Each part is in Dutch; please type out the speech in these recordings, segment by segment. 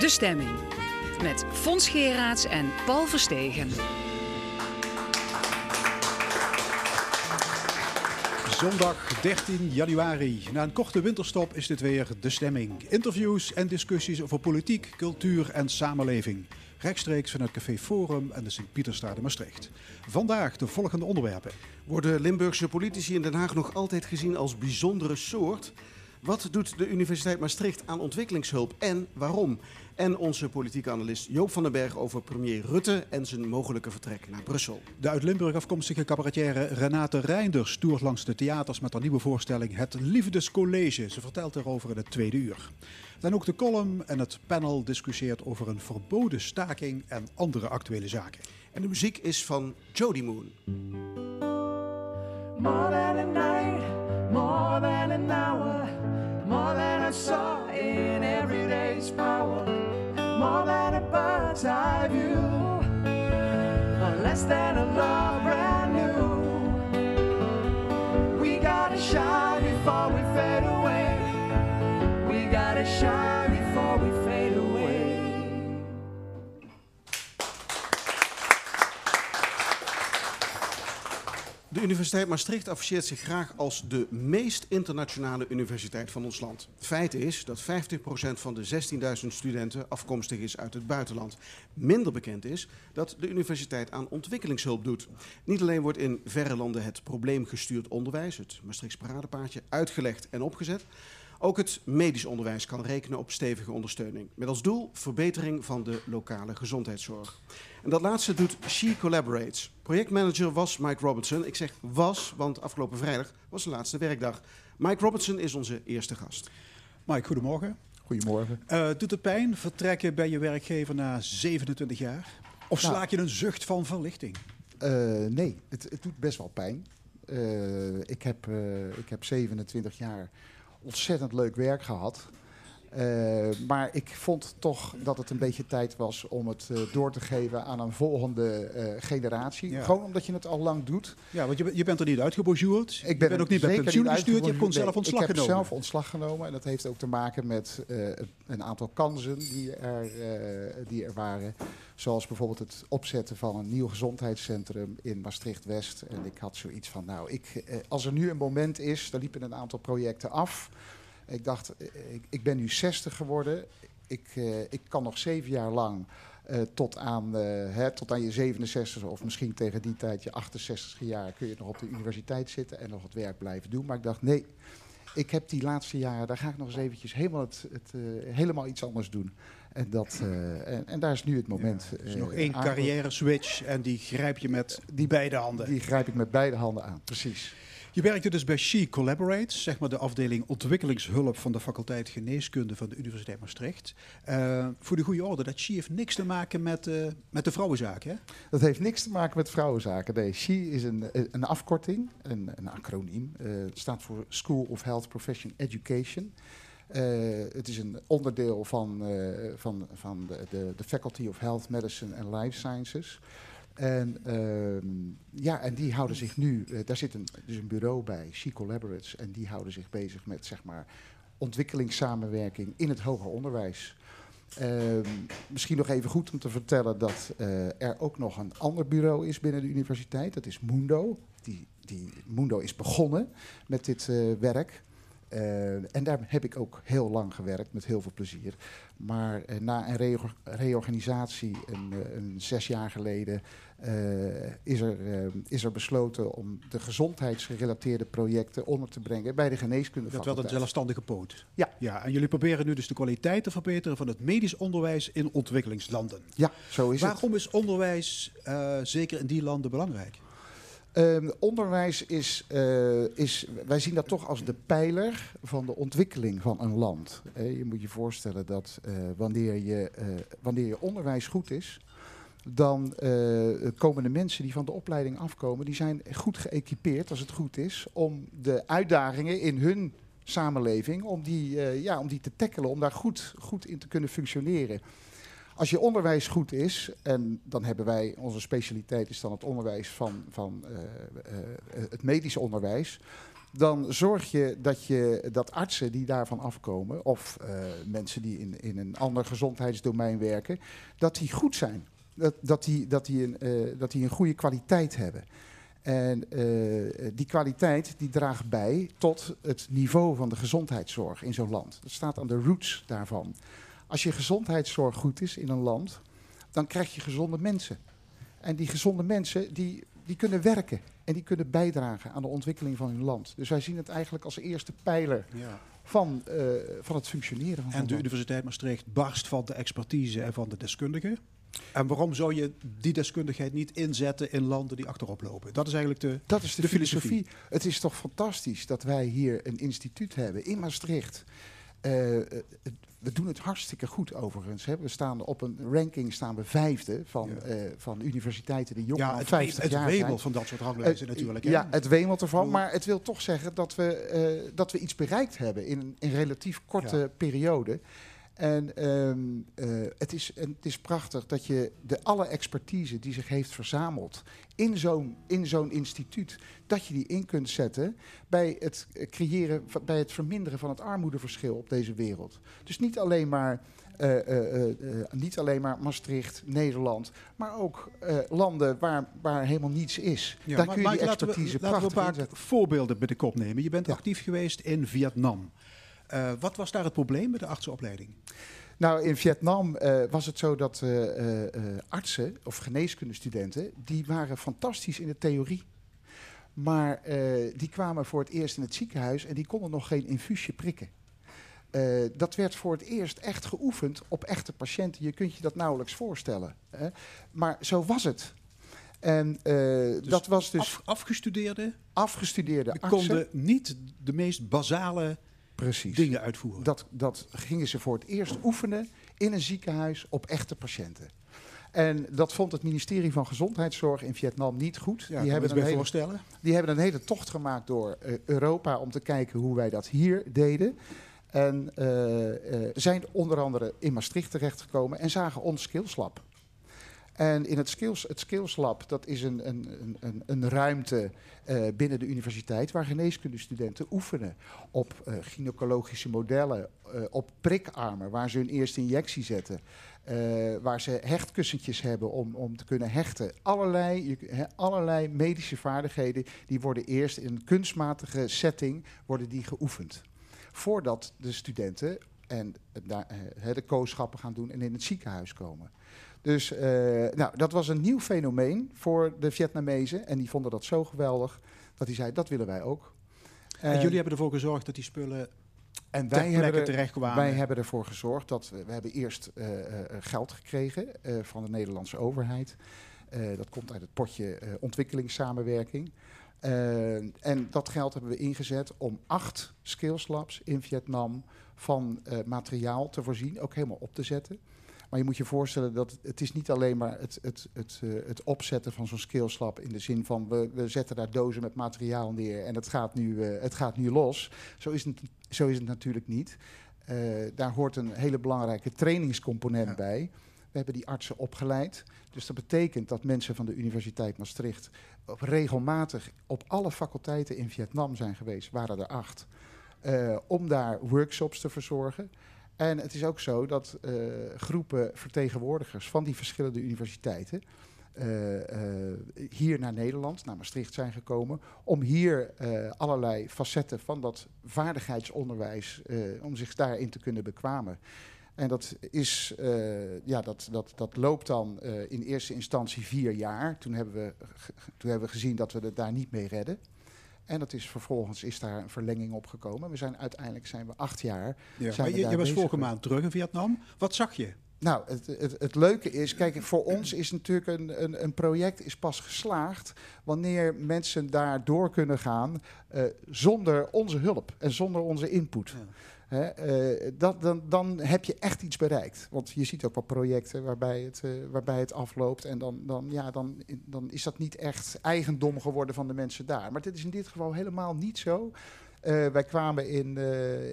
De Stemming. Met Fons Geraerts en Paul Verstegen. Zondag 13 januari. Na een korte winterstop is dit weer De Stemming. Interviews en discussies over politiek, cultuur en samenleving. Rechtstreeks vanuit Café Forum en de Sint-Pieterstraat in Maastricht. Vandaag de volgende onderwerpen. Worden Limburgse politici in Den Haag nog altijd gezien als bijzondere soort? Wat doet de Universiteit Maastricht aan ontwikkelingshulp en waarom? En onze politieke analist Joop van den Berg over premier Rutte en zijn mogelijke vertrek naar Brussel. De uit Limburg afkomstige cabaretière Renate Reinders toert langs de theaters met haar nieuwe voorstelling Het Liefdescollege. Ze vertelt erover in het tweede uur. Dan ook de column en het panel discussieert over een verboden staking en andere actuele zaken. En de muziek is van Jody Moon. More than a night, more than an hour, more than I saw in every day's power, more than a bird's eye view, less than a love brand new. We gotta shine before we fade away. We gotta shine De Universiteit Maastricht afficheert zich graag als de meest internationale universiteit van ons land. Feit is dat 50% van de 16.000 studenten afkomstig is uit het buitenland. Minder bekend is dat de universiteit aan ontwikkelingshulp doet. Niet alleen wordt in verre landen het probleemgestuurd onderwijs, het Maastrichts paradepaardje, uitgelegd en opgezet. Ook het medisch onderwijs kan rekenen op stevige ondersteuning. Met als doel verbetering van de lokale gezondheidszorg. En dat laatste doet She Collaborates. Projectmanager was Mike Robertson. Ik zeg was, want afgelopen vrijdag was de laatste werkdag. Mike Robertson is onze eerste gast. Mike, goedemorgen. Goedemorgen. Uh, doet het pijn vertrekken bij je werkgever na 27 jaar? Of Nou. slaak je een zucht van verlichting? Eh, nee, het, het doet best wel pijn. Eh, ik, heb, eh, ik heb 27 jaar ontzettend leuk werk gehad. Eh, maar ik vond toch dat het een beetje tijd was om het eh, door te geven aan een volgende eh, generatie. Ja. Gewoon omdat je het al lang doen. Ja, want je, bent- je bent er niet uitgebonjourd. Ik je ben bent ook niet bij pensioen gestuurd. Je hebt uitgevoerd. zelf ontslag ik heb genomen. zelf ontslag genomen. En dat heeft ook te maken met een aantal kansen die er, die er waren. Zoals bijvoorbeeld het opzetten van een nieuw gezondheidscentrum in Maastricht-West. En ik had zoiets van, nou, ik, als er nu een moment is, dan liepen een aantal projecten af. Ik dacht, eh, ik, ik ben nu 60 geworden. Ik, eh, ik kan nog zeven jaar lang eh, tot, aan, hè, tot aan je 67 of misschien tegen die tijd je 68 jaar kun je nog op de universiteit zitten en nog het werk blijven doen. Maar ik dacht, nee, ik heb die laatste jaren, daar ga ik nog eens eventjes helemaal, het, het, helemaal iets anders doen. En, dat, en, en daar is nu het moment. Er is nog één carrière switch en die grijp je met die beide handen. Die grijp ik met beide handen aan, precies. Je werkte dus bij She Collaborates, zeg maar de afdeling ontwikkelingshulp van de faculteit geneeskunde van de Universiteit Maastricht. Eh, voor de goede orde, dat She heeft niks te maken met, eh, met de vrouwenzaak, hè? Dat heeft niks te maken met vrouwenzaken. Nee, SHE is een, een afkorting, een, een acroniem. Eh, het staat voor School of Health Profession Education. Eh, het is een onderdeel van, eh, van, van de, de Faculty of Health Medicine and Life Sciences. En, ehm, ja, en die houden zich nu, eh, daar zit een, dus een bureau bij, SHE Collaborates, en die houden zich bezig met zeg maar, ontwikkelingssamenwerking in het hoger onderwijs. Ehm, misschien nog even goed om te vertellen dat eh, er ook nog een ander bureau is binnen de universiteit. Dat is Mundo. Die, die Mundo is begonnen met dit eh, werk. Eh, en daar heb ik ook heel lang gewerkt, met heel veel plezier. Maar eh, na een reor- reorganisatie, een, eh, een zes jaar geleden, is, er, is er besloten om de gezondheidsgerelateerde projecten onder te brengen bij de Dat geneeskundefaculteit. werd een zelfstandige poot. Ja. ja. En jullie proberen nu dus de kwaliteit te verbeteren van het medisch onderwijs in ontwikkelingslanden. Ja, zo is het. Waarom is onderwijs zeker in die landen belangrijk? Ehm, onderwijs is, eh, is, wij zien dat toch als de pijler van de ontwikkeling van een land. Eh, je moet je voorstellen dat eh, wanneer, je, wanneer je onderwijs goed is, dan komen de mensen die van de opleiding afkomen, die zijn goed geëquipeerd, als het goed is, om de uitdagingen in hun samenleving, om die, ja, om die te tackelen, om daar goed, goed in te kunnen functioneren. Als je onderwijs goed is, en dan hebben wij, onze specialiteit is dan het onderwijs van, van eh, eh, het medisch onderwijs. dan zorg je dat, je dat artsen die daarvan afkomen, of eh, mensen die in, in een ander gezondheidsdomein werken, dat die goed zijn. Dat, dat, die, dat, die een, dat die een goede kwaliteit hebben. En die kwaliteit die draagt bij tot het niveau van de gezondheidszorg in zo'n land. Dat staat aan de roots daarvan. Als je gezondheidszorg goed is in een land, dan krijg je gezonde mensen. En die gezonde mensen die, die kunnen werken en die kunnen bijdragen aan de ontwikkeling van hun land. Dus wij zien het eigenlijk als eerste pijler Ja. van, eh, van het functioneren van En de. Universiteit Maastricht barst van de expertise en van de deskundigen. En waarom zou je die deskundigheid niet inzetten in landen die achterop lopen? Dat is eigenlijk de. Dat is de, de filosofie. filosofie. Het is toch fantastisch dat wij hier een instituut hebben in Maastricht. Eh, eh, we doen het hartstikke goed overigens. Hè. We staan op een ranking staan we vijfde van, Ja. eh, van universiteiten die jonger Ja, dan het, 50 het jaar wemelt zijn. van dat soort ranglijsten Eh, natuurlijk. hè? Ja, het wemelt ervan. Maar het wil toch zeggen dat we, eh, dat we iets bereikt hebben in een, in relatief korte periode. En ehm, eh, het, is, en het is prachtig dat je de alle expertise die zich heeft verzameld in zo'n, in zo'n instituut, dat je die in kunt zetten bij het creëren, bij het verminderen van het armoedeverschil op deze wereld. Dus niet alleen maar. eh, eh, niet alleen maar Maastricht, Nederland, maar ook landen waar, waar helemaal niets is. Ja, Daar maar- kun je die laten we- expertise Laten we een prachtig paar inzetten. voorbeelden bij de kop nemen. Je bent Ja. actief geweest in Vietnam. Eh, wat was daar het probleem met de artsenopleiding? Nou, in Vietnam eh, was het zo dat eh, artsen of geneeskundestudenten, die waren fantastisch in de theorie. Maar die kwamen voor het eerst in het ziekenhuis en die konden nog geen infuusje prikken. Dat werd voor het eerst echt geoefend op echte patiënten. Je kunt je dat nauwelijks voorstellen. Hè? Maar zo was het. En eh, dat was dus Af, afgestudeerde die artsen. konden niet de meest basale Precies. dingen uitvoeren. Dat, dat gingen ze voor het eerst oefenen in een ziekenhuis op echte patiënten. En dat vond het ministerie van Gezondheidszorg in Vietnam niet goed. ja, die, hebben een hele, voorstellen? die hebben een hele tocht gemaakt door eh, Europa om te kijken hoe wij dat hier deden. En eh, eh, zijn onder andere in Maastricht terechtgekomen en zagen ons Skills Lab. En in het Skills, het Skills Lab, dat is een, een, een- een, ruimte eh, binnen de universiteit waar geneeskundestudenten oefenen op eh, gynaecologische modellen, eh, op prikarmen waar ze hun eerste injectie zetten, waar ze hechtkussentjes hebben om, om te kunnen hechten. Allerlei, je, allerlei medische vaardigheden die worden eerst in een kunstmatige setting worden die geoefend. Voordat de studenten en de kooschappen gaan doen en in het ziekenhuis komen. Dus eh, nou, dat was een nieuw fenomeen voor de Vietnamezen. En die vonden dat zo geweldig dat die zeiden, dat willen wij ook. En jullie hebben ervoor gezorgd dat die spullen en wij hebben, er, wij hebben ervoor gezorgd dat we, we hebben eerst eh, eh, geld gekregen eh, van de Nederlandse overheid. Eh, dat komt uit het potje ontwikkelingssamenwerking. En dat geld hebben we ingezet om acht skills labs in Vietnam van materiaal te voorzien, ook helemaal op te zetten. Maar je moet je voorstellen dat het, is niet alleen maar het, het, het, eh, het opzetten van zo'n skills lab in de zin van we, we zetten daar dozen met materiaal neer en het gaat nu, eh, het gaat nu los. Zo is het, zo is het natuurlijk niet. Eh, daar hoort een hele belangrijke trainingscomponent Ja. bij. We hebben die artsen opgeleid. Dus dat betekent dat mensen van de Universiteit Maastricht op regelmatig op alle faculteiten in Vietnam zijn geweest, waren er acht, om daar workshops te verzorgen. En het is ook zo dat eh, groepen vertegenwoordigers van die verschillende universiteiten eh, eh, hier naar Nederland, naar Maastricht zijn gekomen, om hier allerlei facetten van dat vaardigheidsonderwijs, om zich daarin te kunnen bekwamen. En dat, is, ja, dat, dat, dat loopt dan in eerste instantie vier jaar. Toen hebben, we, toen hebben we gezien dat we het daar niet mee redden. En dat is, vervolgens is daar een verlenging op gekomen. We zijn, uiteindelijk zijn we acht jaar. Ja, zijn maar je, je was vorige maand terug in Vietnam. Wat zag je? Nou, het, het, het leuke is, kijk, voor ons is natuurlijk een, een, een project is pas geslaagd wanneer mensen daar door kunnen gaan eh, zonder onze hulp en zonder onze input. Hè, eh, dat, dan, dan heb je echt iets bereikt. Want je ziet ook wel projecten waarbij het, eh, waarbij het afloopt. En dan, dan, ja, dan, dan is dat niet echt eigendom geworden van de mensen daar. Maar dit is in dit geval helemaal niet zo. Eh, wij kwamen in,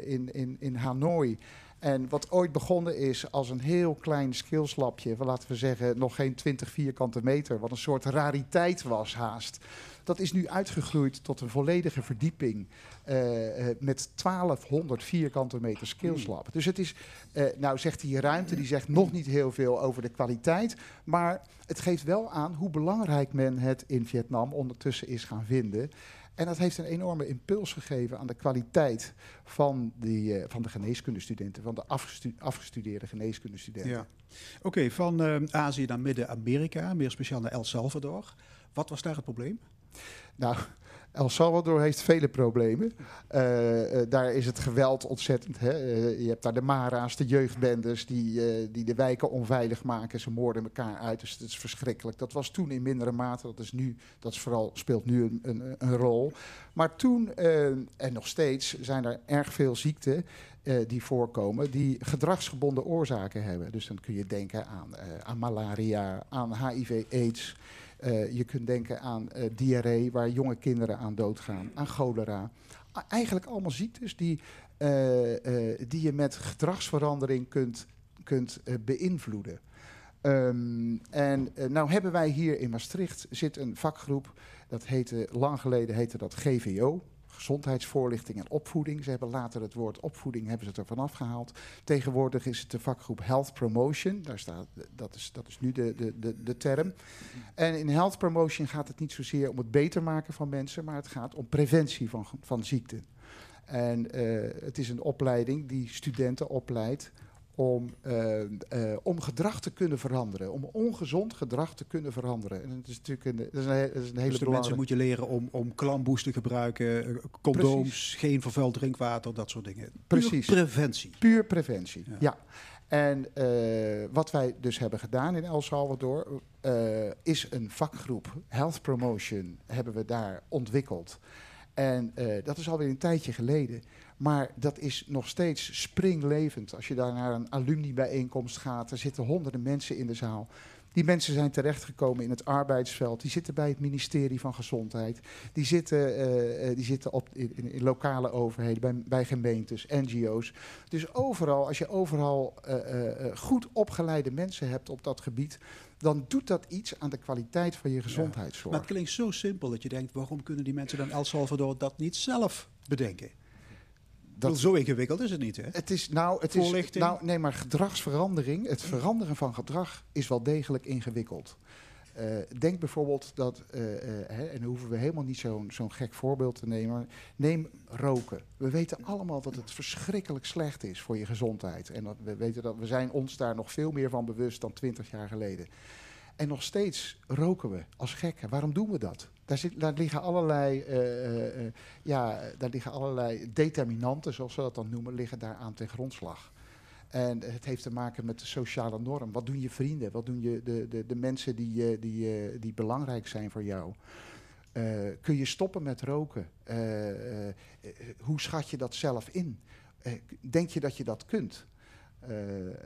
in, in, in Hanoi. En wat ooit begonnen is als een heel klein skillslabje, laten we zeggen nog geen 20 vierkante meter, wat een soort rariteit was haast. Dat is nu uitgegroeid tot een volledige verdieping eh, eh, met 1200 vierkante meter skillslab. Dus het is, eh, nou zegt die ruimte, die zegt nog niet heel veel over de kwaliteit, maar het geeft wel aan hoe belangrijk men het in Vietnam ondertussen is gaan vinden. En dat heeft een enorme impuls gegeven aan de kwaliteit van, die, eh, van de geneeskundestudenten, van de afgestu- afgestudeerde geneeskundestudenten. Ja. Oké, van eh, Azië naar Midden-Amerika, meer speciaal naar El Salvador. Wat was daar het probleem? Nou, El Salvador heeft vele problemen. Eh, eh, daar is het geweld ontzettend. Hè? Eh, je hebt daar de Mara's, de jeugdbendes, die, die de wijken onveilig maken. Ze moorden elkaar uit, dus het is verschrikkelijk. Dat was toen in mindere mate, dat, is nu, dat is vooral, speelt nu een, een, een rol. Maar toen, en nog steeds, zijn er erg veel ziekten die voorkomen, die gedragsgebonden oorzaken hebben. Dus dan kun je denken aan, aan malaria, aan HIV-AIDS. Eh, je kunt denken aan eh, diarree, waar jonge kinderen aan doodgaan, aan cholera. Eigenlijk allemaal ziektes die, eh, die je met gedragsverandering kunt, kunt beïnvloeden. Ehm, en nou hebben wij hier in Maastricht zit een vakgroep, dat heette, lang geleden heette dat GVO, gezondheidsvoorlichting en opvoeding. Ze hebben later het woord opvoeding hebben ze er vanaf gehaald. Tegenwoordig is het de vakgroep Health Promotion. Daar staat, dat, is, dat is nu de, de, de, de term. En in Health Promotion gaat het niet zozeer om het beter maken van mensen, maar het gaat om preventie van, van ziekten. En eh, het is een opleiding die studenten opleidt om, eh, eh, om gedrag te kunnen veranderen, om ongezond gedrag te kunnen veranderen. En dat is natuurlijk een, dat is een, he- dat is een hele Dus de mensen belangrijke... moet je leren om, om klamboes te gebruiken, eh, condooms, geen vervuild drinkwater, dat soort dingen. Puur Precies. preventie. Puur preventie, Ja. ja. En wat wij dus hebben gedaan in El Salvador is een vakgroep Health Promotion hebben we daar ontwikkeld. En dat is alweer een tijdje geleden. Maar dat is nog steeds springlevend. Als je daar naar een alumni-bijeenkomst gaat, er zitten honderden mensen in de zaal. Die mensen zijn terechtgekomen in het arbeidsveld. Die zitten bij het ministerie van Gezondheid. Die zitten, eh, eh, die zitten op, in, lokale overheden, bij, bij gemeentes, NGO's. Dus overal, als je overal eh, goed opgeleide mensen hebt op dat gebied, dan doet dat iets aan de kwaliteit van je gezondheidszorg. Maar het klinkt zo simpel dat je denkt, waarom kunnen die mensen dan El Salvador dat niet zelf bedenken? Dat- Zo ingewikkeld is het niet, hè? Het is nou, het is, Voorlichting? nou, nee, maar gedragsverandering, het veranderen van gedrag is wel degelijk ingewikkeld. Eh, denk bijvoorbeeld dat, eh, eh, hè, en dan hoeven we helemaal niet zo'n zo'n gek voorbeeld te nemen, neem roken. We weten allemaal dat het verschrikkelijk slecht is voor je gezondheid. En dat we weten dat we zijn ons daar nog veel meer van bewust dan twintig jaar geleden. En nog steeds roken we als gekken. Waarom doen we dat? Daar, liggen allerlei, eh, eh, eh, ja, daar liggen allerlei determinanten, zoals we dat dan noemen, liggen daar aan ten grondslag. En het heeft te maken met de sociale norm. Wat doen je vrienden? Wat doen je de, de, de mensen die, die, die belangrijk zijn voor jou? Kun je stoppen met roken? Hoe schat je dat zelf in? Denk je dat je dat kunt? Eh,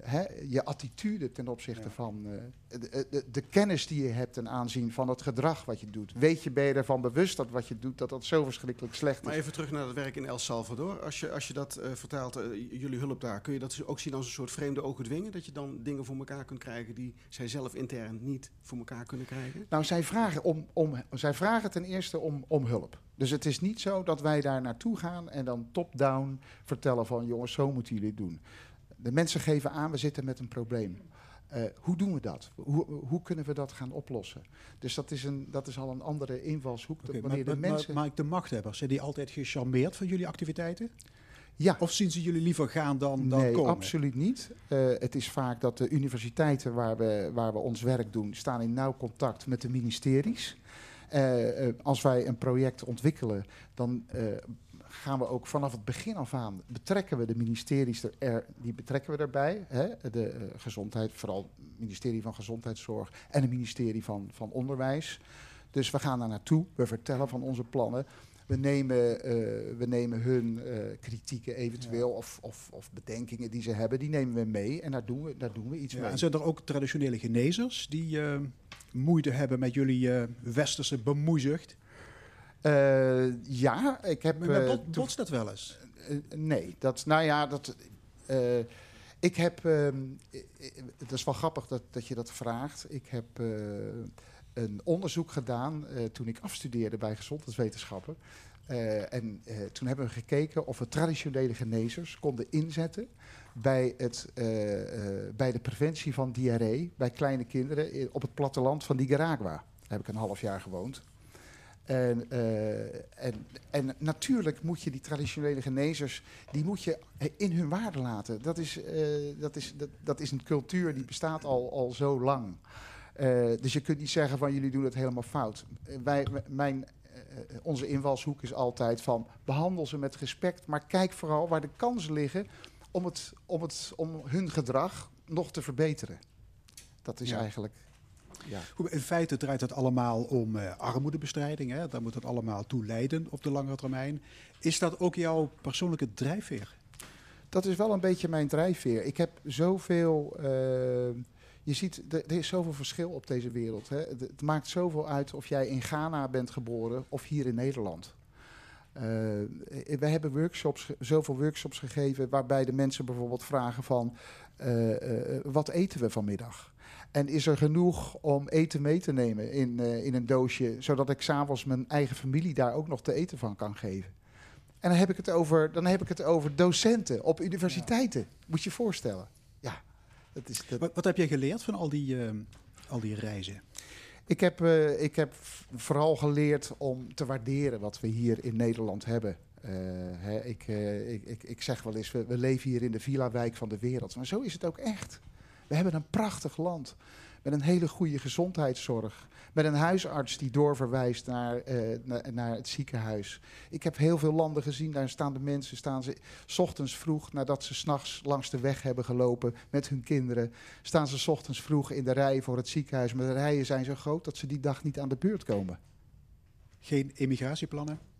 hè, je attitude ten opzichte Ja. van eh, de, de, de kennis die je hebt ten aanzien van het gedrag wat je doet. Weet je, ben je ervan bewust dat wat je doet, dat dat zo verschrikkelijk slecht Maar is? even terug naar het werk in El Salvador. Als je, als je dat eh, vertaalt, eh, jullie hulp daar, kun je dat ook zien als een soort vreemde ogen dwingen? Dat je dan dingen voor elkaar kunt krijgen die zij zelf intern niet voor elkaar kunnen krijgen? Nou, zij vragen, om, om, zij vragen ten eerste om, om hulp. Dus het is niet zo dat wij daar naartoe gaan en dan top-down vertellen van jongens, zo moeten jullie het doen. De mensen geven aan, we zitten met een probleem. Eh, hoe doen we dat? Hoe, hoe kunnen we dat gaan oplossen? Dus dat is, een, dat is al een andere invalshoek. wanneer maar, de mensen... maar de machthebbers, zijn die altijd gecharmeerd van jullie activiteiten? ja, Of zien ze jullie liever gaan dan, dan nee, komen? absoluut niet. Eh, het is vaak dat de universiteiten waar we, waar we ons werk doen, staan in nauw contact met de ministeries. Eh, als wij een project ontwikkelen, dan gaan we ook vanaf het begin af aan betrekken we de ministeries er, die betrekken we erbij. Hè? De eh, gezondheid, vooral het ministerie van Gezondheidszorg en het ministerie van, van Onderwijs. Dus we gaan daar naartoe, we vertellen van onze plannen. We nemen, eh, we nemen hun eh, kritieken eventueel of, of, of bedenkingen die ze hebben, die nemen we mee en daar doen we, daar doen we iets Ja, mee. en zijn er ook traditionele genezers die moeite hebben met jullie westerse bemoeizucht? Eh, ja, ik heb... Maar eh, bot, botst dat wel eens? Eh, nee, dat, nou ja, dat, ik heb, ehm, het is wel grappig dat, dat je dat vraagt. Ik heb een onderzoek gedaan toen ik afstudeerde bij gezondheidswetenschappen. En toen hebben we gekeken of we traditionele genezers konden inzetten bij, het, bij de preventie van diarree bij kleine kinderen op het platteland van Nicaragua. Daar heb ik een half jaar gewoond. En, eh, en, en natuurlijk moet je die traditionele genezers, die moet je in hun waarde laten. Dat is, eh, dat is, dat, dat is een cultuur die bestaat al, al zo lang. Eh, dus je kunt niet zeggen van jullie doen het helemaal fout. Wij, mijn, onze invalshoek is altijd van behandel ze met respect, maar kijk vooral waar de kansen liggen om, het, om, het, om hun gedrag nog te verbeteren. Dat is Ja. eigenlijk. Ja. In feite draait het allemaal om eh, armoedebestrijding. Hè? Daar moet het allemaal toe leiden op de langere termijn. Is dat ook jouw persoonlijke drijfveer? Dat is wel een beetje mijn drijfveer. Ik heb zoveel. eh, je ziet, er is zoveel verschil op deze wereld. Hè. Het, maakt zoveel uit of jij in Ghana bent geboren of hier in Nederland. Eh, we hebben workshops, zoveel workshops gegeven waarbij de mensen bijvoorbeeld vragen van wat eten we vanmiddag? En is er genoeg om eten mee te nemen in, eh, in een doosje, zodat ik s'avonds mijn eigen familie daar ook nog te eten van kan geven? En dan heb ik het over, dan heb ik het over docenten op universiteiten. Moet je je voorstellen. Ja, dat is, dat, Wat, wat heb jij geleerd van al die, eh, al die reizen? ik heb, eh, ik heb vooral geleerd om te waarderen wat we hier in Nederland hebben. Eh, hè, ik, ik, ik, ik zeg wel eens, we, we leven hier in de villa-wijk van de wereld. Maar zo is het ook echt. We hebben een prachtig land. Met een hele goede gezondheidszorg. Met een huisarts die doorverwijst naar, eh, naar, het ziekenhuis. Ik heb heel veel landen gezien. Daar staan de mensen staan ze, s ochtends vroeg, nadat ze s'nachts langs de weg hebben gelopen met hun kinderen. Staan ze 's ochtends vroeg in de rij voor het ziekenhuis. Maar de rijen zijn zo groot dat ze die dag niet aan de beurt komen. Geen emigratieplannen?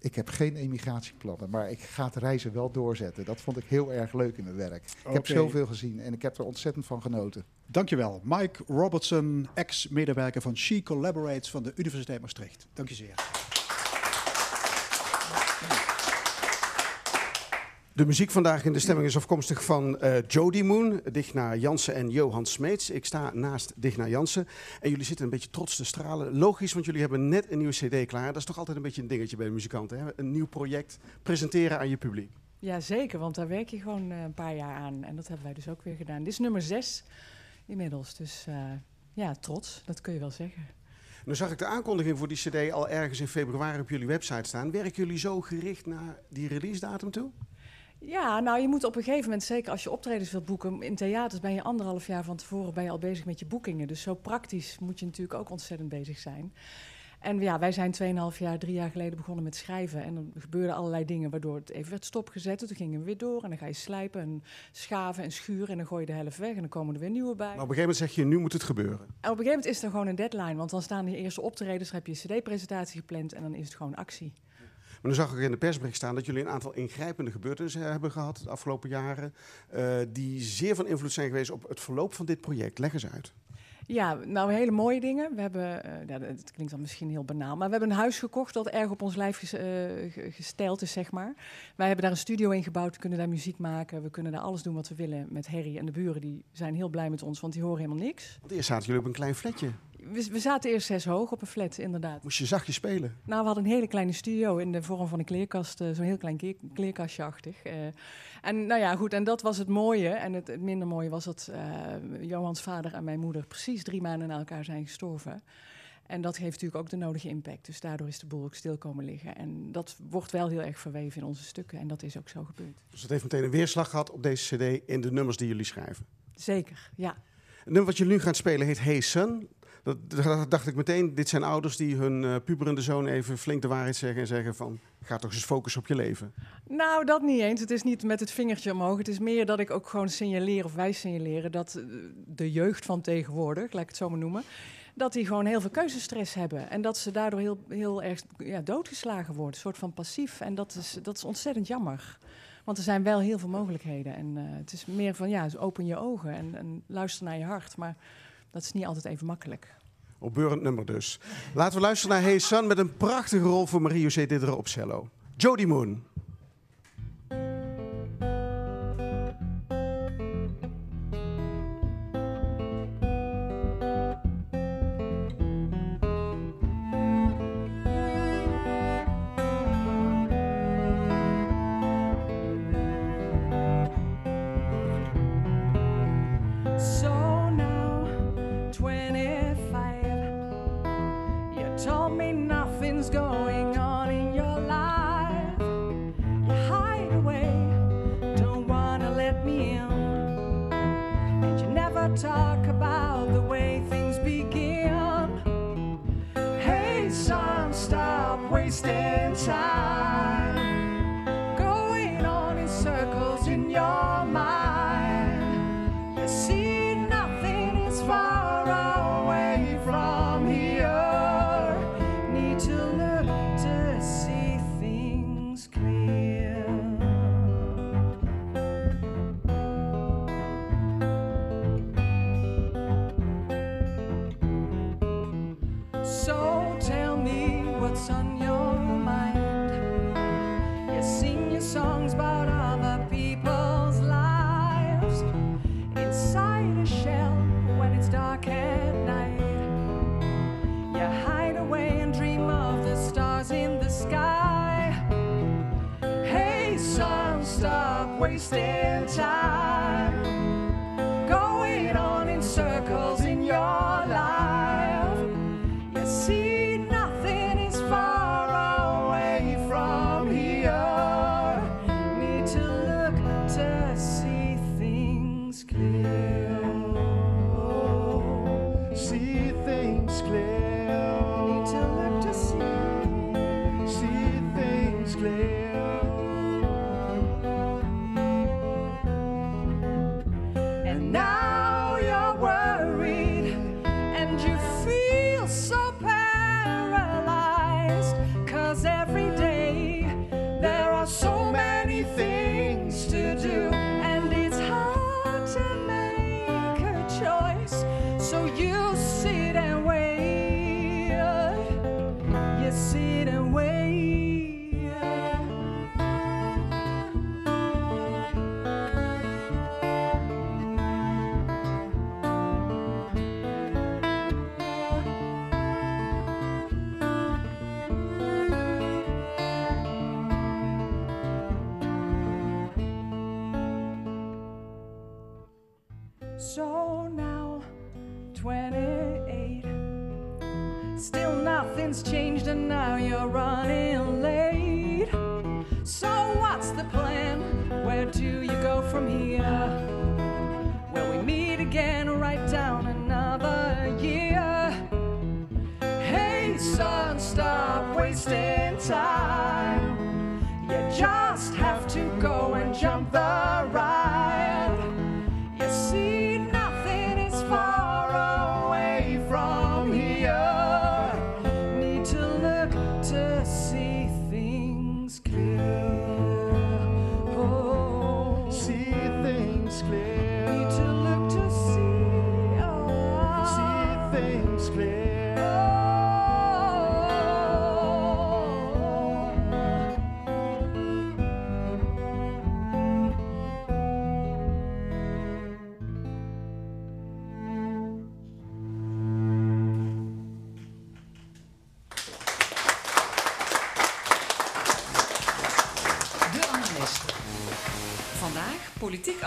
Ik heb geen emigratieplannen, maar ik ga het reizen wel doorzetten. Dat vond ik heel erg leuk in mijn werk. Ik heb zoveel gezien en ik heb er ontzettend van genoten. Dankjewel. Mike Robertson, ex-medewerker van She Collaborates van de Universiteit Maastricht. Dank je zeer. De muziek vandaag in de stemming is afkomstig van eh Jody Moon, Digna Jansen en Johan Smeets. Ik sta naast Digna Jansen en jullie zitten een beetje trots te stralen. Logisch, want jullie hebben net een nieuwe cd klaar. Dat is toch altijd een beetje een dingetje bij de muzikanten. Hè? Een nieuw project presenteren aan je publiek. Ja, zeker, want daar werk je gewoon eh, een paar jaar aan. En dat hebben wij dus ook weer gedaan. Dit is nummer zes inmiddels. Dus eh, ja, trots, dat kun je wel zeggen. Nu zag ik de aankondiging voor die cd al ergens in februari op jullie website staan. Werken jullie zo gericht naar die release datum toe? Ja, nou je moet op een gegeven moment, zeker als je optredens wilt boeken, in theaters ben je anderhalf jaar van tevoren ben je al bezig met je boekingen. Dus zo praktisch moet je natuurlijk ook ontzettend bezig zijn. En ja, wij zijn 2,5 jaar, drie jaar geleden begonnen met schrijven. En er gebeurden allerlei dingen waardoor het even werd stopgezet. Toen gingen we weer door en dan ga je slijpen en schaven en schuren. En dan gooi je de helft weg en dan komen er weer nieuwe bij. Maar op een gegeven moment zeg je, nu moet het gebeuren. En op een gegeven moment is er gewoon een deadline. Want dan staan de eerste optredens, dan heb je een cd-presentatie gepland en dan is het gewoon actie. Maar nu zag ik in de persbericht staan dat jullie een aantal ingrijpende gebeurtenissen hebben gehad de afgelopen jaren. eh, die zeer van invloed zijn geweest op het verloop van dit project. Leg eens uit. Ja, nou hele mooie dingen. We hebben, eh, ja, het klinkt dan misschien heel banaal, maar we hebben een huis gekocht dat erg op ons lijf ges, eh, ge- gesteld is, zeg maar. Wij hebben daar een studio in gebouwd, we kunnen daar muziek maken, we kunnen daar alles doen wat we willen met Harry. En de buren die zijn heel blij met ons, want die horen helemaal niks. Want eerst zaten jullie op een klein flatje. We, we zaten eerst zes hoog op een flat, inderdaad. Moest je zachtjes spelen. Nou, we hadden een hele kleine studio in de vorm van een kleerkast, eh, zo'n heel klein kleerkastje-achtig. Eh, en nou ja, goed, en dat was het mooie. En het, het minder mooie was dat eh, Johans vader en mijn moeder precies drie maanden na elkaar zijn gestorven. En dat heeft natuurlijk ook de nodige impact. Dus daardoor is de boel ook stil komen liggen. En dat wordt wel heel erg verweven in onze stukken. En dat is ook zo gebeurd. Dus dat heeft meteen een weerslag gehad op deze cd in de nummers die jullie schrijven. Zeker, ja. Het nummer wat jullie nu gaan spelen heet Hey Son. Dat, daar dacht ik meteen, dit zijn ouders die hun eh, puberende zoon even flink de waarheid zeggen en zeggen van, ga toch eens focussen op je leven. Nou, dat niet eens. Het is niet met het vingertje omhoog. Het is meer dat ik ook gewoon signaleer, of wij signaleren, dat eh, de jeugd van tegenwoordig, laat ik het zo maar noemen, dat die gewoon heel veel keuzestress hebben. En dat ze daardoor heel, heel erg ja, doodgeslagen worden, een soort van passief. En dat is, dat is ontzettend jammer. Want er zijn wel heel veel mogelijkheden. En eh, het is meer van, ja, dus open je ogen en, en luister naar je hart. Maar dat is niet altijd even makkelijk. Opbeurend nummer dus. Laten we luisteren naar Hey Son met een prachtige rol voor Marie-José Didderen op cello. Jody Moon.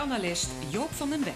Analist Joop van den Berg.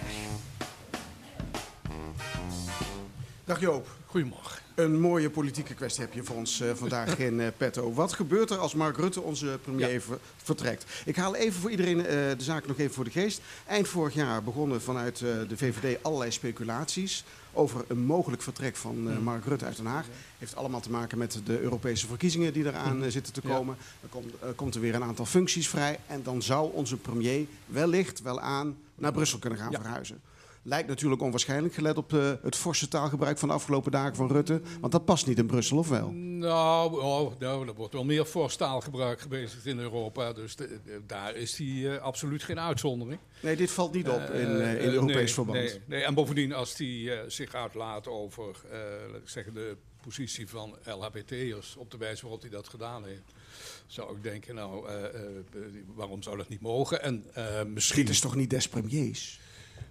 Dag Joop. Goedemorgen. Een mooie politieke kwestie heb je voor ons eh, vandaag in eh, petto. Wat gebeurt er als Mark Rutte, onze premier, ver- vertrekt? Ik haal even voor iedereen eh, de zaak nog even voor de geest. Eind vorig jaar begonnen vanuit de VVD allerlei speculaties over een mogelijk vertrek van eh, Mark Rutte uit Den Haag. Heeft allemaal te maken met de Europese verkiezingen die eraan eh, zitten te komen. Dan komt, komt er weer een aantal functies vrij. En dan zou onze premier wellicht wel aan naar Brussel kunnen gaan Ja. verhuizen. Lijkt natuurlijk onwaarschijnlijk, gelet op eh, het forse taalgebruik van de afgelopen dagen van Rutte. Want dat past niet in Brussel, of wel? Nou, oh, nou, er wordt wel meer voorstaalgebruik gebezigd in Europa. Dus de- de- daar is hij eh, absoluut geen uitzondering. Nee, dit valt niet op in, eh, in Europees nee, verband. Nee, nee, en bovendien, als hij eh, zich uitlaat over laat ik zeggen, de positie van LHBT'ers op de wijze waarop hij dat gedaan heeft, zou ik denken, nou, waarom zou dat niet mogen? En misschien. Dit is toch niet des premiers?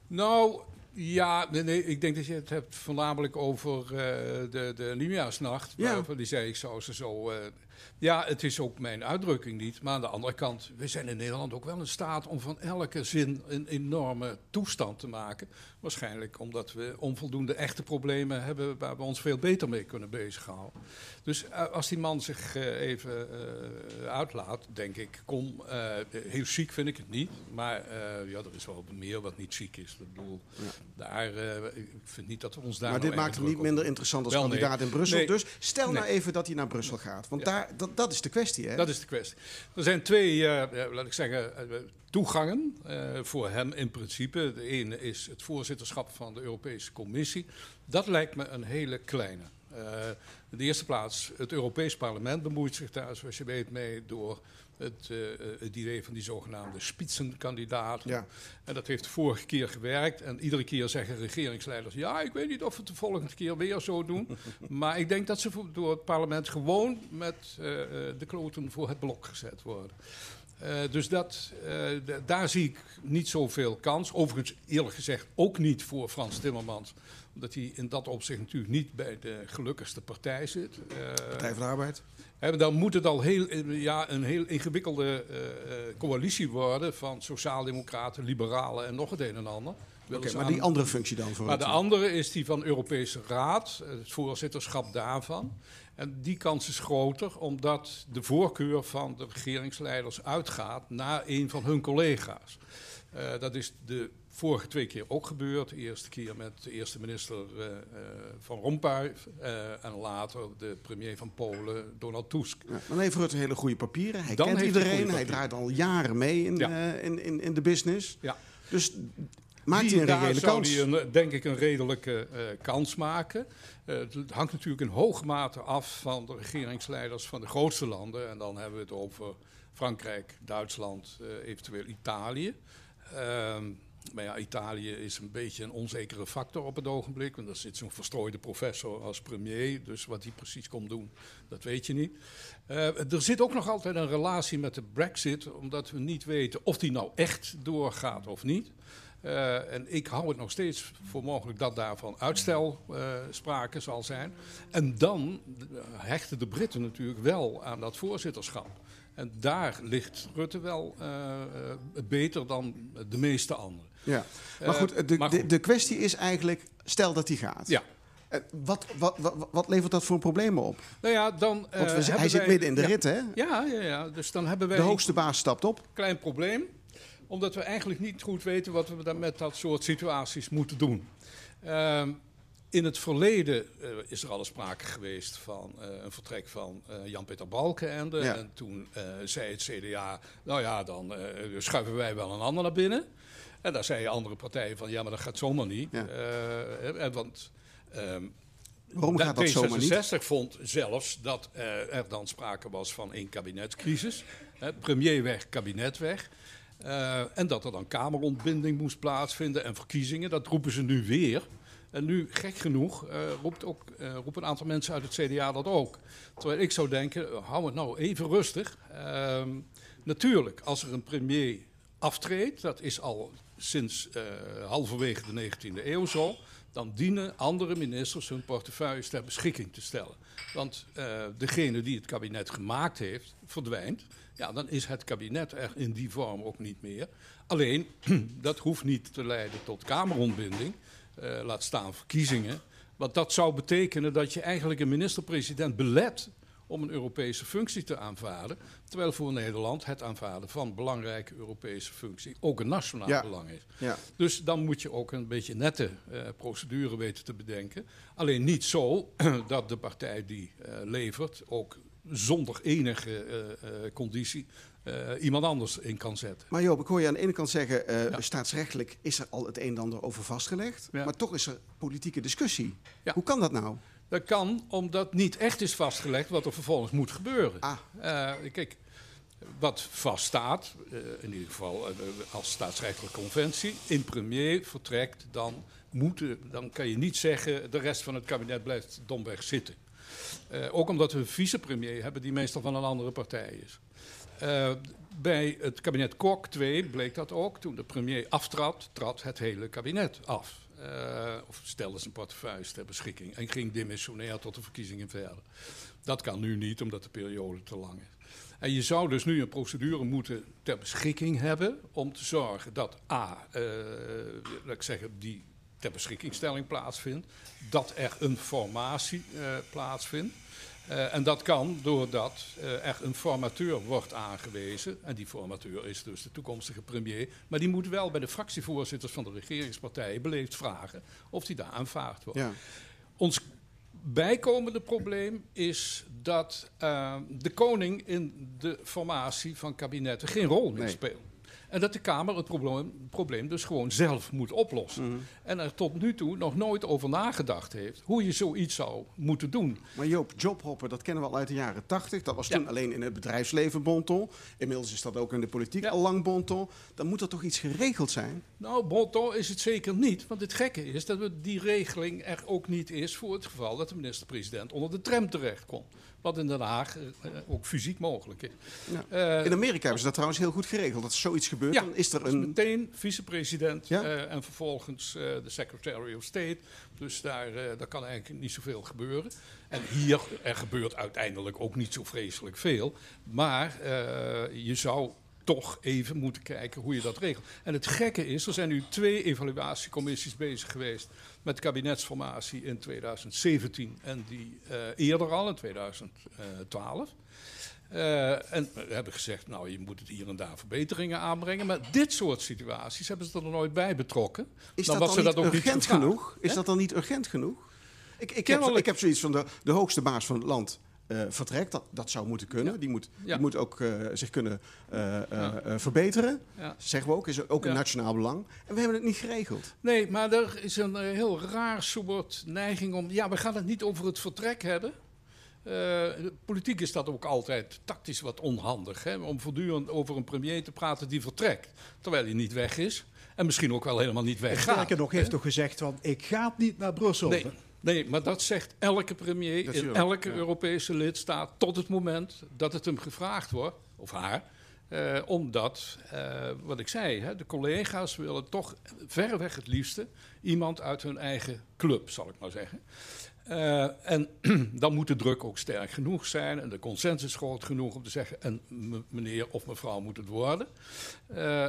Nou, Ja, nee, nee, ik denk dat je het hebt voornamelijk over eh, de, de nieuwjaarsnacht. Ja. Waarvan die zei, ik zou ze zo... eh, ja, het is ook mijn uitdrukking niet. Maar aan de andere kant, we zijn in Nederland ook wel in staat om van elke zin een enorme toestand te maken. Waarschijnlijk omdat we onvoldoende echte problemen hebben waar we ons veel beter mee kunnen bezighouden. Dus eh, als die man zich eh, even eh, uitlaat, denk ik, kom, heel ziek vind ik het niet. Maar ja, er is wel meer wat niet ziek is. Ik bedoel, daar, ik vind niet dat we ons daar Maar nou dit maakt hem niet minder interessant als Wel, nee. kandidaat in Brussel. Nee. Dus stel nou even dat hij naar Brussel gaat. Want daar, dat, dat is de kwestie, hè? Dat is de kwestie. Er zijn twee, eh, eh, laat ik zeggen, eh, toegangen voor hem in principe. De ene is het voorzitterschap van de Europese Commissie. Dat lijkt me een hele kleine. In de eerste plaats, het Europees Parlement bemoeit zich daar, zoals je weet, mee door het, eh, het idee van die zogenaamde spitsenkandidaat. Ja. En dat heeft de vorige keer gewerkt. En iedere keer zeggen regeringsleiders: ja, ik weet niet of we het de volgende keer weer zo doen. maar ik denk dat ze door het parlement gewoon met eh, de kloten voor het blok gezet worden. Dus dat, daar zie ik niet zoveel kans. Overigens, eerlijk gezegd, ook niet voor Frans Timmermans. Omdat hij in dat opzicht natuurlijk niet bij de gelukkigste partij zit. Partij van de Arbeid. Dan moet het al heel, eh, ja, een heel ingewikkelde eh, eh, coalitie worden van sociaaldemocraten, liberalen en nog het een en ander. Oké, maar aan- die andere functie dan voor maar de andere is die van Europese Raad, het voorzitterschap daarvan. En die kans is groter omdat de voorkeur van de regeringsleiders uitgaat naar een van hun collega's. Eh, dat is de vorige twee keer ook gebeurd. De eerste keer met de eerste minister eh, eh, van Rompuy en later de premier van Polen, Donald Tusk. Ja, dan heeft Rutte hele goede papieren. Hij Dan kent iedereen. Hij draait al jaren mee in, Ja. in, in, in de business. Ja. Dus maakt Die- hij een daar reële zou kans. hij een, denk ik een redelijke kans maken. Het hangt natuurlijk in hoge mate af van de regeringsleiders van de grootste landen. En dan hebben we het over Frankrijk, Duitsland, eventueel Italië. Ehm, maar ja, Italië is een beetje een onzekere factor op het ogenblik. Want daar zit zo'n verstrooide professor als premier. Dus wat hij precies komt doen, dat weet je niet. Eh, er zit ook nog altijd een relatie met de brexit. Omdat we niet weten of die nou echt doorgaat of niet. Eh, en ik hou het nog steeds voor mogelijk dat daarvan uitstel eh, sprake zal zijn. En dan hechten de Britten natuurlijk wel aan dat voorzitterschap. En daar ligt Rutte wel eh, eh, beter dan de meeste anderen. Ja. Maar Eh, goed, de, maar de, goed. de kwestie is eigenlijk, stel dat hij gaat. Ja. Wat, wat, wat, wat levert dat voor problemen op? Nou ja, dan. Want we, hebben hij zit midden in de ja. rit, hè? Ja, ja, ja, dus dan hebben wij De hoogste baas stapt op. klein probleem. Omdat we eigenlijk niet goed weten wat we dan met dat soort situaties moeten doen. Ehm, in het verleden eh, is er al eens sprake geweest van eh, een vertrek van eh, Jan-Peter Balkenende. Ja. En toen zei het CDA, nou ja, dan schuiven wij wel een ander naar binnen. En daar zeiden andere partijen van, ja, maar dat gaat zomaar niet. Ja. Want ehm, Waarom gaat dat zomaar niet? D66 vond zelfs dat er dan sprake was van een kabinetscrisis. Premier weg, kabinet weg. En dat er dan kamerontbinding moest plaatsvinden en verkiezingen. Dat roepen ze nu weer. En nu, gek genoeg, eh, roept, ook, eh, roepen een aantal mensen uit het CDA dat ook. Terwijl ik zou denken, eh, hou het nou even rustig. Ehm, natuurlijk, als er een premier aftreedt, dat is al sinds halverwege de 19e eeuw zo, dan dienen andere ministers hun portefeuilles ter beschikking te stellen. Want degene die het kabinet gemaakt heeft, verdwijnt. Ja, dan is het kabinet er in die vorm ook niet meer. Alleen, dat hoeft niet te leiden tot kamerontbinding, eh, laat staan verkiezingen. Want dat zou betekenen dat je eigenlijk een minister-president belet om een Europese functie te aanvaarden. Terwijl voor Nederland het aanvaarden van belangrijke Europese functie ook een nationaal Ja. belang is. Ja. Dus dan moet je ook een beetje nette eh, procedure weten te bedenken. Alleen niet zo dat de partij die eh, levert ook zonder enige conditie iemand anders in kan zetten. Maar Joop, ik hoor je aan de ene kant zeggen, eh, Ja. staatsrechtelijk is er al het een en ander over vastgelegd. Ja. Maar toch is er politieke discussie. Ja. Hoe kan dat nou? Dat kan omdat niet echt is vastgelegd wat er vervolgens moet gebeuren. Ah. Eh, kijk, wat vaststaat, eh, in ieder geval eh, als staatsrechtelijke conventie, in premier vertrekt, dan, moeten, dan kan je niet zeggen de rest van het kabinet blijft domweg zitten. Eh, ook omdat we een vicepremier hebben die meestal van een andere partij is. Eh, bij het kabinet Kok 2 bleek dat ook. Toen de premier aftrad, trad het hele kabinet af. eh, of stelde zijn portefeuille ter beschikking en ging demissionair tot de verkiezingen verder. Dat kan nu niet, omdat de periode te lang is. En je zou dus nu een procedure moeten ter beschikking hebben om te zorgen dat A, eh, laat ik zeggen, die ter beschikkingstelling plaatsvindt, dat er een formatie plaatsvindt. Eh, en dat kan doordat eh, er een formateur wordt aangewezen. En die formateur is dus de toekomstige premier. Maar die moet wel bij de fractievoorzitters van de regeringspartijen beleefd vragen of die daar aanvaard wordt. Ja. Ons bijkomende probleem is dat eh, de koning in de formatie van kabinetten geen rol meer Nee. speelt. En dat de Kamer het probleem, probleem dus gewoon zelf moet oplossen. Mhm. En er tot nu toe nog nooit over nagedacht heeft hoe je zoiets zou moeten doen. Maar Joop, jobhoppen, dat kennen we al uit de jaren 80. Dat was Ja. toen alleen in het bedrijfsleven bonton. Inmiddels is dat ook in de politiek Ja. al lang bonton. Dan moet er toch iets geregeld zijn? Nou, Bonton is het zeker niet. Want het gekke is dat die regeling er ook niet is voor het geval dat de minister-president onder de tram terechtkomt. Wat in Den Haag eh, eh, ook fysiek mogelijk is. Ja. Eh, In Amerika hebben ze dat trouwens heel goed geregeld. Dat als zoiets gebeurt, Ja, dan is er een... meteen vicepresident Ja? eh, en vervolgens eh, de Secretary of State. Dus daar, eh, daar kan eigenlijk niet zoveel gebeuren. En hier, er gebeurt uiteindelijk ook niet zo vreselijk veel. Maar eh, je zou toch even moeten kijken hoe je dat regelt. En het gekke is, er zijn nu twee evaluatiecommissies bezig geweest met kabinetsformatie in 2017 en die eh, eerder al in 2012. Eh, en we hebben gezegd, nou, je moet het hier en daar verbeteringen aanbrengen. Maar dit soort situaties hebben ze er nooit bij betrokken. Is Dan dat dan niet dat ook niet urgent gevraagd. genoeg? Is dat dan niet urgent genoeg? Ik, ik, heb, ik heb zoiets van de, de hoogste baas van het land eh, vertrekt. Dat, dat zou moeten kunnen. Ja. Die, moet, Ja. die moet ook eh, zich kunnen eh, eh, Ja. eh, verbeteren. Ja. Zeggen we ook. Is ook een nationaal belang. En we hebben het niet geregeld. Nee, maar er is een heel raar soort neiging om... Ja, we gaan het niet over het vertrek hebben. Eh, politiek is dat ook altijd tactisch wat onhandig. Hè? Om voortdurend over een premier te praten die vertrekt. Terwijl hij niet weg is. En misschien ook wel helemaal niet weggaat. Sterker nog, heeft toch gezegd van ik ga niet naar Brussel. Nee, nee, maar dat zegt elke premier in elke ja. Europese lidstaat tot het moment dat het hem gevraagd wordt, of haar. eh, omdat, eh, wat ik zei, hè, de collega's willen toch verreweg het liefste iemand uit hun eigen club, zal ik maar zeggen. Eh, en dan moet de druk ook sterk genoeg zijn en de consensus groot genoeg om te zeggen: en meneer of mevrouw moet het worden. Eh,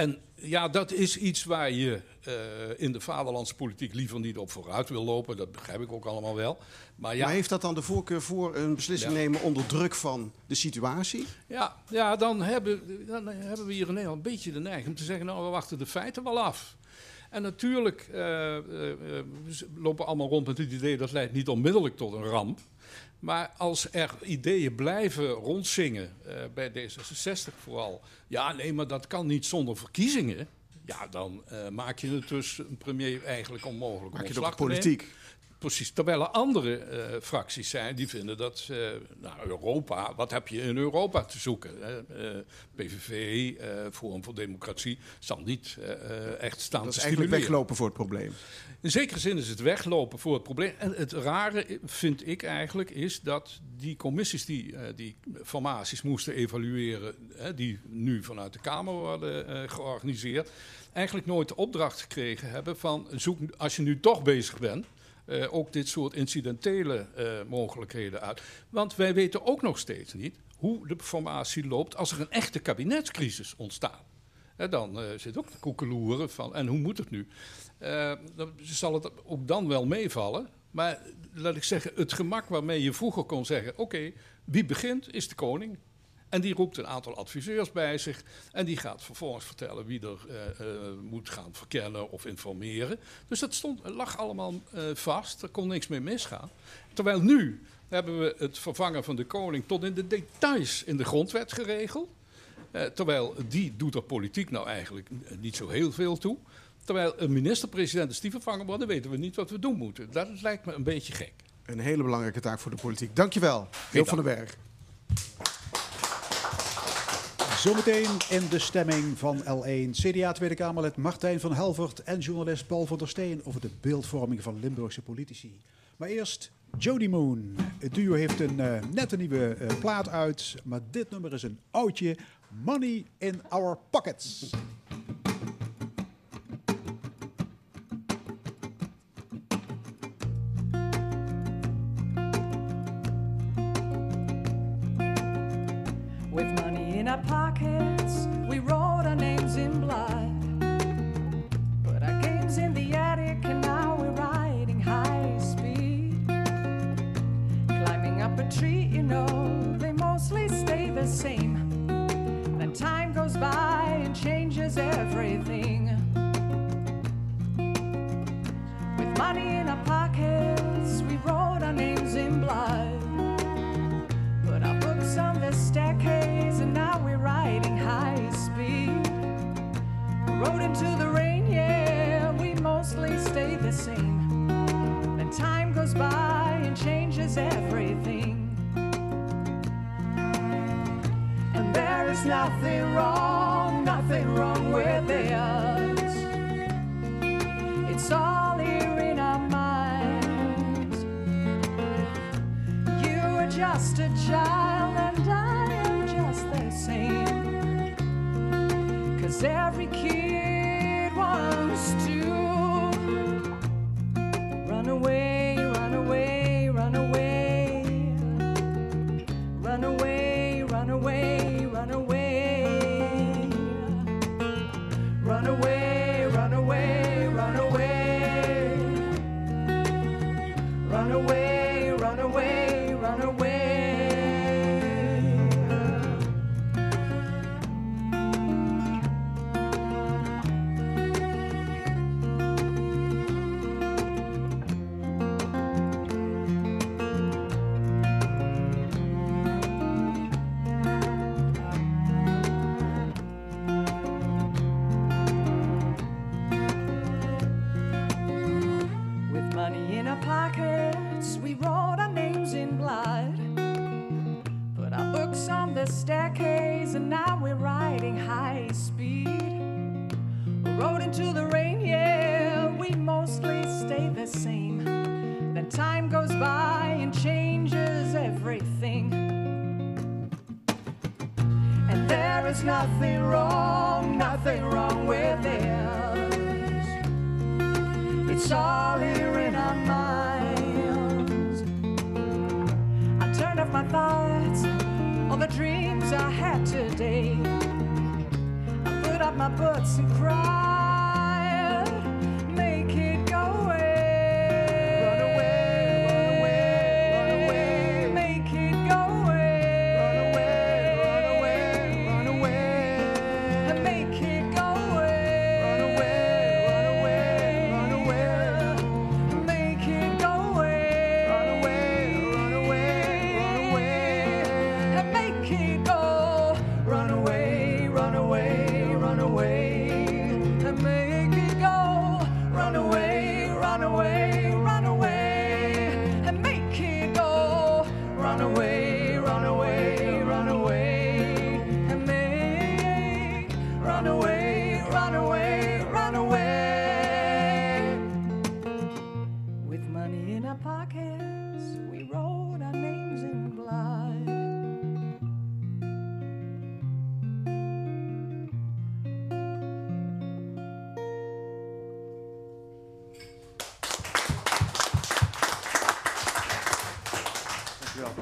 en ja, dat is iets waar je eh, in de vaderlandse politiek liever niet op vooruit wil lopen. Dat begrijp ik ook allemaal wel. Maar ja, Maar heeft dat dan de voorkeur voor een beslissing Ja. nemen onder druk van de situatie? ja, ja dan, hebben, dan hebben we hier in Nederland een beetje de neiging om te zeggen... nou, we wachten de feiten wel af. En natuurlijk eh, eh, eh, we lopen allemaal rond met het idee... dat leidt niet onmiddellijk tot een ramp. Maar als er ideeën blijven rondzingen, eh, bij D66 vooral... ja, nee, maar dat kan niet zonder verkiezingen... ja, dan eh, maak je het dus een premier eigenlijk onmogelijk Maak je nemen. politiek? Precies, terwijl er andere eh, fracties zijn die vinden dat eh, nou, Europa, wat heb je in Europa te zoeken? Hè? Eh, PVV, Forum voor Democratie, zal niet echt staan Dat is eigenlijk weglopen voor het probleem. In zekere zin is het weglopen voor het probleem. En het rare vind ik eigenlijk is dat die commissies die die formaties moesten evalueren, die nu vanuit de Kamer worden georganiseerd, eigenlijk nooit de opdracht gekregen hebben van zoek, als je nu toch bezig bent, eh, ook dit soort incidentele eh, mogelijkheden uit. Want wij weten ook nog steeds niet hoe de formatie loopt als er een echte kabinetscrisis ontstaat. Hè, dan eh, zit ook de koekeloeren van, en hoe moet het nu? Eh, dan zal het ook dan wel meevallen. Maar laat ik zeggen, het gemak waarmee je vroeger kon zeggen: oké, wie begint is de koning. En die roept een aantal adviseurs bij zich. En die gaat vervolgens vertellen wie er eh, eh, moet gaan verkennen of informeren. Dus dat stond, lag allemaal eh, vast. Er kon niks meer misgaan. Terwijl nu hebben we het vervangen van de koning tot in de details in de grondwet geregeld. Terwijl die doet er politiek nou eigenlijk niet zo heel veel toe. Terwijl een minister-president is die vervangen wordt, dan weten we niet wat we doen moeten. Dat lijkt me een beetje gek. Een hele belangrijke taak voor de politiek. Dankjewel, Joop van den Berg. Zometeen in de stemming van L1 CDA Tweede Kamerlid Martijn van Helvert en journalist Paul van der Steen over de beeldvorming van Limburgse politici. Maar eerst Jody Moon. Het duo heeft een eh, net een nieuwe eh, plaat uit, maar dit nummer is een oudje. Money in our pockets. Our pockets, we wrote our names in blood. Put our games in the attic, and now we're riding high speed. Climbing up a tree, you know, they mostly stay the same. Then time goes by and changes everything. With money in our pockets, we wrote our names in blood. Put our books on the staircase, Rode into the rain, yeah, we mostly stay the same. Then time goes by and changes everything. And there is nothing wrong, nothing wrong with this. It's all here in our minds. You are just a child, and I am just the same. Cause every kid to run away,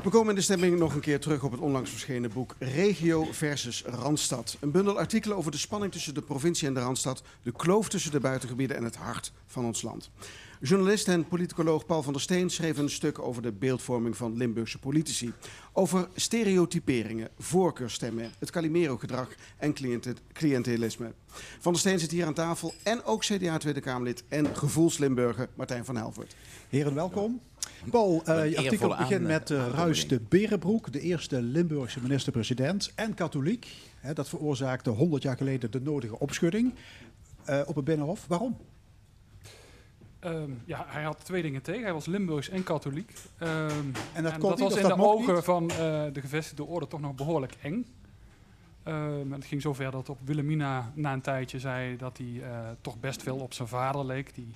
We komen in de stemming nog een keer terug op het onlangs verschenen boek Regio versus Randstad. Een bundel artikelen over de spanning tussen de provincie en de Randstad, de kloof tussen de buitengebieden en het hart van ons land. Journalist en politicoloog Paul van der Steen schreef een stuk over de beeldvorming van Limburgse politici. Over stereotyperingen, voorkeurstemmen, het Calimero-gedrag en cliënte- cliëntelisme. Van der Steen zit hier aan tafel en ook CDA Tweede Kamerlid en gevoelslimburger Martijn van Helvoort. Heren, welkom. Paul, eh, je artikel begint met uh, Ruis de Berenbroek, de eerste Limburgse minister-president en katholiek. Hè, dat veroorzaakte 100 jaar geleden de nodige opschudding eh, op het Binnenhof. Waarom? Ehm, ja, hij had twee dingen tegen. Hij was Limburgs en katholiek. Ehm, En dat en kon dat niet, was in dat de ogen niet? van eh, de gevestigde orde toch nog behoorlijk eng. En het ging zover dat op Wilhelmina na een tijdje zei dat hij eh, toch best veel op zijn vader leek. Die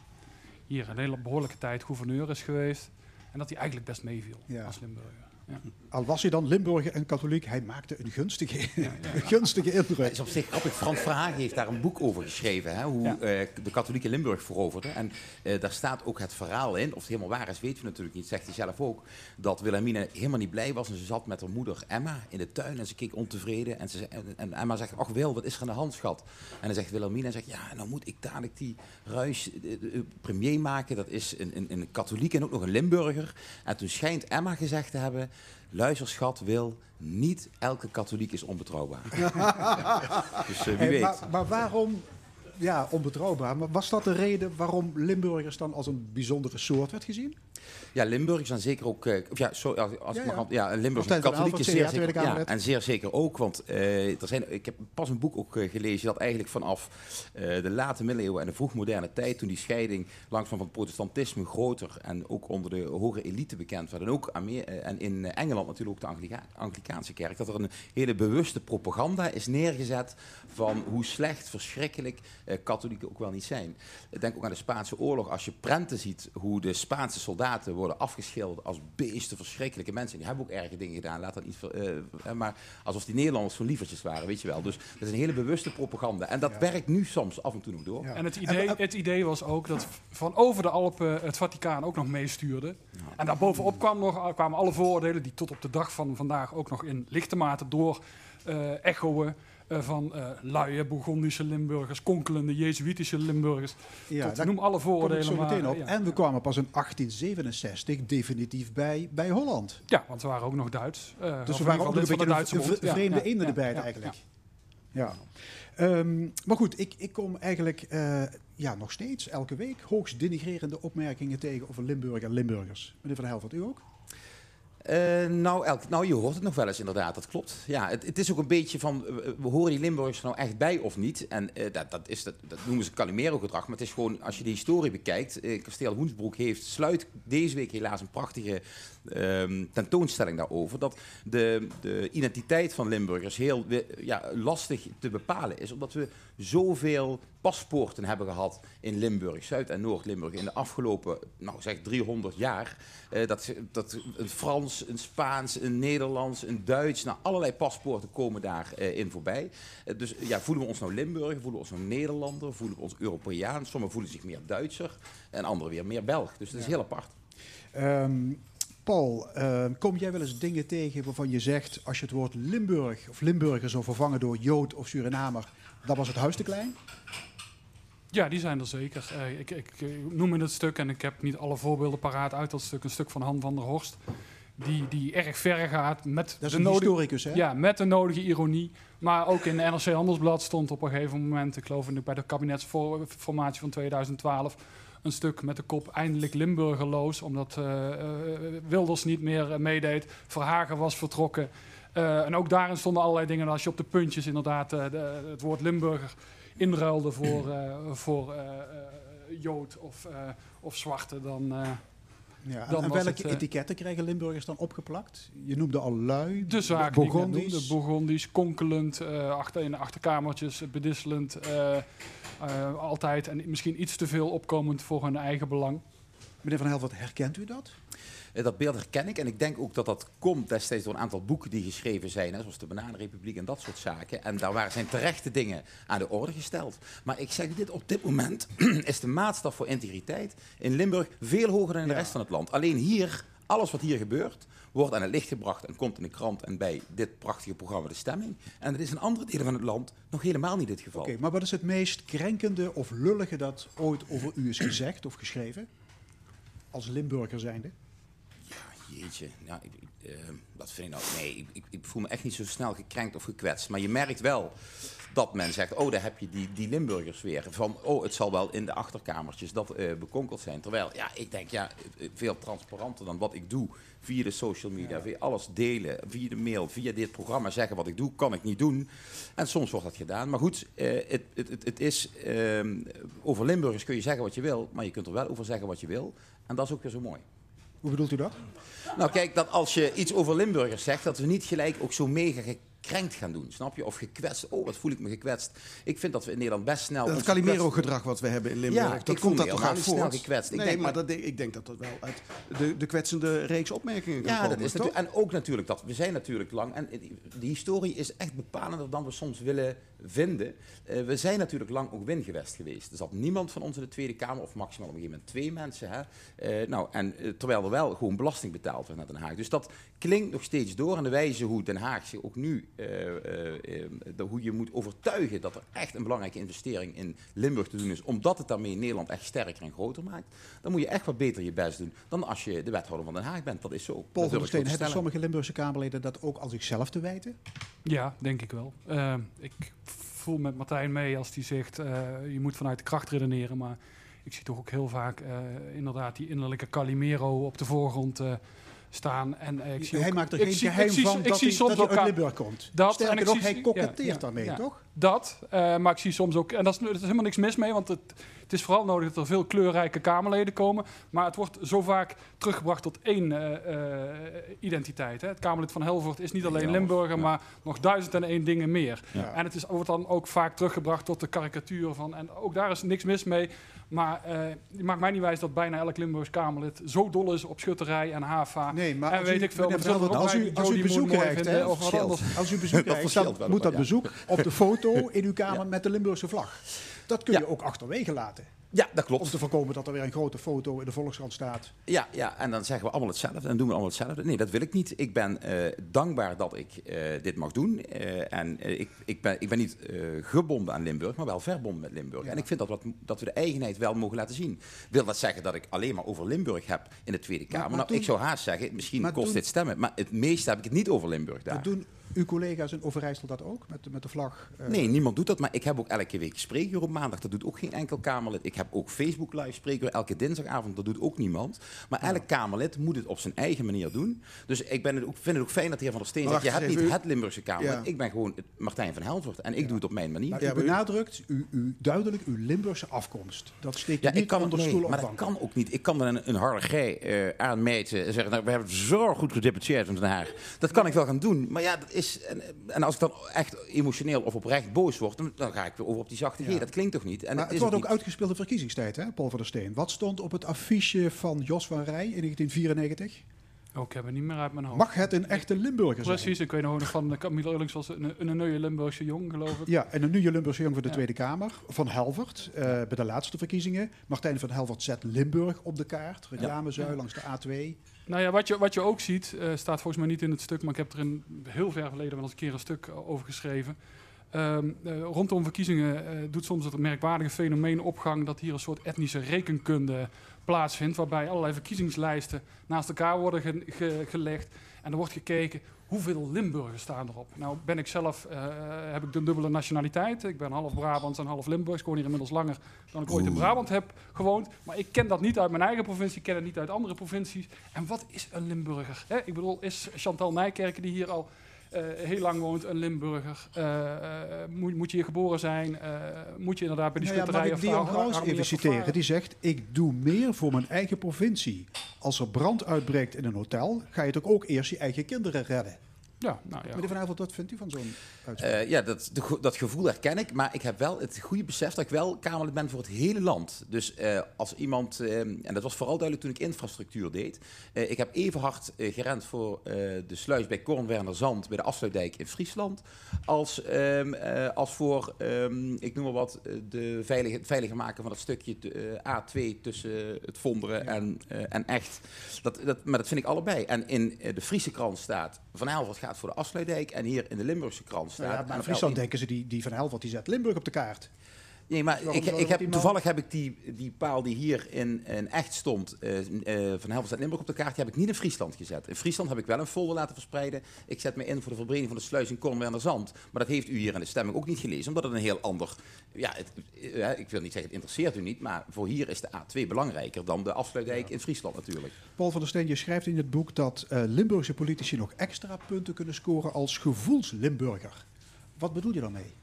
hier een hele behoorlijke tijd gouverneur is geweest. En dat hij eigenlijk best meeviel Ja. als Limburger. Al was hij dan Limburger en katholiek, hij maakte een gunstige, een gunstige Het indruk. is op zich grappig. Frans Verhagen heeft daar een boek over geschreven. Hè, hoe Ja. eh, de katholieke Limburg veroverde. En eh, daar staat ook het verhaal in. Of het helemaal waar is, weten we natuurlijk niet. Zegt hij zelf ook. Dat Wilhelmine helemaal niet blij was. En ze zat met haar moeder Emma in de tuin. En ze keek ontevreden. En, ze, en, en Emma zegt, ach Wil, wat is er aan de hand, schat? En dan zegt Wilhelmine, zegt, ja, nou moet ik dadelijk die Ruis eh, premier maken. Dat is een, een, een katholiek en ook nog een Limburger. En toen schijnt Emma gezegd te hebben... Luister, schat, Wil, niet elke katholiek is onbetrouwbaar. dus eh, wie Hey, weet. maar, maar waarom, ja, onbetrouwbaar, maar was dat de reden waarom Limburgers dan als een bijzondere soort werd gezien? Ja, Limburgers en zeker ook. eh, of ja, sorry, als, als Ja, ik mag ja. aan- ja, Limburgers en Martijn van katholieken Alphen, zeer zeker. Ja, en zeer zeker ook, want eh, er zijn, ik heb pas een boek ook eh, gelezen dat eigenlijk vanaf de late middeleeuwen en de vroegmoderne tijd, toen die scheiding langzaam van het protestantisme groter en ook onder de hogere elite bekend werd, en ook en in Engeland natuurlijk ook de Anglica- Anglikaanse kerk, dat er een hele bewuste propaganda is neergezet van hoe slecht, verschrikkelijk katholieken ook wel niet zijn. Ik denk ook aan de Spaanse oorlog. Als je prenten ziet hoe de Spaanse soldaten worden afgeschilderd als beesten, verschrikkelijke mensen. Die hebben ook erge dingen gedaan. Laat dat niet, ver- eh, eh, maar alsof die Nederlanders zo'n lievertjes waren, weet je wel. Dus dat is een hele bewuste propaganda. En dat Ja. werkt nu soms af en toe nog door. Ja. En het idee, het idee was ook dat van over de Alpen het Vaticaan ook nog meestuurde. En daarbovenop kwam nog, kwamen alle vooroordelen die tot op de dag van vandaag ook nog in lichte mate door eh echoen. Eh, van eh luie Bourgondische Limburgers, konkelende Jezuïtische Limburgers. Ja, tot, noem alle kom ik vooroordelen zo maar. meteen op. ja. En we kwamen pas in 1867 definitief bij, bij Holland. Ja, want ze waren ook nog Duits. eh, Dus we waren ook geval een beetje een vreemde ja, eenden erbij eigenlijk. ja. Ehm, maar goed, ik, ik kom eigenlijk ja, nog steeds elke week hoogst denigrerende opmerkingen tegen over Limburg en Limburgers. Meneer Van Helvert, u ook? Eh, nou, elk, nou, je hoort het nog wel eens inderdaad, dat klopt. Ja, het, het is ook een beetje van, we horen die Limburgers er nou echt bij of niet? En eh, dat, dat, is, dat noemen ze Calimero-gedrag, maar het is gewoon, als je de historie bekijkt, eh, Kasteel Hoensbroek heeft, sluit deze week helaas een prachtige ehm, tentoonstelling daarover, dat de, de identiteit van Limburgers heel ja, lastig te bepalen is, omdat we zoveel paspoorten hebben gehad in Limburg, Zuid- en Noord-Limburg, in de afgelopen, nou zeg 300 jaar. Eh, dat, dat een Frans, een Spaans, een Nederlands, een Duits, nou, allerlei paspoorten komen daarin in voorbij. Eh, dus ja, voelen we ons nou Limburger, voelen we ons nou Nederlander, voelen we ons Europeaan. Sommigen voelen zich meer Duitser en anderen weer meer Belg. Dus dat is heel apart. Ehm, Paul, ehm, kom jij wel eens dingen tegen waarvan je zegt, als je het woord Limburg of Limburger zou vervangen door Jood of Surinamer, dan was het huis te klein? Ja, die zijn er zeker. Eh, ik, ik, noem in het stuk, en ik heb niet alle voorbeelden paraat uit dat stuk, een stuk van Han van der Horst, die, die erg ver gaat met Dat is de een nodige... historicus, hè? Ja, met de nodige ironie. Maar ook in de NRC Handelsblad stond op een gegeven moment, ik geloof in de, bij de kabinetsformatie van 2012, een stuk met de kop eindelijk Limburgerloos, omdat eh, eh, Wilders niet meer eh, meedeed. Verhagen was vertrokken. En ook daarin stonden allerlei dingen. Als je op de puntjes inderdaad de- het woord Limburger inruilde voor, voor Jood of, of Zwarte, dan... Ja, en welke het, etiketten krijgen Limburgers dan opgeplakt? Je noemde al lui, De zaken die ik net Bourgondisch. noemde, Bourgondisch, konkelend, eh, achter, in de achterkamertjes, bedisselend, eh, altijd en misschien iets te veel opkomend voor hun eigen belang. Meneer Van Helvert, herkent u dat? Eh, Dat beeld herken ik en ik denk ook dat dat komt destijds door een aantal boeken die geschreven zijn, hè, zoals de Bananenrepubliek en dat soort zaken. En daar waren zijn terechte dingen aan de orde gesteld. Maar ik zeg dit, op dit moment is de maatstaf voor integriteit in Limburg veel hoger dan in de Ja. rest van het land. Alleen hier, alles wat hier gebeurt, wordt aan het licht gebracht en komt in de krant en bij dit prachtige programma De Stemming. En dat is in andere delen van het land nog helemaal niet het geval. Oké, maar wat is het meest krenkende of lullige dat ooit over u is gezegd of geschreven? Als Limburger zijnde? Jeetje, ja, ik, ik, eh, dat vind ik nou. Nee, ik, ik voel me echt niet zo snel gekrenkt of gekwetst. Maar je merkt wel dat men zegt: Oh, daar heb je die, die Limburgers weer. Van oh, het zal wel in de achterkamertjes dat eh, bekonkeld zijn. Terwijl, ja, ik denk ja, eh, veel transparanter dan wat ik doe. Via de social media, via alles delen, via de mail, via dit programma zeggen wat ik doe, kan ik niet doen. En soms wordt dat gedaan. Maar goed, eh, het, het, het, het is. ehm, over Limburgers kun je zeggen wat je wil, maar je kunt er wel over zeggen wat je wil. En dat is ook weer zo mooi. Hoe bedoelt u dat? Nou, kijk, dat als je iets over Limburgers zegt, dat we niet gelijk ook zo mega gekrenkt gaan doen, snap je? Of gekwetst. Oh, wat voel ik me gekwetst. Ik vind dat we in Nederland best snel... Dat Calimero-gedrag wat we hebben in Limburg, Ja, dat komt dat toch niet snel gekwetst. Ik nee, denk maar dat- ik denk dat dat wel uit de, de kwetsende reeks opmerkingen kan Ja, komen, dat is natuurlijk, en ook natuurlijk dat we zijn natuurlijk lang. En de historie is echt bepalender dan we soms willen vinden. Eh, we zijn natuurlijk lang ook wingewest geweest. Er zat niemand van ons in de Tweede Kamer, of maximaal op een gegeven moment twee mensen. Hè? Eh, nou, en, eh, terwijl er wel gewoon belasting betaald werd naar Den Haag. Dus dat klinkt nog steeds door. En de wijze hoe Den Haag zich ook nu, de- hoe je moet overtuigen dat er echt een belangrijke investering in Limburg te doen is, omdat het daarmee Nederland echt sterker en groter maakt, dan moet je echt wat beter je best doen dan als je de wethouder van Den Haag bent. Dat is zo. Paul van Steen, hebben sommige Limburgse Kamerleden dat ook aan zichzelf te wijten? Ja, denk ik wel. Eh, ik voel met Martijn mee als die zegt, eh, je moet vanuit de kracht redeneren. Maar ik zie toch ook heel vaak eh, inderdaad die innerlijke Calimero op de voorgrond eh, staan. En, eh, ik zie hij ook- maakt er ik geen zie- geheim zie- van ik dat, zie hij, dat hij uit Limburg komt. Dat, en Sterker ik nog, zie- hij koketteert daarmee, toch? Dat, eh, maar ik zie soms ook, en dat is, er is helemaal niks mis mee, want het, het is vooral nodig dat er veel kleurrijke Kamerleden komen. Maar het wordt zo vaak teruggebracht tot één eh, eh, identiteit. Hè. Het Kamerlid van Helvoort is niet alleen Limburger, ja. maar nog duizend en één dingen meer. Ja. En het is, wordt dan ook vaak teruggebracht tot de karikatuur van, en ook daar is niks mis mee. Maar eh je maakt mij niet wijs dat bijna elk Limburgs Kamerlid zo dol is op schutterij en HAVA. Nee, maar en weet u, ik veel, meneer als u, als u bezoek krijgt, hè, of wat anders. als u bezoek krijgt, moet dat ja. bezoek op de foto in uw kamer Ja. met de Limburgse vlag. Dat kun je Ja. ook achterwege laten. Ja, dat klopt. Om te voorkomen dat er weer een grote foto in de Volkskrant staat. Ja, ja, en dan zeggen we allemaal hetzelfde en doen we allemaal hetzelfde. Nee, dat wil ik niet. Ik ben eh, dankbaar dat ik eh, dit mag doen. Eh, en ik, ik, ben, ik ben niet eh, gebonden aan Limburg, maar wel verbonden met Limburg. Ja. En ik vind dat, wat, dat we de eigenheid wel mogen laten zien. Wil dat zeggen dat ik alleen maar over Limburg heb in de Tweede Kamer? maar nou, doen- ik zou haast zeggen, misschien kost doen- dit stemmen. Maar het meeste heb ik het niet over Limburg daar. Doen uw collega's in Overijssel dat ook? Met, de- met de vlag? Nee, niemand doet dat. Maar ik heb ook elke week spreekuur op maandag. Dat doet ook geen enkel Kamerlid. Ik heb ook Facebook live spreekuur elke dinsdagavond. Dat doet ook niemand. Maar elk Kamerlid moet het op zijn eigen manier doen. Dus ik ben het ook, vind het ook fijn dat de heer Van der Steen zegt... Je hebt niet het Limburgse Kamerlid. Ja. Ik ben gewoon Martijn van Helvoort. En ik doe het op mijn manier. Maar u benadrukt u, u duidelijk uw Limburgse afkomst. Dat steekt u Ja, niet ik kan, onder nee, stoel maar dat kan ook niet. Ik kan er een, een harderij eh aanmeten en zeggen... Nou, we hebben het zo goed gedeputeerd in Den Haag. Dat kan ik wel gaan doen. Maar ja, dat is... En, en als ik dan echt emotioneel of oprecht boos word... dan, dan ga ik weer over op die zachte G. Ja. Dat klinkt toch niet? En Maar het is wordt ook niet. uitgespeeld in verkiezingstijd, hè, Paul van der Steen. Wat stond op het affiche van Jos van Rij in 1994? Oh, ik heb het niet meer uit mijn hoofd. Mag het een echte Limburger zijn? Precies, ik weet nog van uh, Camille Eurlings was een, een, een nieuwe Limburgse jong, geloof ik. Ja, en een nieuwe Limburgse jong voor de Ja. Tweede Kamer. Van Helvert, eh, bij de laatste verkiezingen. Martijn van Helvert zet Limburg op de kaart. Reclamezuil Ja. langs de A2. Nou ja, wat je, wat je ook ziet, eh, staat volgens mij niet in het stuk, maar ik heb er in heel ver verleden wel eens een keer een stuk eh, over geschreven. Ehm, eh, rondom verkiezingen eh, doet soms het merkwaardige fenomeen opgang dat hier een soort etnische rekenkunde plaatsvindt, waarbij allerlei verkiezingslijsten naast elkaar worden ge- ge- gelegd en er wordt gekeken hoeveel Limburgers staan erop. Nou ben ik zelf, eh, heb ik de dubbele nationaliteit. Ik ben half Brabants en half Limburgs. Ik woon hier inmiddels langer dan ik ooit in Brabant heb gewoond. Maar ik ken dat niet uit mijn eigen provincie, ik ken het niet uit andere provincies. En wat is een Limburger? Hè? Ik bedoel, is Chantal Nijkerken, die hier al heel lang woont, een Limburger? Eh, eh, moet, moet je hier geboren zijn? Eh, moet je inderdaad bij die Nou ja, mag ik Dion Graus even citeren? Die zegt, ik doe meer voor mijn eigen provincie. Als er brand uitbreekt in een hotel, ga je toch ook eerst je eigen kinderen redden. Ja, nou ja. Meneer Van Helvert, wat vindt u van zo'n uitspraak? Eh, ja, dat, dat gevoel herken ik. Maar ik heb wel het goede besef dat ik wel Kamerlid ben voor het hele land. Dus eh, als iemand, eh, en dat was vooral duidelijk toen ik infrastructuur deed. eh, ik heb even hard gerend voor eh, de sluis bij Kornwerner Zand, bij de afsluitdijk in Friesland. Als, ehm, eh, als voor, ehm, ik noem maar wat, de veilige, het veiliger maken van dat stukje eh, A2 tussen het Vonderen en, eh, en Echt. Dat, dat, maar dat vind ik allebei. En in de Friese krant staat, Van Helvert gaat voor de afsluitdijk. En hier in de Limburgse krant staat... Nou ja, maar in Friesland denken ze, die, die Van Helvert die zet Limburg op de kaart. Nee, maar Waarom ik, ik heb, toevallig heb ik die, die paal die hier in, in echt stond, eh, eh, van en Limburg op de kaart, die heb ik niet in Friesland gezet. In Friesland heb ik wel een folder laten verspreiden. Ik zet me in voor de verbreding van de sluis in Kornwerner Zand. Maar dat heeft u hier in de stemming ook niet gelezen, omdat het een heel ander... Ja, het, eh, ik wil niet zeggen, het interesseert u niet, maar voor hier is de A2 belangrijker dan de afsluitdijk in Friesland natuurlijk. Paul van der Steen, je schrijft in het boek dat Limburgse politici nog extra punten kunnen scoren als gevoelslimburger. Wat bedoel je daarmee?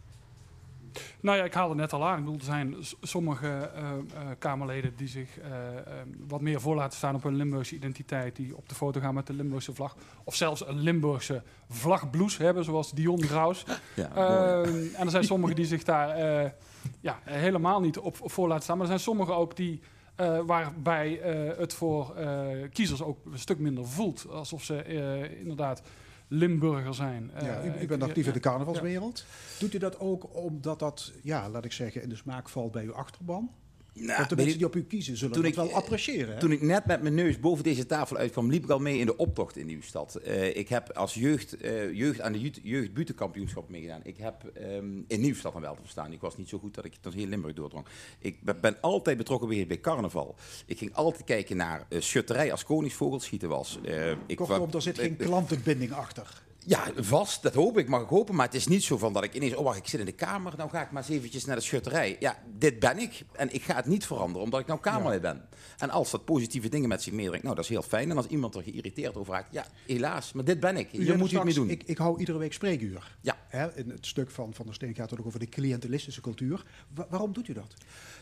Nou ja, ik haalde het net al aan. Ik bedoel, er zijn sommige eh, eh, Kamerleden die zich eh, eh, wat meer voor laten staan op hun Limburgse identiteit. Die op de foto gaan met de Limburgse vlag. Of zelfs een Limburgse vlagblouse hebben, zoals Dion Graus. Ja. Ehm, en er zijn sommigen die zich daar ja, helemaal niet op, voor laten staan. Maar er zijn sommigen ook die, waarbij het voor kiezers ook een stuk minder voelt. Alsof ze inderdaad Limburger zijn. Ja, Eh, u, u ik- bent actief in de carnavalswereld. Doet u dat ook omdat dat, ja, laat ik zeggen, in de smaak valt bij uw achterban? Nou, Want de mensen die op u kiezen zullen Toen dat ik, wel appreciëren. hè? Toen ik net met mijn neus boven deze tafel uitkwam, liep ik al mee in de optocht in Nieuwstad. Eh, ik heb als jeugd, eh, jeugd aan de jeugd- jeugdbutenkampioenschap meegedaan. Ik heb ehm, in Nieuwstad dan wel te verstaan. Ik was niet zo goed dat ik tot heel Limburg doordrong. Ik ben, altijd betrokken geweest bij carnaval. Ik ging altijd kijken naar eh, schutterij als koningsvogel schieten was. Ik Kortom, er zit geen klantenbinding achter. Ja, vast. Dat hoop ik. Mag ik hopen. Maar het is niet zo van dat ik ineens... Oh, wacht, ik zit in de kamer. Nou ga ik maar eens eventjes naar de schutterij. Ja, dit ben ik. En ik ga het niet veranderen, omdat ik nou kamerlid ben. En als dat positieve dingen met zich meebrengt, nou, dat is heel fijn. En als iemand er geïrriteerd over raakt, ja, helaas. Maar dit ben ik. Hier moet je het mee doen. Ik, ik hou iedere week spreekuur. Ja. Hè, in het stuk van Van der Steen gaat het ook over de cliëntelistische cultuur. Wa- waarom doet u dat?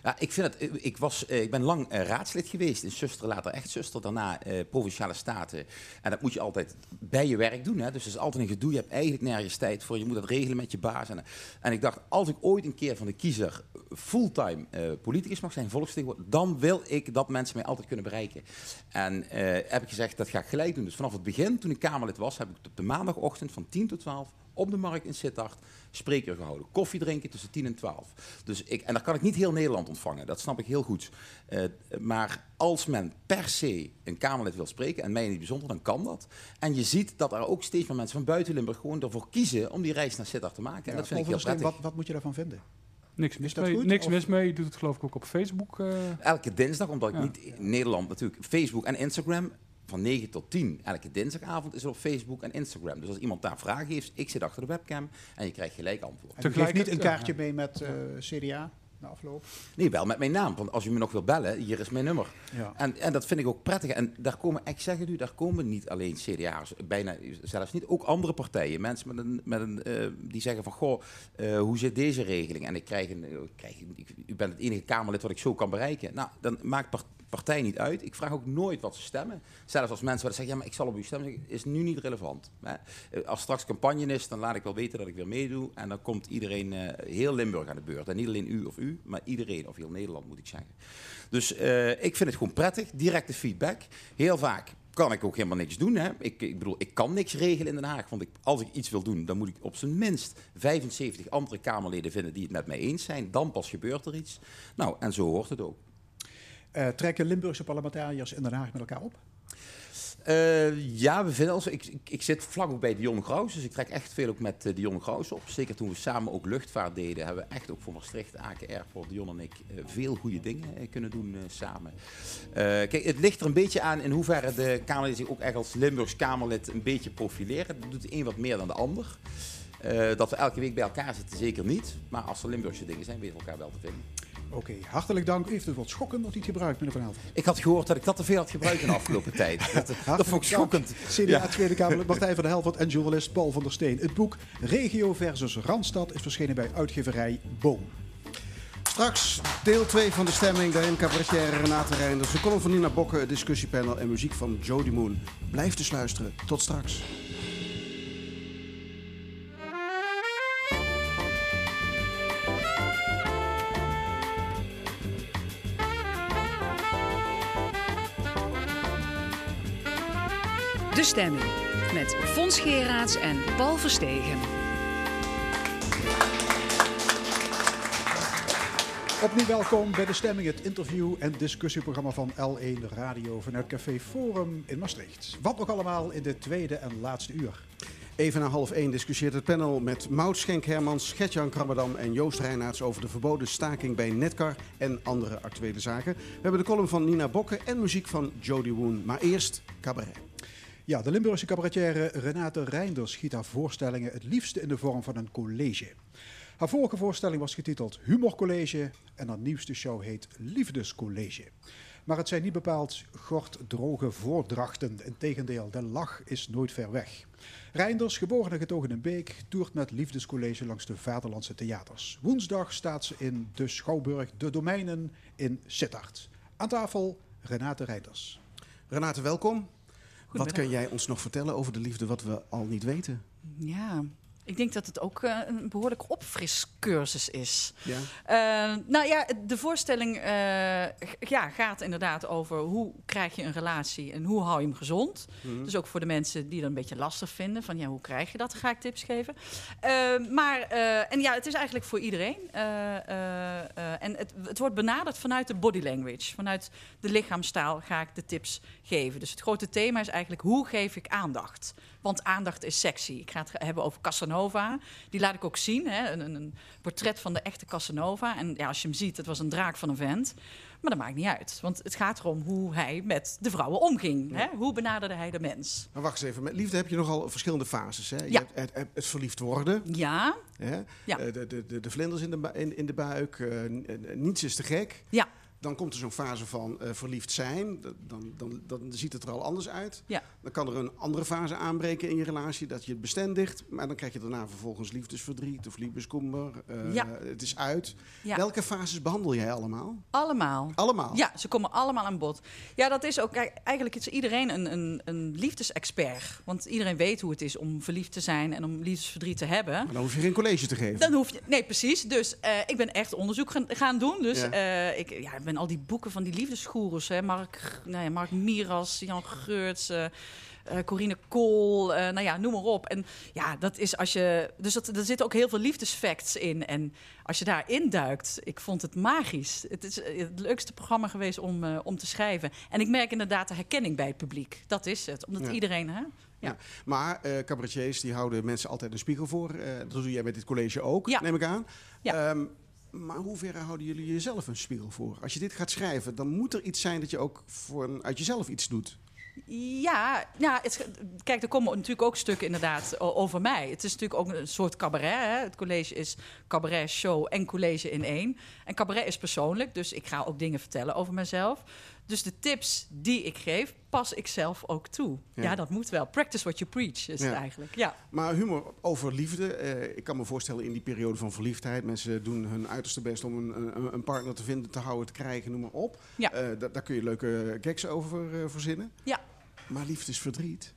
Ja, ik, vind het, ik, was, eh, ik ben lang eh, raadslid geweest in Zuster, later echt Zuster, daarna eh, Provinciale Staten. En dat moet je altijd bij je werk doen. Hè? Dus het is altijd een gedoe. Je hebt eigenlijk nergens tijd voor. Je moet dat regelen met je baas. En, en ik dacht, als ik ooit een keer van de kiezer fulltime eh, politicus mag zijn, volksvertegenwoordiger, dan wil ik dat mensen mij altijd kunnen bereiken. En heb ik gezegd, dat ga ik gelijk doen. Dus vanaf het begin, toen ik Kamerlid was, heb ik op de maandagochtend van 10 tot 12 op de markt in Sittard spreker gehouden. Koffie drinken tussen 10 en 12. Dus ik, en dan kan ik niet heel Nederland ontvangen, dat snap ik heel goed. Eh, maar als men per se een Kamerlid wil spreken, en mij in het bijzonder, dan kan dat. En je ziet dat er ook steeds meer mensen van buiten Limburg gewoon ervoor kiezen om die reis naar Sittard te maken. En dat vind ik heel prettig. wat, wat moet je daarvan vinden? Niks mis, dat mee, goed, niks of- mis mee. Je doet het geloof ik ook op Facebook. eh. Elke dinsdag, omdat ik Ja. niet in Nederland natuurlijk Facebook en Instagram van 9 tot 10. Elke dinsdagavond is er op Facebook en Instagram. Dus als iemand daar vragen heeft, ik zit achter de webcam en je krijgt gelijk antwoord. En Tegelijk- niet een kaartje mee met eh, CDA na afloop? Nee, wel met mijn naam. Want als u me nog wil bellen, hier is mijn nummer. Ja. En, en dat vind ik ook prettig. En daar komen, ik zeg het u, daar komen niet alleen CDA's, bijna zelfs niet, ook andere partijen. Mensen met een, met een, eh, die zeggen van, goh, eh, hoe zit deze regeling? En ik krijg een, ik krijg, ik- u bent het enige Kamerlid wat ik zo kan bereiken. Nou, dan maakt part- partij niet uit. Ik vraag ook nooit wat ze stemmen. Zelfs als mensen zeggen, ja, maar ik zal op u stemmen, is nu niet relevant. Eh, Als straks campagne is, dan laat ik wel weten dat ik weer meedoe. En dan komt iedereen, eh, heel Limburg aan de beurt. En niet alleen u of u, maar iedereen, of heel Nederland moet ik zeggen. Dus eh, ik vind het gewoon prettig, directe feedback. Heel vaak kan ik ook helemaal niks doen. Hè? Ik, ik bedoel, ik kan niks regelen in Den Haag. Want ik, als ik iets wil doen, dan moet ik op zijn minst 75 andere Kamerleden vinden die het met mij eens zijn. Dan pas gebeurt er iets. Nou, en zo hoort het ook. Eh, trekken Limburgse parlementariërs in Den Haag met elkaar op? Eh, ja, we vinden ons. Ik, ik, zit vlak ook bij Dion Graus, dus ik trek echt veel ook met uh, Dion Graus op. Zeker toen we samen ook luchtvaart deden, hebben we echt ook voor Maastricht, Aken Airport, Dion en ik, veel goede dingen kunnen doen samen. Eh, kijk, het ligt er een beetje aan in hoeverre de Kamerlid zich ook echt als Limburgs Kamerlid een beetje profileren. Dat doet de een wat meer dan de ander. Dat we elke week bij elkaar zitten, zeker niet. Maar als er Limburgse dingen zijn, weten we elkaar wel te vinden. Oké, okay, hartelijk dank. U heeft het wat schokkend nog niet gebruikt, meneer Van Helft. Ik had gehoord dat ik dat te veel had gebruikt in de afgelopen tijd. Dat, dat vond ik schokkend. CDA ja. Tweede Kamerlid Martijn van der Helvert en journalist Paul van der Steen. Het boek Regio versus Randstad is verschenen bij uitgeverij Boom. Straks deel 2 van de stemming. Daarin cabaretière Renate Reinders, de column van Nina Bokke, het discussiepanel en muziek van Jody Moon. Blijf dus luisteren. Tot straks. Stemming met Fons Geraerts en Paul Verstegen. Opnieuw welkom bij De Stemming, het interview- en discussieprogramma van L1 Radio vanuit Café Forum in Maastricht. Wat nog allemaal in de tweede en laatste uur. Even na half één discussieert het panel met Maud Schenk Hermans, Gertjan Krabberdam en Joost Reinaerts over de verboden staking bij Netcar en andere actuele zaken. We hebben de column van Nina Bokke en muziek van Jody Woon. Maar eerst cabaret. Ja, de Limburgse cabaretière Renate Reinders schiet haar voorstellingen het liefste in de vorm van een college. Haar vorige voorstelling was getiteld Humorcollege en haar nieuwste show heet Liefdescollege. Maar het zijn niet bepaald gorddroge voordrachten. Integendeel, de lach is nooit ver weg. Reinders, geboren en getogen in Beek, toert met liefdescollege langs de Vaderlandse theaters. Woensdag staat ze in de Schouwburg De Domeinen in Sittard. Aan tafel Renate Reinders. Renate, welkom. Wat kun jij ons nog vertellen over de liefde wat we al niet weten? Ja, ik denk dat het ook eh, een behoorlijk opfriscursus is. Ja. Eh, nou ja, de voorstelling eh, ja, gaat inderdaad over hoe krijg je een relatie en hoe hou je hem gezond. Mhm. Dus ook voor de mensen die dat een beetje lastig vinden, van ja, hoe krijg je dat? Dan ga ik tips geven. Maar, en ja, het is eigenlijk voor iedereen. En het, het wordt benaderd vanuit de body language. Vanuit de lichaamstaal ga ik de tips geven. Dus het grote thema is eigenlijk, hoe geef ik aandacht? Want aandacht is sexy. Ik ga het hebben over Casanova. Die laat ik ook zien. Hè? Een, een, portret van de echte Casanova. En ja, als je hem ziet, het was een draak van een vent. Maar dat maakt niet uit. Want het gaat erom hoe hij met de vrouwen omging. Hè? Hoe benaderde hij de mens? Maar wacht eens even, met liefde heb je nogal verschillende fases. Hè? Je Ja. hebt het, het, verliefd worden, Ja, hè? Ja. Eh, de, de, de, de vlinders in de, in, in de buik, eh, niets is te gek. ja, Dan komt er zo'n fase van eh, verliefd zijn. D- Dan, dan, dan ziet het er al anders uit. ja. Dan kan er een andere fase aanbreken in je relatie, dat je het bestendigt. Maar dan krijg je daarna vervolgens liefdesverdriet of liefdeskomber. Eh, Ja. Het is uit. Ja. Welke fases behandel jij allemaal? Allemaal. Allemaal? Ja, ze komen allemaal aan bod. Ja, dat is ook eigenlijk is iedereen een, een, een liefdesexpert. Want iedereen weet hoe het is om verliefd te zijn en om liefdesverdriet te hebben. Maar dan hoef je geen college te geven. Dan hoef je. Nee, precies. Dus eh, ik ben echt onderzoek gaan, gaan doen. Dus Ja. ik, ja, ik ben al die boeken van die liefdesgoeroes. Hè, Mark, nou ja, Mark Miras, Jan Geurts. eh, Corine Kool, eh, nou ja, noem maar op. En ja, dat is als je. Dus dat, er zitten ook heel veel liefdesfacts in. En als je daarin duikt, ik vond het magisch. Het is het leukste programma geweest om, om te schrijven. En ik merk inderdaad de herkenning bij het publiek. Dat is het. Omdat Ja. iedereen. Hè? Ja. Maar eh cabaretiers die houden mensen altijd een spiegel voor. Dat doe jij met dit college ook, Ja. neem ik aan. Ja. Ehm, maar hoe ver houden jullie jezelf een spiegel voor? Als je dit gaat schrijven, dan moet er iets zijn dat je ook voor, uit jezelf iets doet. Ja, ja het, kijk, er komen natuurlijk ook stukken inderdaad over mij. Het is natuurlijk ook een soort cabaret. Hè? Het college is cabaret, show en college in één. En cabaret is persoonlijk, dus ik ga ook dingen vertellen over mezelf. Dus de tips die ik geef, pas ik zelf ook toe. Ja. Ja, dat moet wel. Practice what you preach is Ja. het eigenlijk. Ja. Maar humor over liefde. eh, ik kan me voorstellen in die periode van verliefdheid. Mensen doen hun uiterste best om een, een, een partner te vinden, te houden, te krijgen, noem maar op. Ja. Eh, da- daar kun je leuke gags over eh, verzinnen. Ja. Maar liefdesverdriet.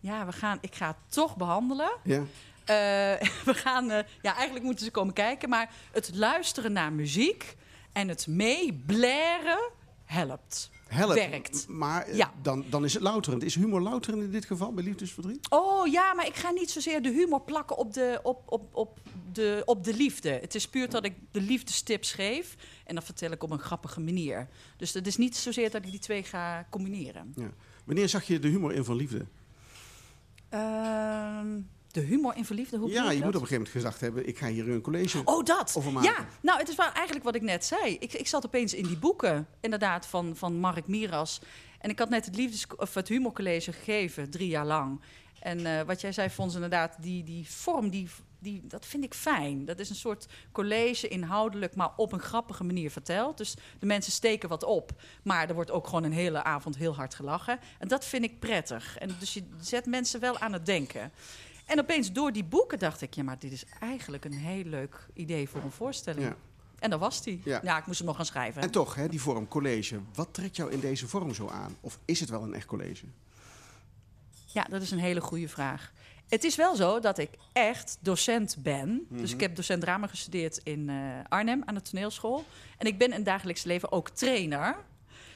ja, we gaan, ik ga het toch behandelen. Ja. We gaan, ja, eigenlijk moeten ze komen kijken, maar het luisteren naar muziek en het meeblaren helpt. Helpt. Werkt. Maar eh, Ja. dan, dan is het louterend. Is humor louterend in dit geval bij liefdesverdriet? Oh ja, maar ik ga niet zozeer de humor plakken op de, op, op, op de, op de liefde. Het is puur dat ik de liefdestips geef en dat vertel ik op een grappige manier. Dus het is niet zozeer dat ik die twee ga combineren. Ja. Wanneer zag je de humor in van liefde? Ehm, de humor in verliefde, hoe ja, je je moet op een gegeven moment gezegd hebben: ik ga hier een college Oh, dat. over maken. Ja, nou, het is wel eigenlijk wat ik net zei. Ik, ik zat opeens in die boeken, inderdaad, van, van Mark Miras. En ik had net het, liefdes, of het humorcollege gegeven, drie jaar lang. En eh, wat jij zei, Fons, inderdaad, die, die vorm, die, die, dat vind ik fijn. Dat is een soort college, inhoudelijk, maar op een grappige manier verteld. Dus de mensen steken wat op. Maar er wordt ook gewoon een hele avond heel hard gelachen. En dat vind ik prettig. En dus je zet mensen wel aan het denken. En opeens door die boeken dacht ik, ja, maar dit is eigenlijk een heel leuk idee voor een voorstelling. Ja. En dat was die. Ja. Ja. ik moest hem nog gaan schrijven. En toch, hè, die vorm college. Wat trekt jou in deze vorm zo aan? Of is het wel een echt college? Ja, dat is een hele goede vraag. Het is wel zo dat ik echt docent ben. Dus Mhm. ik heb docent drama gestudeerd in eh, Arnhem aan de toneelschool. En ik ben in dagelijks leven ook trainer.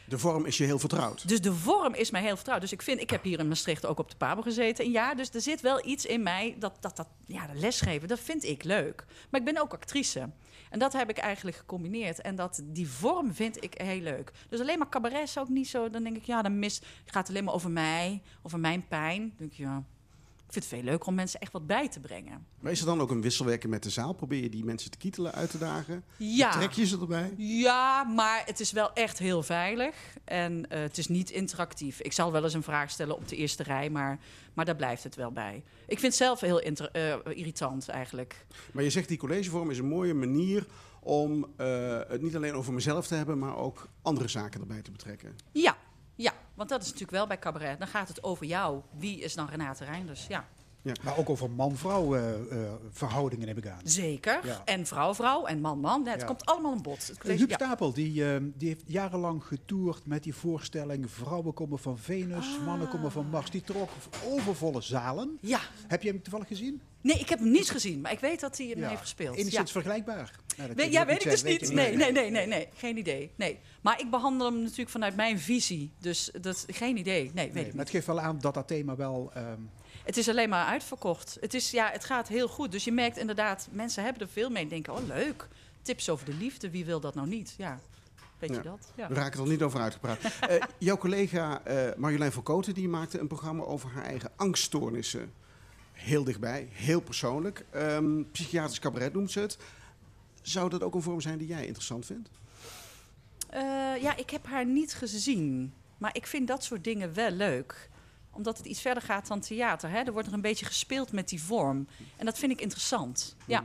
De vorm is je heel vertrouwd. Dus de vorm is mij heel vertrouwd. Dus ik vind, ik heb hier in Maastricht ook op de Pabo gezeten een jaar. Dus er zit wel iets in mij dat, dat, dat ja, de lesgeven, dat vind ik leuk. Maar ik ben ook actrice. En dat heb ik eigenlijk gecombineerd. En dat, die vorm vind ik heel leuk. Dus alleen maar cabaret is ook niet zo. Dan denk ik, ja, dan mis, gaat het alleen maar over mij, over mijn pijn. Denk ja, Ik vind het veel leuker om mensen echt wat bij te brengen. Maar is er dan ook een wisselwerking met de zaal? Probeer je die mensen te kietelen, uit te dagen? Ja. Trek je ze erbij? Ja, maar het is wel echt heel veilig. En eh, het is niet interactief. Ik zal wel eens een vraag stellen op de eerste rij, maar, maar daar blijft het wel bij. Ik vind het zelf heel eh, irritant eigenlijk. Maar je zegt die collegevorm is een mooie manier om eh, het niet alleen over mezelf te hebben, maar ook andere zaken erbij te betrekken. Ja, want dat is natuurlijk wel bij cabaret. Dan gaat het over jou. Wie is dan Renate Reinders? Ja, Maar ook over man-vrouw eh, eh, verhoudingen heb ik aan. zeker. Ja. En vrouw-vrouw en man-man. Het Ja. komt allemaal aan bod. Het college- Huub ja. Stapel, die, eh, die heeft jarenlang getoerd met die voorstelling Vrouwen komen van Venus, Ah. mannen komen van Mars. Die trok overvolle zalen. Ja, Heb je hem toevallig gezien? nee, ik heb hem niet gezien, maar ik weet dat hij hem Ja. heeft gespeeld. Enigszins Ja. vergelijkbaar. Nou, We- kun je ja, weet ik dus niet. nee, nee, nee, nee. Geen idee. Nee. Maar ik behandel hem natuurlijk vanuit mijn visie. Dus dat, geen idee. Nee, weet Nee, ik maar niet. het geeft wel aan dat dat thema wel... ehm, Het is alleen maar uitverkocht. Het, is, ja, het gaat heel goed. Dus je merkt inderdaad, mensen hebben er veel mee. En denken, oh leuk. Tips over de liefde, wie wil dat nou niet? Ja, weet Ja. je dat? Ja. We raken er niet over uitgepraat. Eh, jouw collega eh, Marjolein van Koten die maakte een programma over haar eigen angststoornissen. Heel dichtbij, heel persoonlijk. Ehm, psychiatrisch cabaret noemt ze het. Zou dat ook een vorm zijn die jij interessant vindt? Eh, ja, ik heb haar niet gezien. Maar ik vind dat soort dingen wel leuk. Omdat het iets verder gaat dan theater. Hè? Er wordt er een beetje gespeeld met die vorm. En dat vind ik interessant. Ja.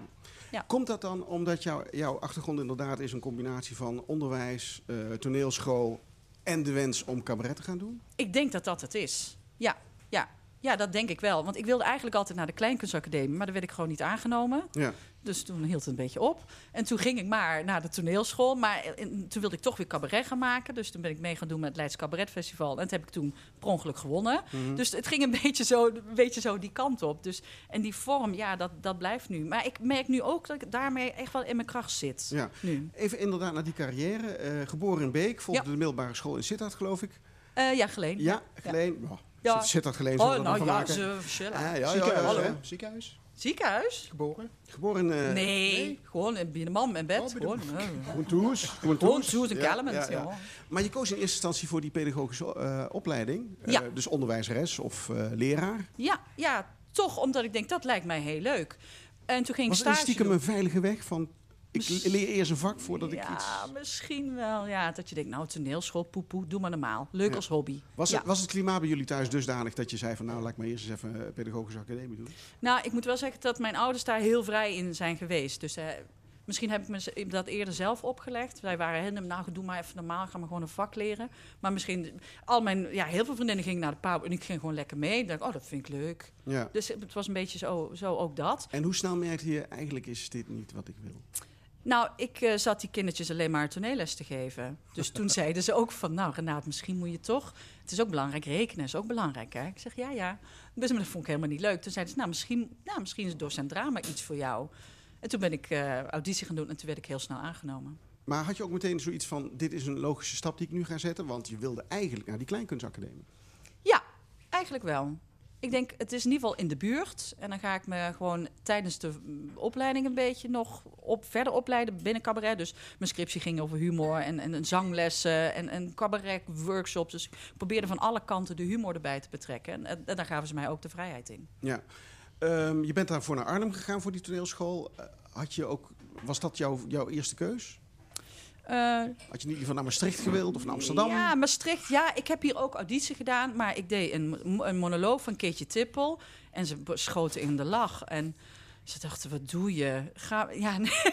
Komt dat dan omdat jouw jouw achtergrond inderdaad is een combinatie van onderwijs, eh, toneelschool en de wens om cabaret te gaan doen? Ik denk dat dat het is. Ja, ja. Ja, dat denk ik wel. Want ik wilde eigenlijk altijd naar de Kleinkunstacademie, maar daar werd ik gewoon niet aangenomen. Ja. Dus toen hield het een beetje op. En toen ging ik maar naar de toneelschool. Maar toen wilde ik toch weer cabaret gaan maken. Dus toen ben ik mee gaan doen met het Leids Cabaret Festival. En dat heb ik toen per ongeluk gewonnen. Mhm. Dus het ging een beetje, zo, een beetje zo die kant op. Dus, en die vorm, ja, dat, dat blijft nu. Maar ik merk nu ook dat ik daarmee echt wel in mijn kracht zit. Ja. Nu. Even inderdaad naar die carrière. Eh, geboren in Beek, volgde Ja. de middelbare school in Sittard, geloof ik. Eh, ja, Geleen. Ja, Geleen. Oh, Ja. Sittard Geleen zullen Oh, nou van ja, maken. ze chillen. Ah, ja, ja, ziekenhuis, ja. Ziekenhuis, Ziekenhuis? geboren. Geboren in... eh, Nee, gewoon in binnen man en bed. Oh, gewoon, eh, Gewoon toes. Gewoon toes. zoet en Ja, Kelmen. ja, ja. Maar je koos in eerste instantie voor die pedagogische eh, opleiding. Eh, Ja. dus onderwijzeres of eh, leraar. Ja, ja, toch omdat ik denk, dat lijkt mij heel leuk. En toen ging ik Was het stage stiekem doen. een veilige weg van... Ik leer eerst een vak voordat ik ja, iets... misschien wel. Ja, dat je denkt, nou, toneelschool, poepoe, doe maar normaal. Leuk Ja. als hobby. Was, Ja. het, was het klimaat bij jullie thuis dusdanig dat je zei van... nou, laat ik maar eerst eens even een pedagogische academie doen? Nou, ik moet wel zeggen dat mijn ouders daar heel vrij in zijn geweest. Dus eh, misschien heb ik me dat eerder zelf opgelegd. Wij waren helemaal, nou, doe maar even normaal, ga maar gewoon een vak leren. Maar misschien, al mijn, ja, heel veel vriendinnen gingen naar de pauw en ik ging gewoon lekker mee. Ik dacht, oh, dat vind ik leuk. Ja. Dus het was een beetje zo, zo ook dat. En hoe snel merkte je, eigenlijk is dit niet wat ik wil? Nou, ik eh, zat die kindertjes alleen maar toneelles te geven. Dus toen zeiden ze ook van, nou Renaat, misschien moet je toch... Het is ook belangrijk, rekenen is ook belangrijk, hè? Ik zeg, ja, ja. Dus maar dat vond ik helemaal niet leuk. Toen zeiden ze, nou, misschien, nou, misschien is docent drama iets voor jou. En toen ben ik eh, auditie gaan doen en toen werd ik heel snel aangenomen. Maar had je ook meteen zoiets van... dit is een logische stap die ik nu ga zetten? Want je wilde eigenlijk naar die kleinkunstacademie. Ja, eigenlijk wel. Ik denk, het is in ieder geval in de buurt. En dan ga ik me gewoon tijdens de opleiding een beetje nog op, verder opleiden binnen cabaret. Dus mijn scriptie ging over humor en, en, en zanglessen en, en cabaret-workshops. Dus ik probeerde van alle kanten de humor erbij te betrekken. En, en, en daar gaven ze mij ook de vrijheid in. Ja. Ehm, je bent daarvoor naar Arnhem gegaan voor die toneelschool. Eh, had je ook, was dat jouw, jouw eerste keus? Eh, Had je niet liever naar Maastricht gewild of naar Amsterdam? Ja, Maastricht. Ja, ik heb hier ook auditie gedaan. Maar ik deed een, een monoloog van Keetje Tippel. En ze schoten in de lach. En ze dachten, wat doe je? Ga, ja, nee.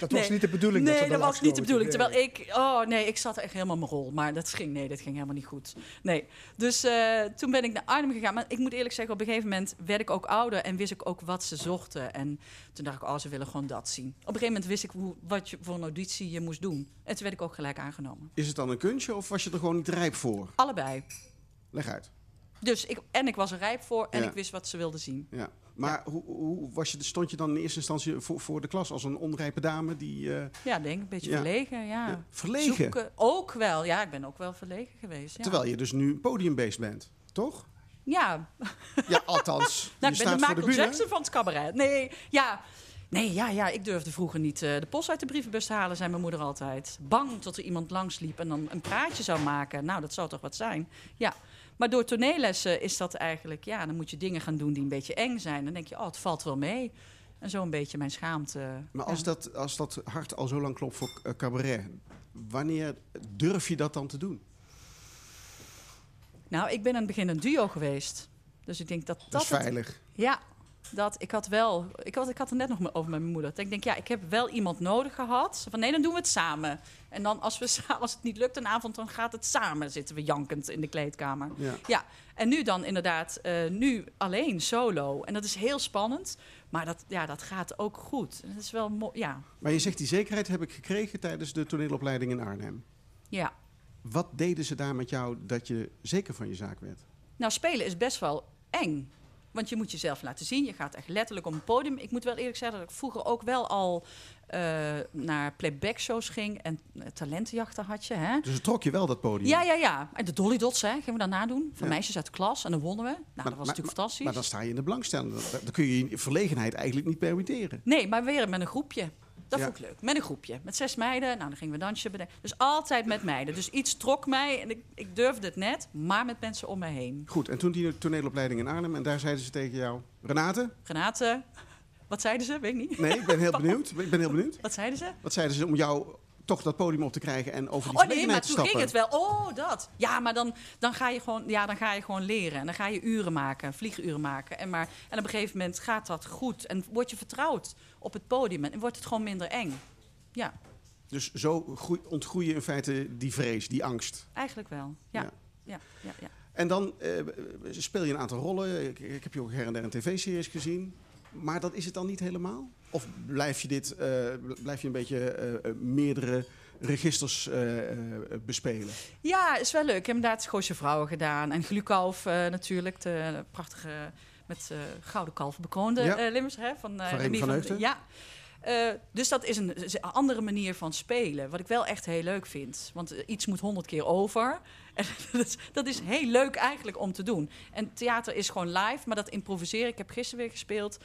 Dat Nee. was niet de bedoeling. dat Nee, dat de was niet de bedoeling. Terwijl ik, oh nee, ik zat echt helemaal mijn rol. Maar dat ging, nee, dat ging helemaal niet goed. Nee. Dus eh, toen ben ik naar Arnhem gegaan. Maar ik moet eerlijk zeggen, op een gegeven moment werd ik ook ouder en wist ik ook wat ze zochten. En toen dacht ik, oh, ze willen gewoon dat zien. Op een gegeven moment wist ik hoe, wat je voor een auditie je moest doen. En toen werd ik ook gelijk aangenomen. Is het dan een kunstje of was je er gewoon niet rijp voor? Allebei. Leg uit. Dus ik, en ik was er rijp voor en Ja. ik wist wat ze wilden zien. Ja. Maar Hoe, hoe was je, stond je dan in eerste instantie voor, voor de klas als een onrijpe dame die... eh, Ja, denk een beetje Ja. verlegen. Ja. Ja, verlegen? Zoeken. Ook wel, ja, ik ben ook wel verlegen geweest. Ja. Terwijl je dus nu podiumbeest bent, toch? Ja, Ja, althans. Nou, je ik ben de de. Jackson van het cabaret. Nee, ja. Nee, ja, ja, ik durfde vroeger niet eh, de post uit de brievenbus te halen, zei mijn moeder altijd. Bang tot er iemand langsliep en dan een praatje zou maken. Nou, dat zou toch wat zijn. Ja, Maar door toneellessen is dat eigenlijk, ja, dan moet je dingen gaan doen die een beetje eng zijn. Dan denk je, oh, het valt wel mee. En zo een beetje mijn schaamte. Maar als, ja. dat, als dat hart al zo lang klopt voor eh, cabaret, wanneer durf je dat dan te doen? Nou, ik ben in het begin een duo geweest. Dus ik denk dat dat. Dat is het- veilig. Ja, dat ik had wel. Ik had, ik had het net nog over met mijn moeder. Dat ik denk, ja, ik heb wel iemand nodig gehad. Van nee, dan doen we het samen. En dan als, we, als het niet lukt een avond, dan gaat het samen. Zitten we jankend in de kleedkamer. Ja. Ja, en nu dan inderdaad, eh, nu alleen solo. En dat is heel spannend. Maar dat, ja, dat gaat ook goed. Dat is wel mooi. Ja, Maar je zegt, die zekerheid heb ik gekregen tijdens de toneelopleiding in Arnhem. ja. Wat deden ze daar met jou dat je zeker van je zaak werd? Nou, spelen is best wel eng. Want je moet jezelf laten zien. Je gaat echt letterlijk op een podium. Ik moet wel eerlijk zeggen dat ik vroeger ook wel al eh, naar playback shows ging. En eh, talentenjachten had je, hè? Dus het trok je wel dat podium? Ja, ja, ja. En de Dolly Dots, hè, gingen we daarna doen. Van Ja. meisjes uit de klas. En dan wonnen we. Nou, dat was natuurlijk fantastisch. Maar dan sta je in de belangstelling. Dan, dan kun je je verlegenheid eigenlijk niet permitteren. Nee, maar weer met een groepje. Dat Ja. vond ik leuk. Met een groepje. Met zes meiden. Nou, dan gingen we dansje bedenken. Dus altijd met meiden. Dus iets trok mij. En ik, ik durfde het net. Maar met mensen om mij heen. Goed, en toen die toneelopleiding in Arnhem. En daar zeiden ze tegen jou... Renate? Renate, wat zeiden ze? Weet ik niet. Nee, ik ben heel benieuwd. Ik ben heel benieuwd. Wat zeiden ze? Wat zeiden ze om jou toch dat podium op te krijgen en over die Oh nee, maar te toen ging het wel. Oh, dat. Ja, maar dan, dan, ga je gewoon, ja, dan ga je gewoon leren. En dan ga je uren maken, vlieguren maken. En, maar, en op een gegeven moment gaat dat goed. En word je vertrouwd op het podium. En wordt het gewoon minder eng. Ja, Dus zo groei- ontgroei je in feite die vrees, die angst. eigenlijk wel. Ja, Ja. ja, ja, ja. En dan eh, speel je een aantal rollen. Ik, ik heb je ook her en der in tv-series gezien. Maar dat is het dan niet helemaal? Of blijf je, dit, eh, blijf je een beetje eh, eh, meerdere registers bespelen? Ja, is wel leuk. Ik heb inderdaad Goosje Vrouwen gedaan. En Glukalf natuurlijk, de prachtige met gouden kalf bekroonde Ja. Limmers. Hè, van, Van Remy van Heugden. Ja. Dus dat is een, is een andere manier van spelen. Wat ik wel echt heel leuk vind. Want iets moet honderd keer over. En dat, is, dat is heel leuk eigenlijk om te doen. En theater is gewoon live. Maar dat improviseren, ik heb gisteren weer gespeeld...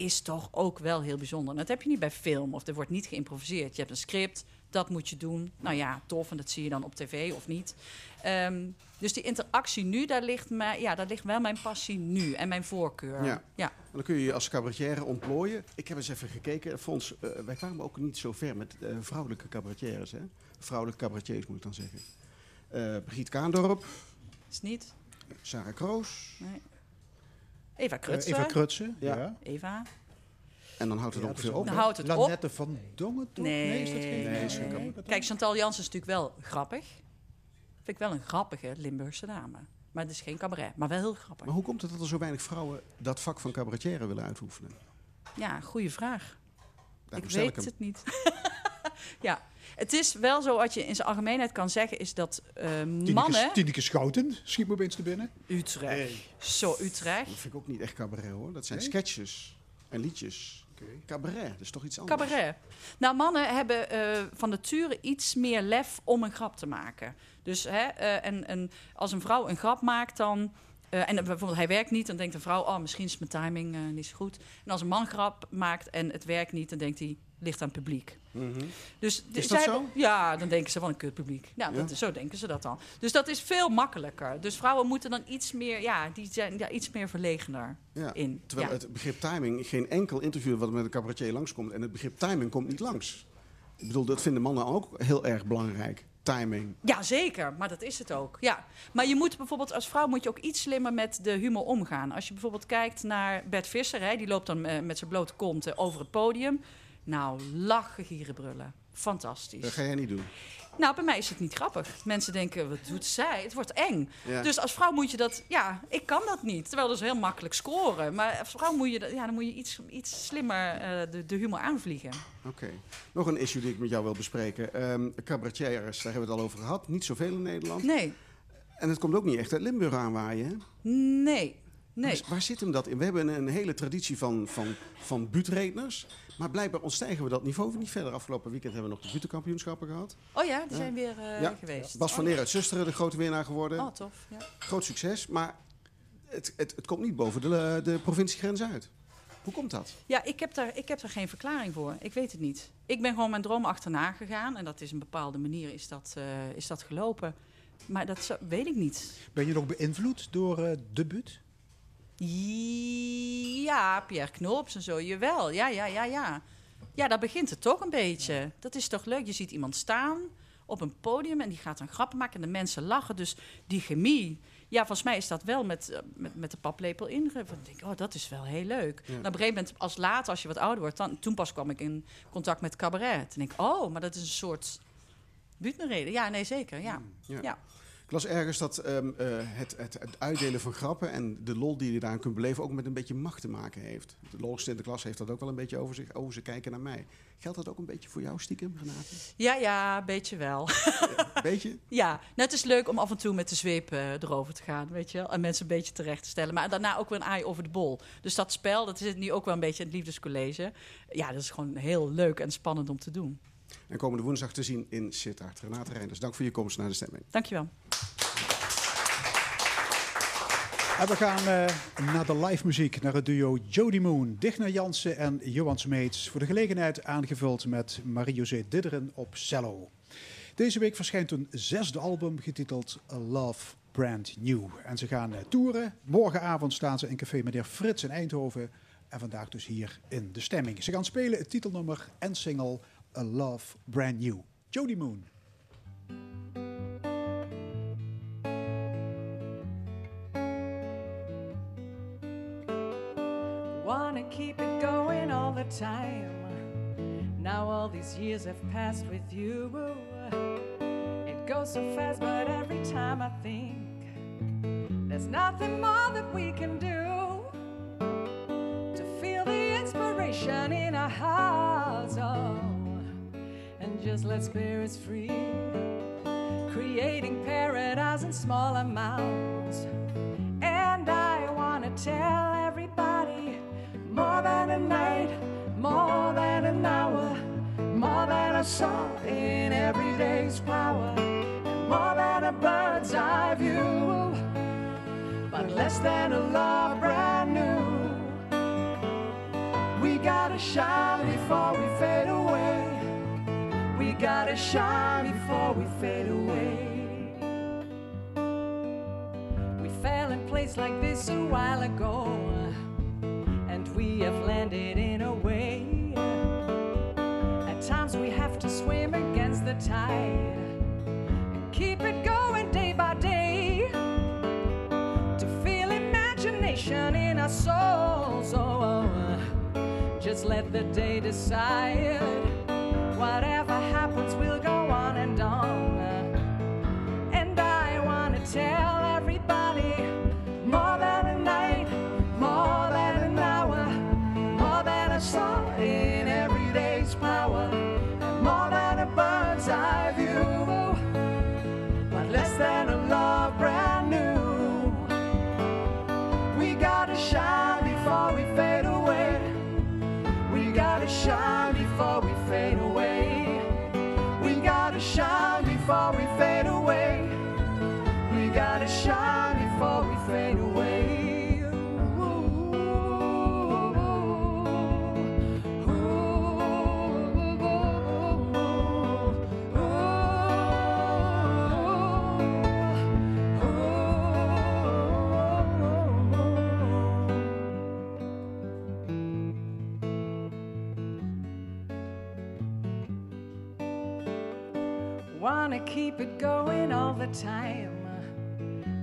is toch ook wel heel bijzonder. En dat heb je niet bij film. Of er wordt niet geïmproviseerd. Je hebt een script, dat moet je doen. Nou ja, tof. En dat zie je dan op tv of niet. Ehm, dus die interactie nu, daar ligt, mij, ja, daar ligt wel mijn passie nu. En mijn voorkeur. Ja. ja. Dan kun je je als cabaretière ontplooien. Ik heb eens even gekeken. Fons, eh, wij kwamen ook niet zo ver met eh, vrouwelijke cabaretières. Hè? Vrouwelijke cabaretiers moet ik dan zeggen. Eh Brigitte Kaandorp, Is niet. Sarah Kroos. Nee. Eva Eh, Krutsen. Eva Krutsen. Ja. Eva. En dan houdt het Ja, ongeveer dat is op. Dan hè? houdt het op. Lanette van Dongen, toch? Nee, is dat geen... Nee, is geen cabaret. Kijk, Chantal Jansen is natuurlijk wel grappig. Vind ik wel een grappige Limburgse dame. Maar het is geen cabaret, maar wel heel grappig. Maar hoe komt het dat er zo weinig vrouwen dat vak van cabaretière willen uitoefenen? Ja, goede vraag. Daarom ik weet hem. het niet. ja, het is wel zo, wat je in zijn algemeenheid kan zeggen, is dat eh, Tineke, mannen... Tineke Schouten schiet me opeens te binnen. Utrecht. Zo, Utrecht. Dat vind ik ook niet echt cabaret hoor. Dat zijn Nee? sketches en liedjes. Cabaret, dat is toch iets anders? Cabaret. Nou, mannen hebben eh, van nature iets meer lef om een grap te maken. Dus hè, eh, en, en als een vrouw een grap maakt, dan. eh, en bijvoorbeeld hij werkt niet, dan denkt een vrouw, oh, misschien is mijn timing eh, niet zo goed. En als een man grap maakt en het werkt niet, dan denkt hij, ligt aan het publiek. Mhm. Dus Is zij dat zo? Ja, dan denken ze van een kut publiek. Ja, Ja. Dat, zo denken ze dat dan. Dus dat is veel makkelijker. Dus vrouwen moeten dan iets meer, ja, die zijn ja, iets meer verlegener Ja. in. Terwijl ja. het begrip timing, geen enkel interview wat met een cabaretier langskomt. En het begrip timing komt niet langs. Ik bedoel, dat vinden mannen ook heel erg belangrijk. Timing. Ja, zeker. Maar dat is het ook. Ja. Maar je moet bijvoorbeeld als vrouw moet je ook iets slimmer met de humor omgaan. Als je bijvoorbeeld kijkt naar Bert Visser, hè, die loopt dan eh, met zijn blote kont eh, over het podium. Nou, lachen, gieren, brullen. Fantastisch. Dat ga jij niet doen. Nou, bij mij is het niet grappig. Mensen denken, wat doet zij? Het wordt eng. Ja. Dus als vrouw moet je dat... Ja, ik kan dat niet. Terwijl dat is heel makkelijk scoren. Maar als vrouw moet je, dat, ja, dan moet je iets, iets slimmer eh, de, de humor aanvliegen. Oké. Nog een issue die ik met jou wil bespreken. Ehm cabaretiers, daar hebben we het al over gehad. Niet zoveel in Nederland. Nee, En het komt ook niet echt uit Limburg aanwaaien. Hè? nee, nee. Waar zit hem dat in? We hebben een, een hele traditie van, van, van buurtredners. Maar blijkbaar ontstijgen we dat niveau niet verder. Afgelopen weekend hebben we nog de buurtkampioenschappen gehad. Oh ja, die zijn weer eh, Ja. geweest. Bas van Oh, Leer uit Zusteren, de grote winnaar geworden. Oh, tof. Ja. Groot succes, maar het, het, het komt niet boven de, de provinciegrens uit. Hoe komt dat? Ja, ik heb, daar, ik heb daar geen verklaring voor. Ik weet het niet. Ik ben gewoon mijn droom achterna gegaan. En dat is een bepaalde manier is dat, eh, is dat gelopen. Maar dat zo- weet ik niet. Ben je nog beïnvloed door eh debuut? Ja, Pierre Knops en zo, jawel. Ja, ja, ja, ja. Ja, daar begint het toch een beetje. Dat is toch leuk? Je ziet iemand staan op een podium en die gaat dan grappen maken en de mensen lachen. Dus die chemie, ja, volgens mij is dat wel met, eh, met, met de paplepel ingegeven. Ik denk, oh, dat is wel heel leuk. Ja. En op een gegeven moment, als later, als je wat ouder wordt, dan, toen pas kwam ik in contact met cabaret. Denk ik, oh, maar dat is een soort butenreden. Ja, nee, zeker, ja. Ja. ja. Ik las ergens dat ehm, eh, het, het, het uitdelen van grappen en de lol die je daaraan kunt beleven ook met een beetje macht te maken heeft. De de klas heeft dat ook wel een beetje over zich. Oh, ze kijken naar mij. Geldt dat ook een beetje voor jou stiekem, Renate? Ja, ja, een beetje wel. Beetje? Ja, nou, het is leuk om af en toe met de zweep eh, erover te gaan, weet je wel. En mensen een beetje terecht te stellen. Maar daarna ook weer een aai over de bol. Dus dat spel, dat zit nu ook wel een beetje in het liefdescollege. Ja, dat is gewoon heel leuk en spannend om te doen. En komende woensdag te zien in Sittard. Renate Reinders, dank voor je komst naar de stemming. Dankjewel. En we gaan eh, naar de live muziek, naar het duo Jody Moon, Digna Jansen en Johan Smeets. Voor de gelegenheid aangevuld met Marie-José Didderen op cello. Deze week verschijnt hun zesde album getiteld A Love Brand New. En ze gaan eh, toeren. Morgenavond staan ze in café meneer Frits in Eindhoven. En vandaag dus hier in de stemming. Ze gaan spelen het titelnummer en single A Love Brand New. Jody Moon. Wanna keep it going all the time. Now all these years have passed with you. It goes so fast, but every time I think there's nothing more that we can do to feel the inspiration in our hearts. Just let spirits free, creating paradise in small amounts. And I wanna tell everybody more than a night, more than an hour, more than a song in every day's power, more than a bird's eye view, but less than a love brand new. We gotta shine before we fade away. Gotta shine before we fade away. We fell in place like this a while ago, and we have landed in a way. At times we have to swim against the tide and keep it going day by day to feel imagination in our souls. Oh, oh, oh. just let the day decide. Whatever happens, we'll go it going all the time.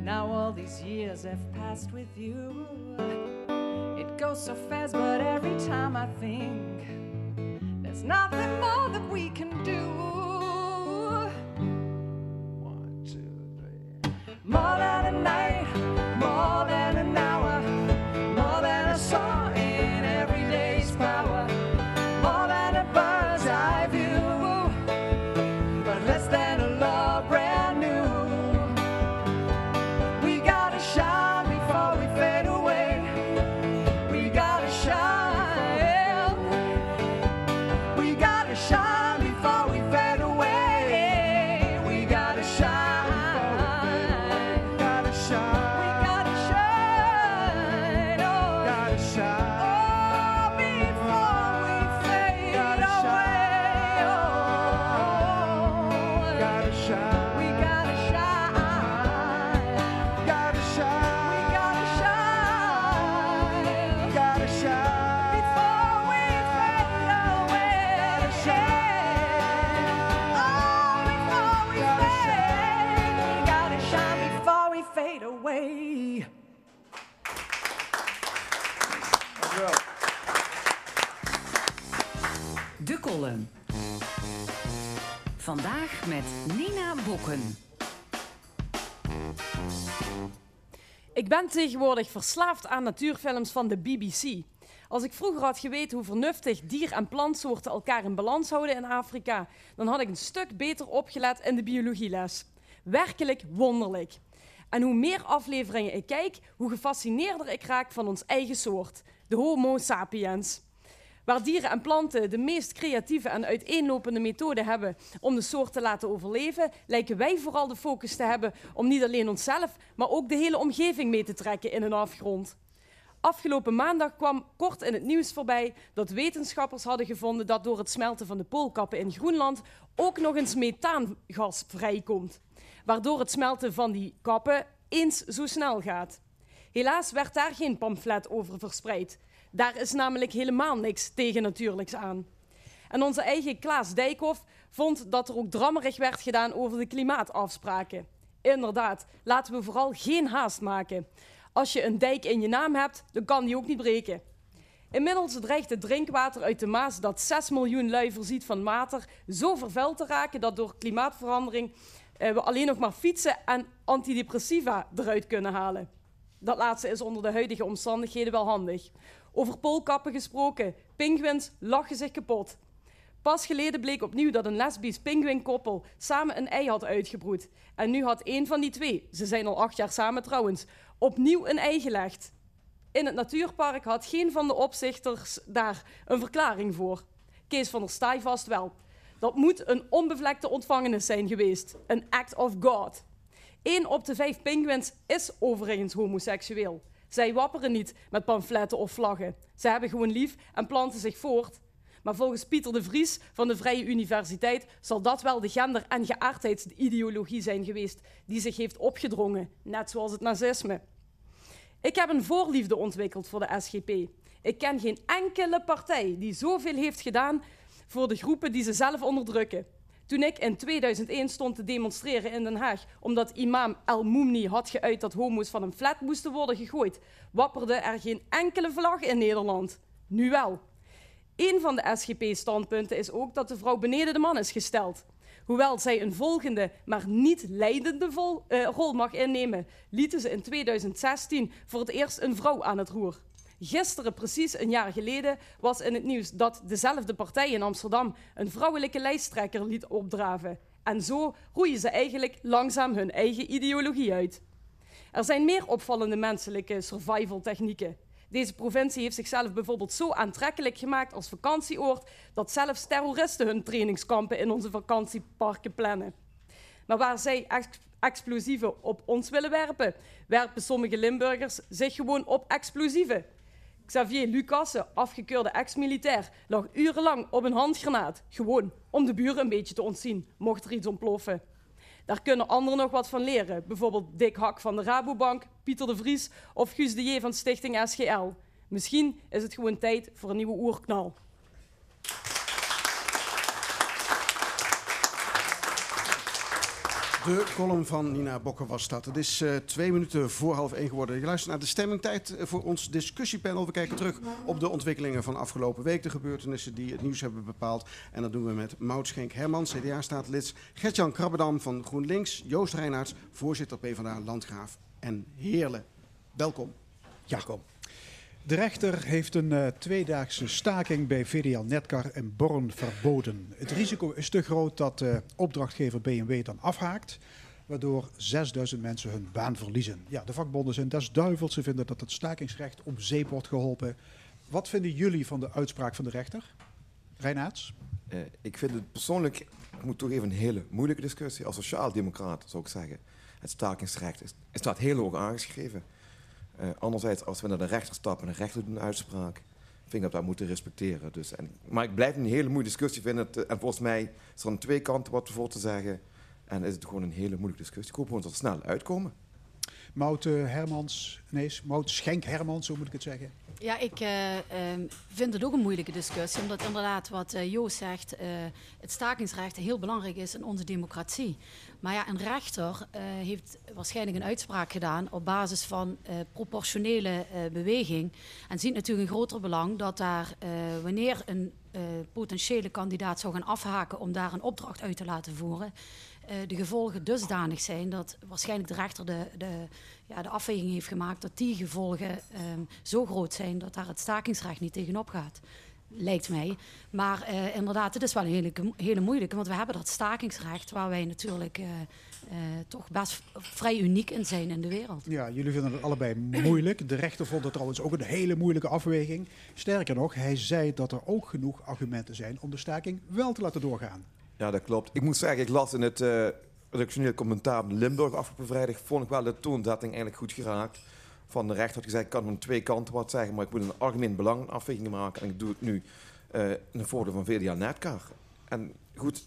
Now all these years have passed with you. It goes so fast, but every time I think there's nothing more that we can do. Ben tegenwoordig verslaafd aan natuurfilms van de BBC. Als ik vroeger had geweten hoe vernuftig dier- en plantsoorten elkaar in balans houden in Afrika, dan had ik een stuk beter opgelet in de biologieles. Werkelijk wonderlijk. En hoe meer afleveringen ik kijk, hoe gefascineerder ik raak van ons eigen soort, de Homo sapiens. Waar dieren en planten de meest creatieve en uiteenlopende methoden hebben om de soort te laten overleven, lijken wij vooral de focus te hebben om niet alleen onszelf, maar ook de hele omgeving mee te trekken in een afgrond. Afgelopen maandag kwam kort in het nieuws voorbij dat wetenschappers hadden gevonden dat door het smelten van de poolkappen in Groenland ook nog eens methaangas vrijkomt, waardoor het smelten van die kappen eens zo snel gaat. Helaas werd daar geen pamflet over verspreid. Daar is namelijk helemaal niks tegen natuurlijks aan. En onze eigen Klaas Dijkhoff vond dat er ook drammerig werd gedaan over de klimaatafspraken. Inderdaad, laten we vooral geen haast maken. Als je een dijk in je naam hebt, dan kan die ook niet breken. Inmiddels dreigt het drinkwater uit de Maas dat 6 miljoen lui voorziet van water zo vervuild te raken dat door klimaatverandering eh, we alleen nog maar fietsen en antidepressiva eruit kunnen halen. Dat laatste is onder de huidige omstandigheden wel handig. Over poolkappen gesproken, pinguïns lachen zich kapot. Pas geleden bleek opnieuw dat een lesbisch pinguïnkoppel samen een ei had uitgebroed. En nu had één van die twee, ze zijn al acht jaar samen trouwens, opnieuw een ei gelegd. In het natuurpark had geen van de opzichters daar een verklaring voor. Kees van der Staaij vast wel. Dat moet een onbevlekte ontvangenis zijn geweest. Een act of God. Eén op de vijf pinguïns is overigens homoseksueel. Zij wapperen niet met pamfletten of vlaggen. Ze hebben gewoon lief en planten zich voort. Maar volgens Pieter de Vries van de Vrije Universiteit zal dat wel de gender- en geaardheidsideologie zijn geweest die zich heeft opgedrongen, net zoals het nazisme. Ik heb een voorliefde ontwikkeld voor de SGP. Ik ken geen enkele partij die zoveel heeft gedaan voor de groepen die ze zelf onderdrukken. Toen ik in 2001 stond te demonstreren in Den Haag omdat imam El Moumni had geuit dat homo's van een flat moesten worden gegooid, wapperde er geen enkele vlag in Nederland. Nu wel. Een van de SGP-standpunten is ook dat de vrouw beneden de man is gesteld. Hoewel zij een volgende, maar niet leidende eh, rol mag innemen, lieten ze in 2016 voor het eerst een vrouw aan het roer. Gisteren, precies een jaar geleden, was in het nieuws dat dezelfde partij in Amsterdam een vrouwelijke lijsttrekker liet opdraven. En zo roeien ze eigenlijk langzaam hun eigen ideologie uit. Er zijn meer opvallende menselijke survival technieken. Deze provincie heeft zichzelf bijvoorbeeld zo aantrekkelijk gemaakt als vakantieoord dat zelfs terroristen hun trainingskampen in onze vakantieparken plannen. Maar waar zij ex explosieven op ons willen werpen, werpen sommige Limburgers zich gewoon op explosieven. Xavier Lucassen, afgekeurde ex-militair, lag urenlang op een handgranaat. Gewoon om de buren een beetje te ontzien, mocht er iets ontploffen. Daar kunnen anderen nog wat van leren. Bijvoorbeeld Dick Hak van de Rabobank, Pieter de Vries of Guus de J van Stichting SGL. Misschien is het gewoon tijd voor een nieuwe oerknal. De column van Nina Bokker was dat. Het is uh, twee minuten voor half één geworden. Je luistert naar de stemmingtijd eh, voor ons discussiepanel. We kijken terug op de ontwikkelingen van afgelopen week. De gebeurtenissen die het nieuws hebben bepaald. En dat doen we met Maud Schenk Herman, CDA-staatlid. Gertjan Krabbedam van GroenLinks. Joost Reinaerts, voorzitter PvdA Landgraaf. En Heerlen. Welkom. Ja, kom. De rechter heeft een uh, tweedaagse staking bij VDL Netcar in Born verboden. Het risico is te groot dat uh, opdrachtgever BMW dan afhaakt, waardoor 6000 mensen hun baan verliezen. Ja, de vakbonden zijn des duivels. Ze vinden dat het stakingsrecht om zeep wordt geholpen. Wat vinden jullie van de uitspraak van de rechter? Reinaerts? Uh, ik vind het persoonlijk, ik moet toegeven, een hele moeilijke discussie. Als sociaal-democraat zou ik zeggen, het stakingsrecht is, staat heel hoog aangeschreven. Uh, anderzijds, als we naar de rechter stappen en de rechter doet een uitspraak, vind ik dat we dat moeten respecteren. Dus, en, maar ik blijf een hele moeilijke discussie vinden. Het, en volgens mij is er aan twee kanten wat voor te zeggen. En is het gewoon een hele moeilijke discussie. Ik hoop gewoon dat we snel uitkomen. Mout eh, Hermans, nee, Mout Schenk Hermans, zo moet ik het zeggen. Ja, ik eh, ehm, vind het ook een moeilijke discussie. Omdat inderdaad, wat eh, Joost zegt, eh, het stakingsrecht heel belangrijk is in onze democratie. Maar ja, een rechter heeft waarschijnlijk een uitspraak gedaan op basis van proportionele beweging. En ziet natuurlijk een groter belang dat daar, wanneer een potentiële kandidaat zou gaan afhaken om daar een opdracht uit te laten voeren, de gevolgen dusdanig zijn dat waarschijnlijk de rechter de, de, ja, de afweging heeft gemaakt dat die gevolgen ehm, zo groot zijn dat daar het stakingsrecht niet tegenop gaat. Lijkt mij. Maar eh, inderdaad, het is wel een hele, moeilijke, want we hebben dat stakingsrecht waar wij natuurlijk eh, eh, toch best vrij uniek in zijn in de wereld. Ja, jullie vinden het allebei moeilijk. De rechter vond het trouwens ook een hele moeilijke afweging. Sterker nog, hij zei dat er ook genoeg argumenten zijn om de staking wel te laten doorgaan. Ja, dat klopt. Ik moet zeggen, ik las in het redactioneel commentaar van Limburg afgelopen vrijdag, vond ik wel de toonzetting eigenlijk goed geraakt. Van de rechter had gezegd, ik kan van twee kanten wat zeggen, maar ik moet een algemeen belang afweging maken. En ik doe het nu eh in het voordeel van VDA Netcar. En goed,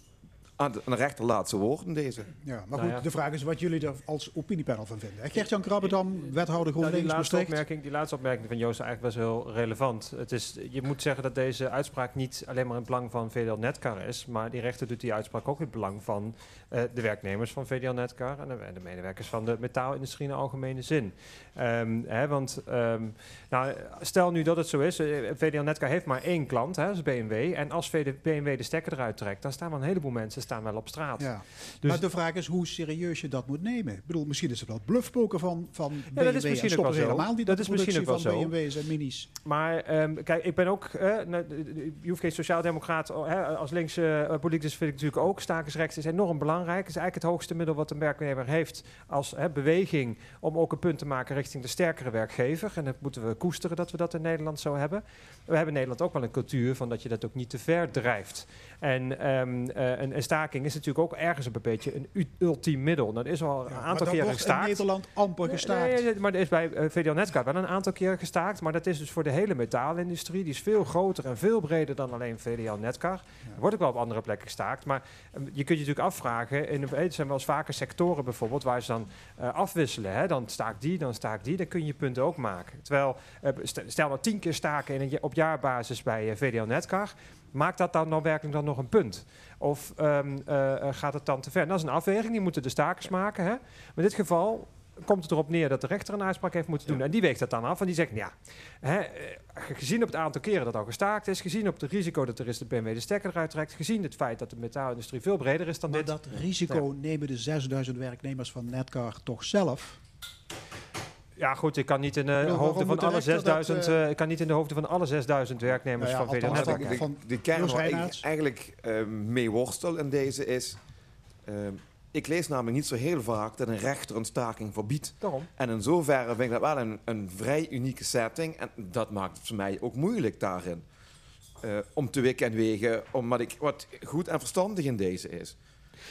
aan de, aan de rechter laatste woord in deze. Ja, maar Nou goed, ja. de vraag is wat jullie er als opiniepanel van vinden. Gert-Jan Krabbedam, wethouder Nou, die, GroenLinks laatste opmerking, die laatste opmerking van Joost is eigenlijk best wel relevant. Het is, je moet zeggen dat deze uitspraak niet alleen maar in het belang van VDL Netcar is, maar die rechter doet die uitspraak ook in het belang van eh, de werknemers van VDL Netcar en de, en de medewerkers van de metaalindustrie in de algemene zin. Ehm, hè, want ehm, nou, stel nu dat het zo is, eh, VDL Netcar heeft maar één klant, hè, dat is BMW. En als VD BMW de stekker eruit trekt, dan staan wel een heleboel mensen staan wel op straat. Ja. Dus- maar de vraag is hoe serieus je dat moet nemen. Ik bedoel, misschien is het wel bluffpoker van, van BMW. dat is misschien ook wel zo. helemaal niet Dat de is misschien ook wel van zo. BMW's en minis. Maar ehm, kijk, ik ben ook, eh, nou, je hoeft geen sociaaldemocraat, oh, als linkse uh, politicus vind ik natuurlijk ook, stakingsrecht is enorm belangrijk. Het is eigenlijk het hoogste middel wat een werknemer heeft als beweging om ook een punt te maken richting de sterkere werkgever. En dat moeten we koesteren dat we dat in Nederland zo hebben. We hebben in Nederland ook wel een cultuur van dat je dat ook niet te ver drijft. En ehm, eh, een, een staking is natuurlijk ook ergens een beetje een ultiem middel. Dat is al een Ja, aantal keren wordt in gestaakt. Nederland amper gestaakt. nee, nee, maar er is bij eh, VDL Netcar wel een aantal keer gestaakt. Maar dat is dus voor de hele metaalindustrie. Die is veel groter en veel breder dan alleen VDL Netcar. Er wordt ook wel op andere plekken gestaakt. Maar eh, je kunt je natuurlijk afvragen. In, eh, er zijn wel eens vaker sectoren bijvoorbeeld waar ze dan afwisselen. Hè? Dan staakt die, dan staakt die. Dan kun je punten ook maken. Terwijl, st- stel nou tien keer staken in op jaarbasis bij VDL Netcar. Maakt dat dan nou werkelijk dan nog een punt? Of ehm, eh, eh, gaat het dan te ver? Dat is een afweging, die moeten de stakers maken. Hè? Maar in dit geval komt het erop neer dat de rechter een uitspraak heeft moeten doen. En die weegt dat dan af. En die zegt, ja, hè, eh, gezien op het aantal keren dat al gestaakt is... gezien op het risico dat er is de BMW de stekker eruit trekt... gezien het feit dat de metaalindustrie veel breder is dan Maar dit... dat risico nemen de 6000 werknemers van Netcar toch zelf? Ja, goed, ik kan niet in de hoofden van de alle rechter dat, 6000... eh, eh, ik kan niet in de hoofden van alle 6000 werknemers Nou ja, van VDL van- van- De kern waar ik eigenlijk eh, mee worstel in deze is... eh, ik lees namelijk niet zo heel vaak dat een rechter een staking verbiedt. Daarom. En in zoverre vind ik dat wel een, een vrij unieke setting. En dat maakt het voor mij ook moeilijk daarin. Eh, om te wikken en wegen, omdat ik wat goed en verstandig in deze is.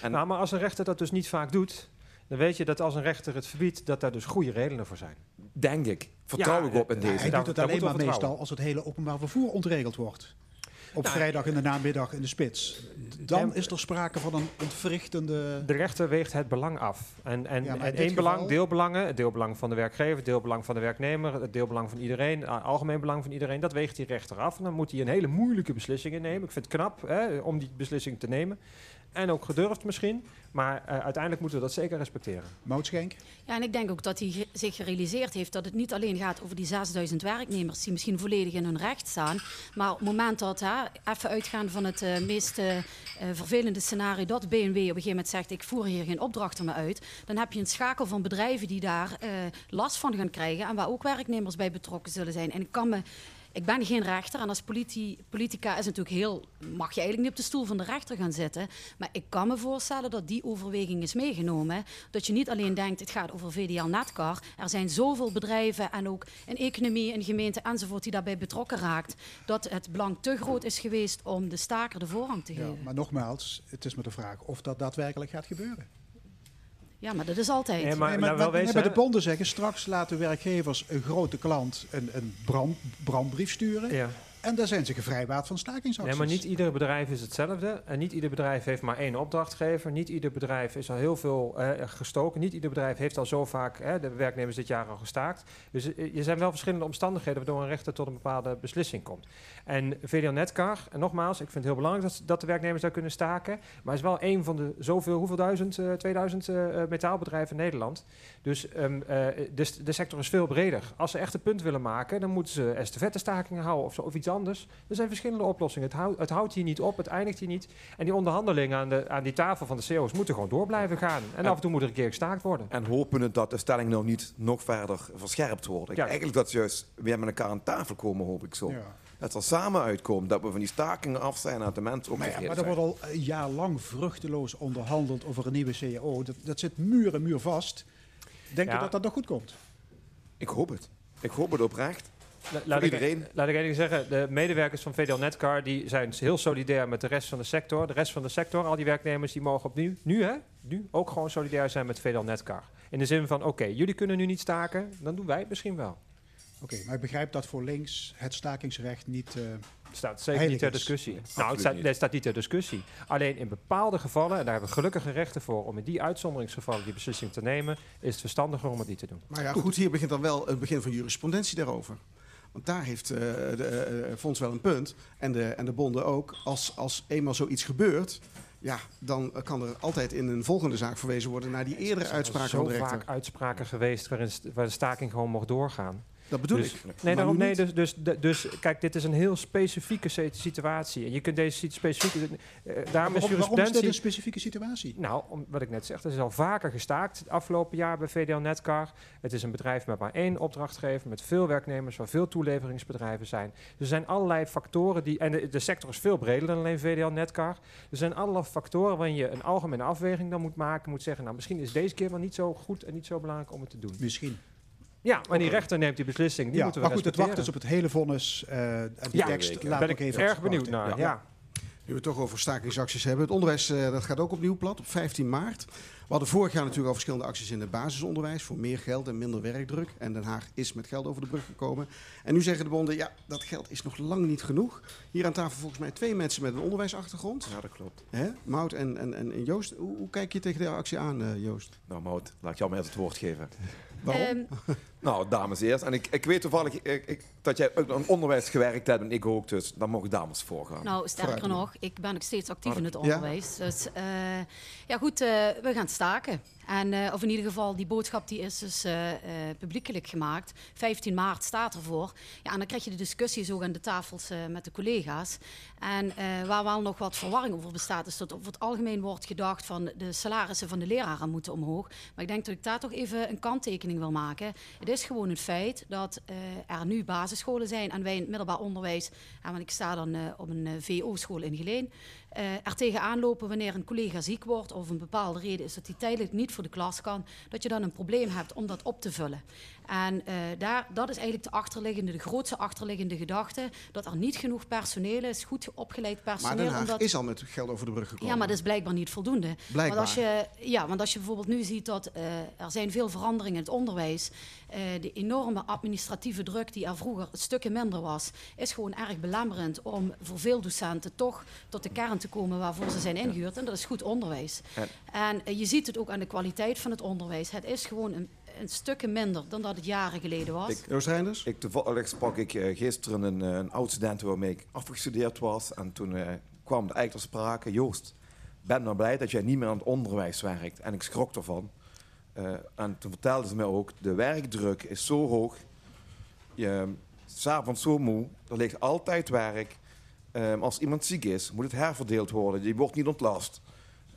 En Nou, maar als een rechter dat dus niet vaak doet... dan weet je dat als een rechter het verbiedt... dat daar dus goede redenen voor zijn. denk ik, vertrouw Ja, ik op in eh, deze. Hij doet het alleen maar meestal als het hele openbaar vervoer ontregeld wordt. Op Nou, vrijdag in de namiddag in de spits. Dan is er sprake van een ontwrichtende... De rechter weegt het belang af. En, en, Ja, en één belang, geval- deelbelangen, het deelbelang van de werkgever, het deelbelang van de werknemer, het deelbelang van iedereen, uh, algemeen belang van iedereen, dat weegt die rechter af. En dan moet hij een hele moeilijke beslissing innemen. Ik vind het knap hè, om die beslissing te nemen. En ook gedurfd misschien. Maar eh, uiteindelijk moeten we dat zeker respecteren. Moutschenk? Ja, en ik denk ook dat hij zich gerealiseerd heeft dat het niet alleen gaat over die 6000 werknemers die misschien volledig in hun recht staan. Maar op het moment dat, hè, even uitgaan van het eh, meest eh, vervelende scenario, dat BMW op een gegeven moment zegt: Ik voer hier geen opdrachten meer uit. Dan heb je een schakel van bedrijven die daar eh, last van gaan krijgen en waar ook werknemers bij betrokken zullen zijn. En ik kan me. Ik ben geen rechter en als politi- politica is natuurlijk heel, mag je eigenlijk niet op de stoel van de rechter gaan zitten. Maar ik kan me voorstellen dat die overweging is meegenomen. Dat je niet alleen denkt, het gaat over VDL Netcar. Er zijn zoveel bedrijven en ook een economie, een gemeente enzovoort die daarbij betrokken raakt. Dat het belang te groot is geweest om de staker de voorrang te Ja, geven. maar nogmaals, het is maar de vraag of dat daadwerkelijk gaat gebeuren. Ja, maar dat is altijd. Nee, maar- Nee, nou, wel wezen, de bonden zeggen, straks laten werkgevers een grote klant een, een brand, brandbrief sturen. Ja. En daar zijn ze gevrijwaard van stakingsacties. Nee, maar niet ieder bedrijf is hetzelfde. En niet ieder bedrijf heeft maar één opdrachtgever. Niet ieder bedrijf is al heel veel eh, gestoken. Niet ieder bedrijf heeft al zo vaak de werknemers dit jaar al gestaakt. Dus eh, er zijn wel verschillende omstandigheden waardoor een rechter tot een bepaalde beslissing komt. En VDL Netcar, en nogmaals, ik vind het heel belangrijk dat, de werknemers daar kunnen staken. Maar is wel een van de zoveel, hoeveel duizend, eh 2000 eh, metaalbedrijven in Nederland. Dus ehm, eh, de, de sector is veel breder. Als ze echt een punt willen maken, dan moeten ze estafette-stakingen houden of, zo, of iets anders. Er zijn verschillende oplossingen. Het, houdt- het houdt hier niet op, het eindigt hier niet. En die onderhandelingen aan, de, aan die tafel van de CEO's moeten gewoon door blijven gaan. En af en toe moet er een keer gestaakt worden. En hopen dat de stelling nou niet nog verder verscherpt wordt. Ja. Eigenlijk dat ze juist weer met elkaar aan tafel komen, hoop ik zo. Ja. Dat er samen uitkomen, dat we van die stakingen af zijn dat de mensen ook Maar, ja, maar er wordt al een jaar lang vruchteloos onderhandeld over een nieuwe CAO. Dat, dat zit muur en muur vast. Denk je Ja. dat dat nog goed komt? Ik hoop het. Ik hoop het oprecht. La- laat, ik, laat ik één ding zeggen. De medewerkers van VDL Netcar die zijn heel solidair met de rest van de sector. De rest van de sector, al die werknemers, die mogen opnieuw, nu hè, nu ook gewoon solidair zijn met VDL Netcar. In de zin van, oké, jullie kunnen nu niet staken, dan doen wij het misschien wel. Oké, maar ik begrijp dat voor links het stakingsrecht niet... eh, staat zeker niet ter is. discussie. nou, het staat, niet. nee, het staat niet ter discussie. Alleen in bepaalde gevallen, en daar hebben we gelukkige rechten voor om in die uitzonderingsgevallen die beslissing te nemen, is het verstandiger om het niet te doen. Maar ja, goed, hier begint dan wel het begin van jurisprudentie daarover. Want daar heeft eh, de eh, Fonds wel een punt. En de, en de bonden ook. Als, als eenmaal zoiets gebeurt, ja, dan kan er altijd in een volgende zaak verwezen worden naar die eerdere uitspraak zo van de rechter. vaak uitspraken geweest waarin waar de staking gewoon mocht doorgaan. Dat bedoel Dus- ik. Nee, Maar daarom, nee dus, dus, dus, kijk, dit is een heel specifieke situatie. En je kunt deze specifieke... eh, daarom is is dit een specifieke situatie? Nou, om, wat ik net zeg, er is al vaker gestaakt het afgelopen jaar bij VDL Netcar. Het is een bedrijf met maar één opdrachtgever, met veel werknemers, waar veel toeleveringsbedrijven zijn. Er zijn allerlei factoren die. En de, de sector is veel breder dan alleen VDL Netcar. Er zijn allerlei factoren waarin je een algemene afweging dan moet maken. Moet zeggen, nou, misschien is deze keer wel niet zo goed en niet zo belangrijk om het te doen. Misschien. Ja, maar die rechter neemt die beslissing. Die ja, moeten we maar goed, het wacht dus op het hele vonnis. eh en die Ja, tekst laat ben ik even erg benieuwd naar. Ja. Ja. Nu we het toch over stakingsacties hebben. Het onderwijs eh, dat gaat ook opnieuw plat op 15 maart. We hadden vorig jaar natuurlijk al verschillende acties in het basisonderwijs voor meer geld en minder werkdruk. En Den Haag is met geld over de brug gekomen. En nu zeggen de bonden, ja, dat geld is nog lang niet genoeg. Hier aan tafel volgens mij twee mensen met een onderwijsachtergrond. Ja, dat klopt. Hè? Mout en, en, en en Joost. Hoe, hoe kijk je tegen deze actie aan, eh, Joost? Nou, Mout, laat ik jou maar het woord geven. Waarom? Ehm, Nou, dames eerst. En ik, ik weet toevallig ik, ik, dat jij ook aan onderwijs gewerkt hebt en ik ook, dus dan mogen dames voorgaan. Nou, sterker Vooruit. nog, ik ben nog steeds actief in het Ja? onderwijs. Dus eh, ja, goed, eh, we gaan staken. En, eh, of in ieder geval, die boodschap die is dus eh, eh, publiekelijk gemaakt. 15 maart staat ervoor. Ja, en dan krijg je de discussies ook aan de tafels met de collega's. En waar wel nog wat verwarring over bestaat, is dat over het algemeen wordt gedacht van de salarissen van de leraren moeten omhoog. Maar ik denk dat ik daar toch even een kanttekening wil maken. Het is gewoon het feit dat er nu basisscholen zijn en wij in het middelbaar onderwijs, ja, want ik sta dan op een VO-school in Geleen, eh, er tegenaan lopen wanneer een collega ziek wordt of een bepaalde reden is dat hij tijdelijk niet voor de klas kan, dat je dan een probleem hebt om dat op te vullen. En eh, daar, dat is eigenlijk de achterliggende, de grootste achterliggende gedachte, dat er niet genoeg personeel is, goed opgeleid Maar personeel. Den Haag omdat... is al met geld over de brug gekomen. Ja, maar dat is blijkbaar niet voldoende. Blijkbaar. Want als je, ja, want als je bijvoorbeeld nu ziet dat eh, er zijn veel veranderingen in het onderwijs. eh de enorme administratieve druk die er vroeger stukken minder was, is gewoon erg belemmerend om voor veel docenten toch tot de kern te komen waarvoor ze zijn ingehuurd. En dat is goed onderwijs. En- En je ziet het ook aan de kwaliteit van het onderwijs. Het is gewoon een, een stukje minder dan dat het jaren geleden was. Ik- Joost Reinders? Ik, toevallig sprak ik eh, gisteren een, eh, een oud-student waarmee ik afgestudeerd was. En toen eh, kwam er eigenlijk ter sprake, Joost, ben nou blij dat jij niet meer aan het onderwijs werkt. En ik schrok ervan. Eh, en toen vertelde ze mij ook, de werkdruk is zo hoog. Je s'avonds zo moe, er ligt altijd werk. Ehm, als iemand ziek is, moet het herverdeeld worden. Die wordt niet ontlast.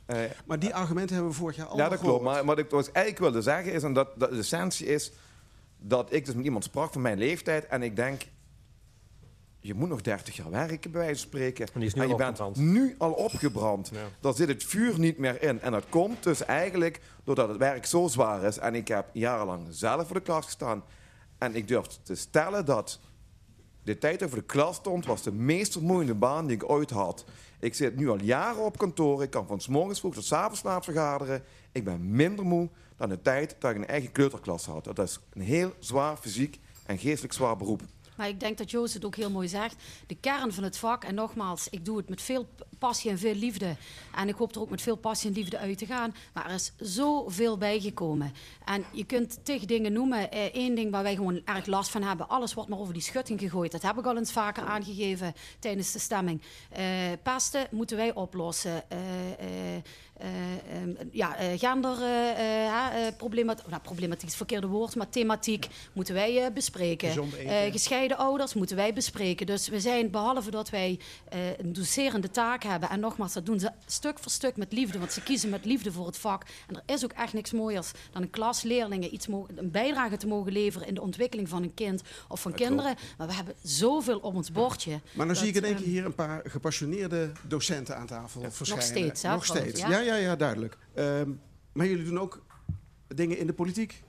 Eh, Maar die argumenten hebben we vorig jaar al ja, dat klopt. Maar wat ik eigenlijk wilde zeggen is, en dat, dat de essentie is, dat ik dus met iemand sprak van mijn leeftijd en ik denk, je moet nog 30 jaar werken, bij wijze van spreken. En die is nu en je bent opgebrand. nu al opgebrand. Ja. Daar zit het vuur niet meer in. En dat komt dus eigenlijk doordat het werk zo zwaar is. En ik heb jarenlang zelf voor de klas gestaan. En ik durf te stellen dat de tijd dat ik voor de klas stond, was de meest vermoeiende baan die ik ooit had. Ik zit nu al jaren op kantoor. Ik kan van 's morgens vroeg tot 's avonds laat vergaderen. Ik ben minder moe dan de tijd dat ik een eigen kleuterklas had. Dat is een heel zwaar fysiek en geestelijk zwaar beroep. Maar ik denk dat Joost het ook heel mooi zegt. De kern van het vak, en nogmaals, ik doe het met veel passie en veel liefde. En ik hoop er ook met veel passie en liefde uit te gaan. Maar er is zoveel bijgekomen. En je kunt tig dingen noemen. Eén ding waar wij gewoon erg last van hebben. Alles wordt maar over die schutting gegooid. Dat heb ik al eens vaker aangegeven tijdens de stemming. Eh, pesten moeten wij oplossen. Eh, eh, eh, ehm, ja, eh, gender, eh, nou, problematiek is het verkeerde woord, maar thematiek moeten wij bespreken. Gescheiden ouders moeten wij bespreken. Dus we zijn, behalve dat wij een doserende taak hebben, en nogmaals, dat doen ze stuk voor stuk met liefde, want ze kiezen met liefde voor het vak. En er is ook echt niks mooiers dan een klas leerlingen iets een bijdrage te mogen leveren in de ontwikkeling van een kind of van Dat kinderen. Maar we hebben zoveel op ons bordje. Maar dan dat, zie ik in één keer ehm, hier een paar gepassioneerde docenten aan tafel verschijnen. steeds, hè, Nog steeds, ja. ja, ja, ja, duidelijk. Ehm, maar jullie doen ook dingen in de politiek.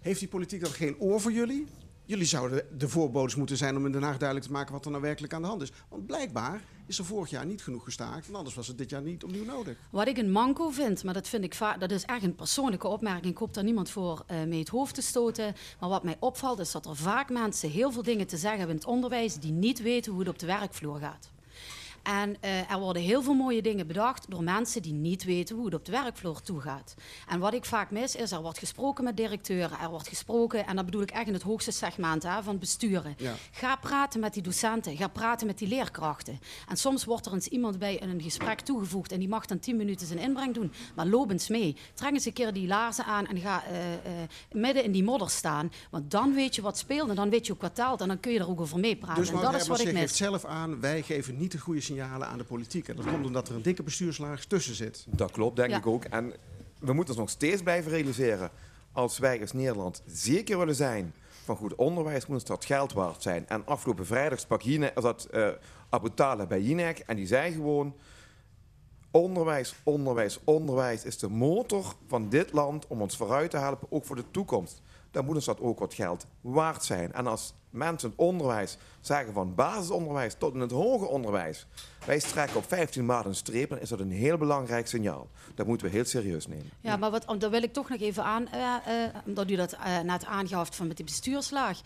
Heeft die politiek dan geen oor voor jullie? Jullie zouden de voorbodes moeten zijn om in Den Haag duidelijk te maken wat er nou werkelijk aan de hand is. Want blijkbaar is er vorig jaar niet genoeg gestaakt. En anders was het dit jaar niet opnieuw nodig. Wat ik een manco vind, maar dat vind ik dat is echt een persoonlijke opmerking. Ik hoop daar niemand voor eh, mee het hoofd te stoten. Maar wat mij opvalt is dat er vaak mensen heel veel dingen te zeggen hebben in het onderwijs die niet weten hoe het op de werkvloer gaat. En eh, er worden heel veel mooie dingen bedacht door mensen die niet weten hoe het op de werkvloer toegaat. En wat ik vaak mis is, er wordt gesproken met directeuren, er wordt gesproken, en dat bedoel ik echt in het hoogste segment hè, van besturen. Ja. Ga praten met die docenten, ga praten met die leerkrachten. En soms wordt er eens iemand bij in een gesprek toegevoegd en die mag dan 10 minuten zijn inbreng doen. Maar loop eens mee. Trek eens een keer die laarzen aan en ga eh, eh, midden in die modder staan. Want dan weet je wat speelt en dan weet je ook wat telt en dan kun je er ook over meepraten. Dus en dat is wat ik Hermans geeft mis. zelf aan, wij geven niet de goede signalen aan de politiek. En dat komt omdat er een dikke bestuurslaag tussen zit. Dat klopt, denk Ja. ik ook. En we moeten ons nog steeds blijven realiseren. Als wij als Nederland zeker willen zijn van goed onderwijs, moet dat geld waard zijn. En afgelopen vrijdag sprak Jinek, dat eh Abu Talib bij Jinek. En die zei gewoon... Onderwijs, onderwijs, onderwijs is de motor van dit land om ons vooruit te helpen, ook voor de toekomst. Dan moet ons dat ook wat geld waard zijn. En als mensen onderwijs zeggen van basisonderwijs tot in het hoger onderwijs, wij strekken op 15 maanden een streep, dan is dat een heel belangrijk signaal. Dat moeten we heel serieus nemen. Ja, maar wat, daar wil ik toch nog even aan, eh, eh, omdat u dat eh, net aangaf van met die bestuurslaag.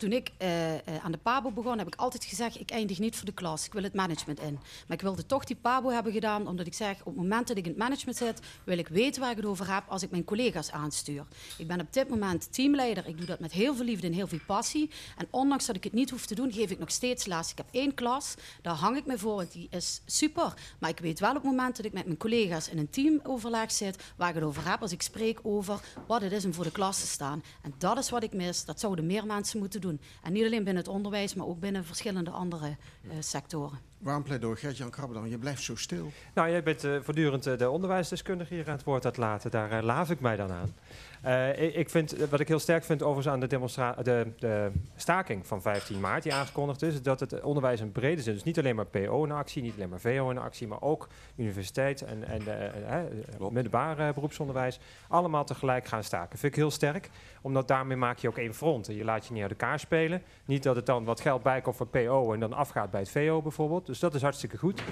Toen ik eh, eh, aan de PABO begon, heb ik altijd gezegd: ik eindig niet voor de klas, ik wil het management in. Maar ik wilde toch die PABO hebben gedaan, omdat ik zeg: op het moment dat ik in het management zit, wil ik weten waar ik het over heb als ik mijn collega's aanstuur. Ik ben op dit moment teamleider, ik doe dat met heel veel liefde en heel veel passie. En ondanks dat ik het niet hoef te doen, geef ik nog steeds les. Ik heb één klas, daar hang ik me voor, want die is super. Maar ik weet wel op het moment dat ik met mijn collega's in een teamoverleg zit, waar ik het over heb als ik spreek over wat het is om voor de klas te staan. En dat is wat ik mis. Dat zouden meer mensen moeten doen. En niet alleen binnen het onderwijs, maar ook binnen verschillende andere eh, sectoren. Waarom pleidooi Gert-Jan Krabberdam? Je blijft zo stil. Nou, jij bent eh, voortdurend eh, de onderwijsdeskundige hier aan het woord aan het laten. Daar laaf ik mij dan aan. Eh, ik, vind, wat ik heel sterk vind overigens aan de, demonstra- de, de staking van 15 maart die aangekondigd is, is dat het onderwijs in brede zin, dus niet alleen maar PO in actie, niet alleen maar VO in actie, maar ook universiteit en, en middelbaar eh, beroepsonderwijs, allemaal tegelijk gaan staken. Vind ik heel sterk, omdat daarmee maak je ook één front. En je laat je niet uit elkaar spelen. Niet dat het dan wat geld bijkomt voor PO en dan afgaat bij het VO bijvoorbeeld. Dus dat is hartstikke goed.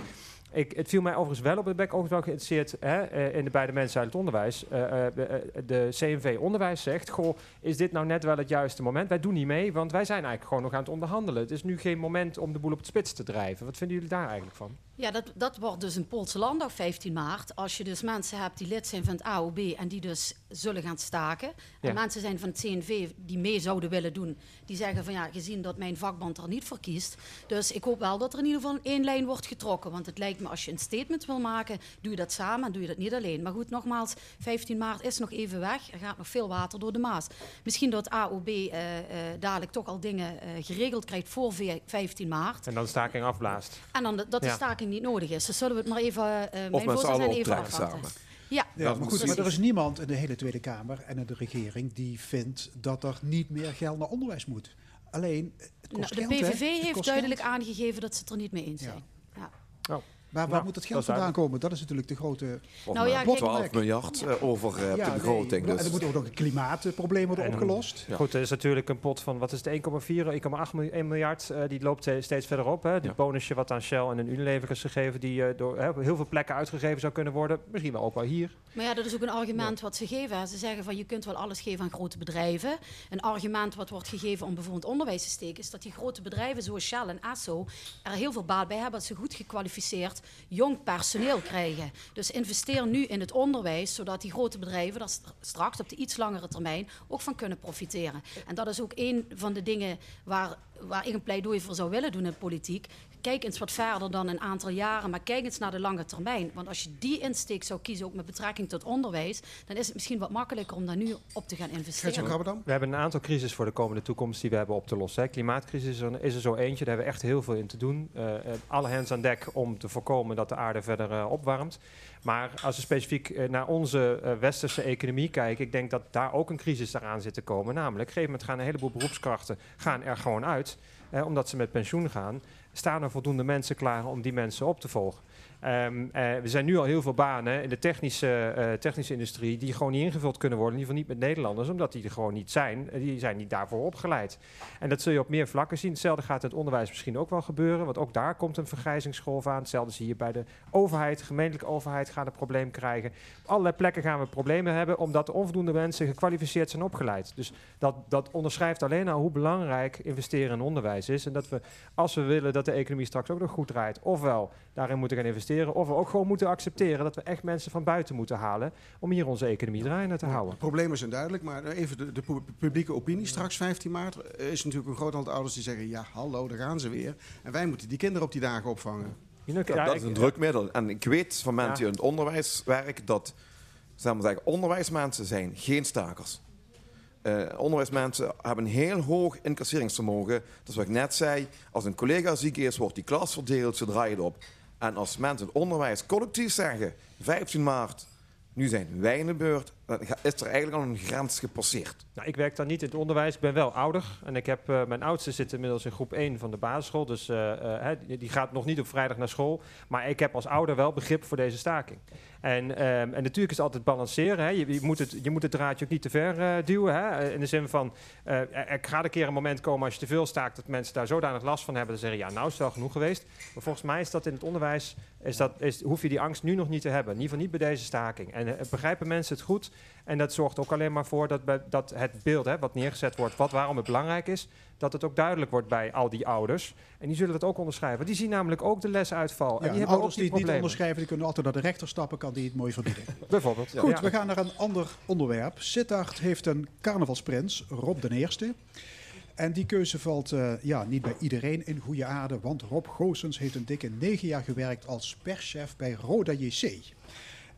Ik, het viel mij overigens wel op, ik ben ik ook wel geïnteresseerd hè, eh, in de beide mensen uit het onderwijs. Eh, eh, de, de CNV Onderwijs zegt, goh, is dit nou net wel het juiste moment? Wij doen niet mee, want wij zijn eigenlijk gewoon nog aan het onderhandelen. Het is nu geen moment om de boel op het spits te drijven. Wat vinden jullie daar eigenlijk van? Ja, dat, dat wordt dus een Poolse landdag 15 maart. Als je dus mensen hebt die lid zijn van het AOB en die dus zullen gaan staken. Ja. En mensen zijn van het CNV die mee zouden willen doen. Die zeggen van ja, gezien dat mijn vakbond er niet voor kiest. Dus ik hoop wel dat er in ieder geval één lijn wordt getrokken. Want het lijkt me als je een statement wil maken, doe je dat samen en doe je dat niet alleen. Maar goed, nogmaals, 15 maart is nog even weg. Er gaat nog veel water door de Maas. Misschien dat AOB eh, eh, dadelijk toch al dingen eh, geregeld krijgt voor ve- 15 maart. En dan de staking afblaast. En dan dat de Ja. staking niet nodig is. Dus zullen we het maar even, eh mijn voorstel zijn even afwachten. samen. Ja, Ja, maar goed, maar er is niemand in de hele Tweede Kamer en in de regering die vindt dat er niet meer geld naar onderwijs moet. Alleen, het kost Nou, de geld? PVV Het heeft kost duidelijk geld. aangegeven dat ze het er niet mee eens zijn. Ja. Waar Nou, moet het dat geld vandaan komen? Dat is natuurlijk de grote Nou ja, kijk- 12 miljard eh, over eh, Ja, de nee, begroting. En Dus. er moet ook nog een klimaatprobleem worden En opgelost. Ja. Goed, er is natuurlijk een pot van, wat is het, 1,4, 1,8 miljoen- 1 miljard. eh, die loopt steeds verder op. Hè. Bonusje wat aan Shell en een Unilever is gegeven, die eh, door hè, op heel veel plekken uitgegeven zou kunnen worden. Misschien wel ook wel hier. Maar ja, dat is ook een argument wat ze geven. hè. Ze zeggen van je kunt wel alles geven aan grote bedrijven. Een argument wat wordt gegeven om bijvoorbeeld onderwijs te steken, is dat die grote bedrijven zoals Shell en ASO er heel veel baat bij hebben dat ze goed gekwalificeerd jong personeel krijgen. Dus investeer nu in het onderwijs, zodat die grote bedrijven daar st- straks op de iets langere termijn ook van kunnen profiteren. En dat is ook een van de dingen waar, waar ik een pleidooi voor zou willen doen in politiek. Kijk eens wat verder dan een aantal jaren, maar kijk eens naar de lange termijn. Want als je die insteek zou kiezen, ook met betrekking tot onderwijs, dan is het misschien wat makkelijker om daar nu op te gaan investeren. We hebben een aantal crisis voor de komende toekomst die we hebben op te lossen. Hè. Klimaatcrisis is er, is er zo eentje, daar hebben we echt heel veel in te doen. Eh, eh, alle hands aan dek om te voorkomen dat de aarde verder eh, opwarmt. Maar als we specifiek naar onze westerse economie kijken, ik denk dat daar ook een crisis eraan zit te komen. Namelijk, op een gegeven moment gaan een heleboel beroepskrachten gaan er gewoon uit, eh, omdat ze met pensioen gaan. Staan er voldoende mensen klaar om die mensen op te volgen? Eh, er zijn nu al heel veel banen in de technische, eh, technische industrie die gewoon niet ingevuld kunnen worden. In ieder geval niet met Nederlanders, omdat die er gewoon niet zijn. Eh, Die zijn niet daarvoor opgeleid. En dat zul je op meer vlakken zien. Hetzelfde gaat in het onderwijs misschien ook wel gebeuren, want ook daar komt een vergrijzingsgolf aan. Hetzelfde zie je bij de overheid, gemeentelijke overheid gaat een probleem krijgen. Op allerlei plekken gaan we problemen hebben, omdat er onvoldoende mensen gekwalificeerd zijn opgeleid. Dus dat, dat onderschrijft alleen al hoe belangrijk investeren in onderwijs is. En dat we, als we willen dat de economie straks ook nog goed draait, ofwel daarin moeten gaan investeren, of we ook gewoon moeten accepteren dat we echt mensen van buiten moeten halen om hier onze economie draaiende te houden. De problemen zijn duidelijk, maar even de, de pu- publieke opinie. Straks 15 maart er is natuurlijk een groot aantal ouders die zeggen... ja, hallo, daar gaan ze weer. En wij moeten die kinderen op die dagen opvangen. Ja, dat is een drukmiddel. En ik weet van mensen die in het onderwijs werken dat zeg maar zeggen, onderwijsmensen zijn geen stakers. Eh onderwijsmensen hebben een heel hoog incasseringsvermogen. Dat is wat ik net zei. Als een collega ziek is, wordt die klas verdeeld, ze draaien op. En als mensen onderwijs collectief zeggen, 15 maart, nu zijn wij in de beurt, is er eigenlijk al een grens gepasseerd. Nou, ik werk dan niet in het onderwijs, ik ben wel ouder. En ik heb, eh, mijn oudste zit inmiddels in groep 1 van de basisschool. Dus eh, eh, die, gaat nog niet op vrijdag naar school. Maar ik heb als ouder wel begrip voor deze staking. En, ehm, en natuurlijk is het altijd balanceren. Hè. Je, je, moet het, je moet het draadje ook niet te ver duwen. Hè. In de zin van, er, gaat een keer een moment komen als je te veel staakt... dat mensen daar zodanig last van hebben. Dat ze zeggen, ja, nou is het wel genoeg geweest. Maar volgens mij is dat in het onderwijs... Is dat, is, hoef je die angst nu nog niet te hebben. In ieder geval niet bij deze staking. En begrijpen mensen het goed... En dat zorgt ook alleen maar voor dat, bij, dat het beeld hè, wat neergezet wordt, wat, waarom het belangrijk is, dat het ook duidelijk wordt bij al die ouders. En die zullen dat ook onderschrijven. Die zien namelijk ook de lesuitval. Ja, en die en hebben ouders ook die het niet onderschrijven, die kunnen altijd naar de rechter stappen, kan die het mooi verbieden. Bijvoorbeeld. Goed, we gaan naar een ander onderwerp. Sittard heeft een carnavalsprins, Rob de Eerste. En die keuze valt eh, ja, niet bij iedereen in goede aarde, want Rob Goossens heeft een dikke negen jaar gewerkt als perschef bij Roda JC.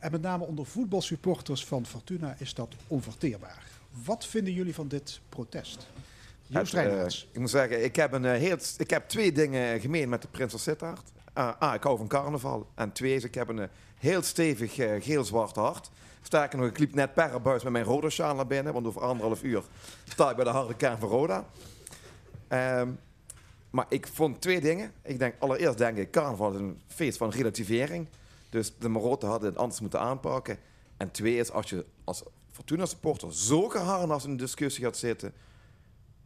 En met name onder voetbalsupporters van Fortuna is dat onverteerbaar. Wat vinden jullie van dit protest? Joost Reijnaerts. ik moet zeggen, ik heb, een, eh, heel, ik heb twee dingen gemeen met de Prins van Sittard. Ah, ah, ik hou van carnaval. En twee is, ik heb een eh, heel stevig geel-zwart hart. Sterker nog, ik liep net per buis met mijn rode sjaal naar binnen, want over anderhalf uur sta ik bij de harde kern van Roda. Ehm, maar ik vond twee dingen. Ik denk, allereerst denk ik, carnaval is een feest van relativering. Dus de Marotten hadden het anders moeten aanpakken. En twee is, als je als Fortuna-supporter zo geharnast in een discussie gaat zitten...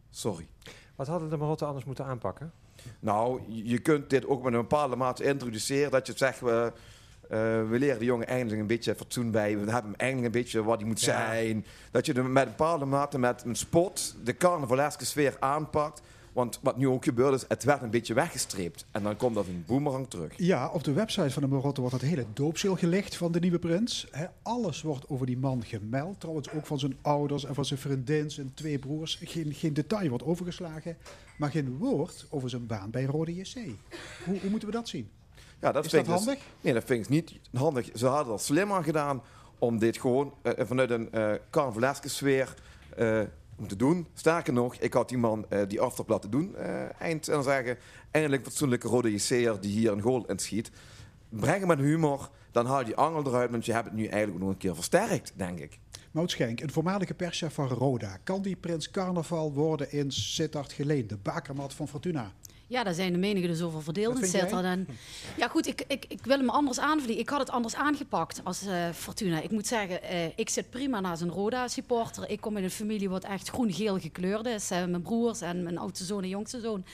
Sorry. Wat hadden de Marotten anders moeten aanpakken? Nou, je kunt dit ook met een bepaalde mate introduceren. Dat je zegt, we, eh, we leren de jongen eindelijk een beetje fatsoen bij. We hebben hem eindelijk een beetje wat hij moet Ja. zijn. Dat je er met een bepaalde mate met een spot de carnavaleske sfeer aanpakt. Want wat nu ook gebeurt is, het werd een beetje weggestreept. En dan komt dat een boemerang terug. Ja, op de website van de Marotte wordt het hele doopseel gelegd van de nieuwe prins. Alles wordt over die man gemeld. Trouwens ook van zijn ouders en van zijn vriendin, zijn twee broers. Geen, geen detail wordt overgeslagen. Maar geen woord over zijn baan bij Rode JC. Hoe, hoe moeten we dat zien? Ja, dat Is vind dat ik dus- handig? nee, dat vind ik niet handig. Ze hadden dat slimmer gedaan om dit gewoon eh, vanuit een carnavaleske sfeer eh, om te doen. Sterker nog, ik had die man eh, die aftrap laten doen eh, eind en zeggen, eindelijk fatsoenlijke rode JC'er die hier een goal inschiet. Breng hem met humor, dan haal die angel eruit, want je hebt het nu eigenlijk nog een keer versterkt, denk ik. Mout Schenk, een voormalige perschef van Roda. Kan die prins carnaval worden in Sittard geleend? De bakermat van Fortuna. Ja, daar zijn de meningen dus over verdeeld in? Sittard. En ja, goed, ik, ik, ik wil hem anders aanvliegen. Ik had het anders aangepakt als eh, Fortuna. Ik moet zeggen, eh, ik zit prima naast een Roda-supporter. Ik kom uit een familie wat echt groen-geel gekleurd is. Eh, mijn broers en mijn oudste zoon en jongste zoon.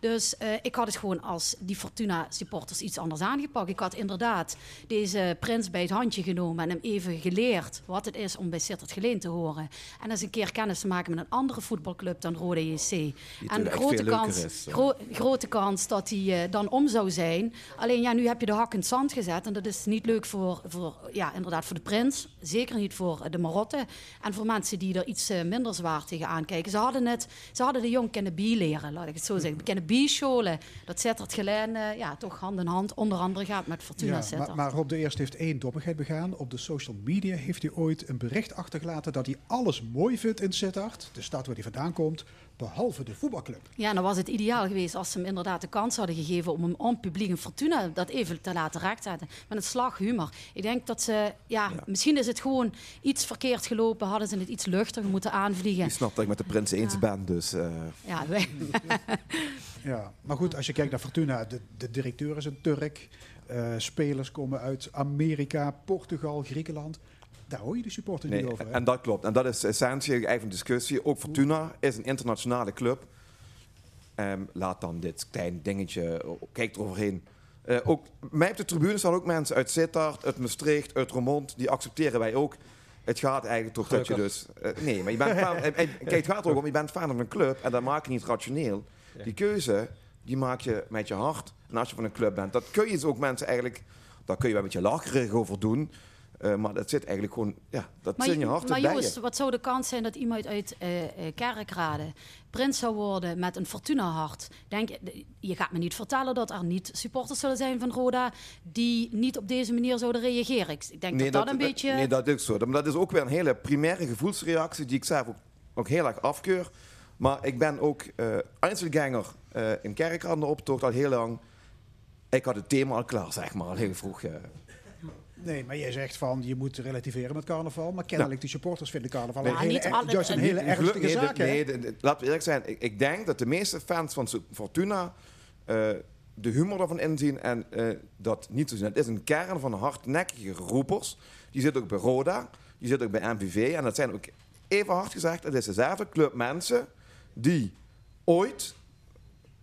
Dus eh, ik had het gewoon als die Fortuna-supporters iets anders aangepakt. Ik had inderdaad deze prins bij het handje genomen en hem even geleerd wat het is om bij Sittard Geleen te horen. En eens een keer kennis te maken met een andere voetbalclub dan Rode JC. En de grote kans, is, gro- grote kans dat hij eh, dan om zou zijn. Alleen ja, nu heb je de hak in het zand gezet. En dat is niet leuk voor, voor, ja, inderdaad voor de prins. Zeker niet voor eh, de Marotten. En voor mensen die er iets minder zwaar tegenaan kijken. Ze hadden, het, ze hadden de jong kennen leren, laat ik het zo zeggen. Kennen scholen. Dat Sittard Geleen eh, ja, toch hand in hand onder andere gaat met Fortuna Ja, maar, maar Rob de Eerst heeft één dommigheid begaan. Op de social media heeft hij ooit een bericht achtergelaten dat hij alles mooi vindt in Sittard, de stad waar hij vandaan komt, behalve de voetbalclub. Ja, dan was het ideaal geweest als ze hem inderdaad de kans hadden gegeven om hem on publiek in Fortuna dat even te laten rechtzetten. Met een slag humor. Ik denk dat ze, ja, misschien is het gewoon iets verkeerd gelopen, hadden ze het iets luchtiger moeten aanvliegen. Ik snap dat ik met de prins eens ben, dus... eh, Ja, wij, Ja, maar goed, als je kijkt naar Fortuna, de, de directeur is een Turk. eh, spelers komen uit Amerika, Portugal, Griekenland. Daar hoor je de supporters Nee, niet over. hè? en dat klopt. En dat is essentie de discussie. Ook Fortuna is een internationale club. Ehm, laat dan dit klein dingetje, oh, kijk eroverheen. Eh ook, mij op de tribune staan ook mensen uit Sittard, uit Maastricht, uit Roermond. Die accepteren wij ook. Het gaat eigenlijk toch dat je dus... eh, nee, maar je bent fan... eh, kijk, het gaat er ook om, je bent fan van een club. En dat maak je niet rationeel. Die keuze, die maak je met je hart. En als je van een club bent, dat kun je dus ook mensen eigenlijk... Daar kun je wel een beetje lacherig over doen. Eh, maar dat zit eigenlijk gewoon... Ja, dat maar zit in je hart maar Joost, je. wat zou de kans zijn dat iemand uit eh, Kerkrade prins zou worden met een Fortuna-hart? Denk, je- je gaat me niet vertellen dat er niet supporters zullen zijn van Roda die niet op deze manier zouden reageren. Ik, denk dat dat, een beetje... Nee, dat is zo. Maar dat is ook weer een hele primaire gevoelsreactie die ik zelf ook, ook heel erg afkeur. Maar ik ben ook eh Einzelganger eh in Kerkrade optocht al heel lang. Ik had het thema al klaar, zeg maar, al heel vroeg. Nee, maar jij zegt van je moet relativeren met carnaval. Maar kennelijk, die supporters vinden carnaval Nee, een hele, er- juist een hele ernstige nee, zaak. nee, laten we eerlijk zijn. Ik, ik denk dat de meeste fans van Fortuna eh, de humor ervan inzien en eh, dat niet zo zien. Het is een kern van hardnekkige roepers. Die zit ook bij Roda, die zit ook bij MVV. En dat zijn ook even hard gezegd, het is dezelfde club mensen die ooit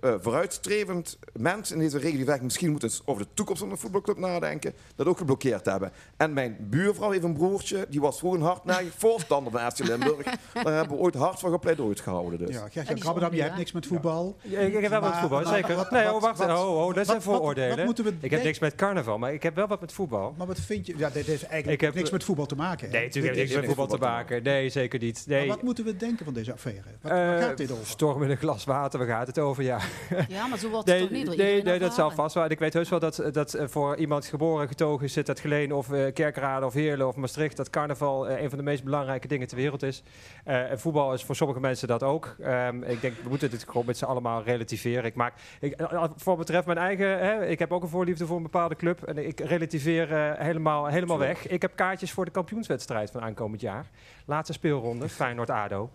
eh, vooruitstrevend mensen in deze regio die misschien moeten we eens over de toekomst van de voetbalclub nadenken, dat ook geblokkeerd hebben. En mijn buurvrouw heeft een broertje, die was gewoon hardnekkig voorstander van FC Limburg. Daar hebben we ooit hard voor gepleidooi gehouden. Dus. Ja, Ja, Gertjan Krabbedam, jij onduur, hebt niks met voetbal. Ja, ik, ik heb wel wat voetbal, maar zeker. wat- nee, oh, wacht. wat- oh, oh, dat zijn wat- vooroordelen. wat moeten we ik heb niks met carnaval, maar ik heb wel wat met voetbal. Maar wat vind je... Ja, dit heeft eigenlijk Ik heb- niks met voetbal te maken. hè? Nee, natuurlijk heeft niks met voetbal te maken. Nee, zeker niet. Nee. Maar wat moeten we denken van deze affaire? Wat, waar Eh, gaat dit over? Storm in een glas water, waar gaat het over? Ja. Ja, maar zo wordt het Nee, toch niet door nee, nee dat zal vast wel. En ik weet heus wel dat, dat eh, voor iemand geboren, getogen zit uit Geleen of eh, Kerkrade of Heerlen of Maastricht, dat carnaval eh, een van de meest belangrijke dingen ter wereld is. Eh, en voetbal is voor sommige mensen dat ook. Ehm, ik denk, we moeten dit gewoon met z'n allemaal relativeren. Ik maak, ik, eh, voor wat betreft mijn eigen, hè, ik heb ook een voorliefde voor een bepaalde club. En ik relativeer eh, helemaal, helemaal weg. Ik heb kaartjes voor de kampioenswedstrijd van aankomend jaar. Laatste speelronde, Feyenoord-ADO.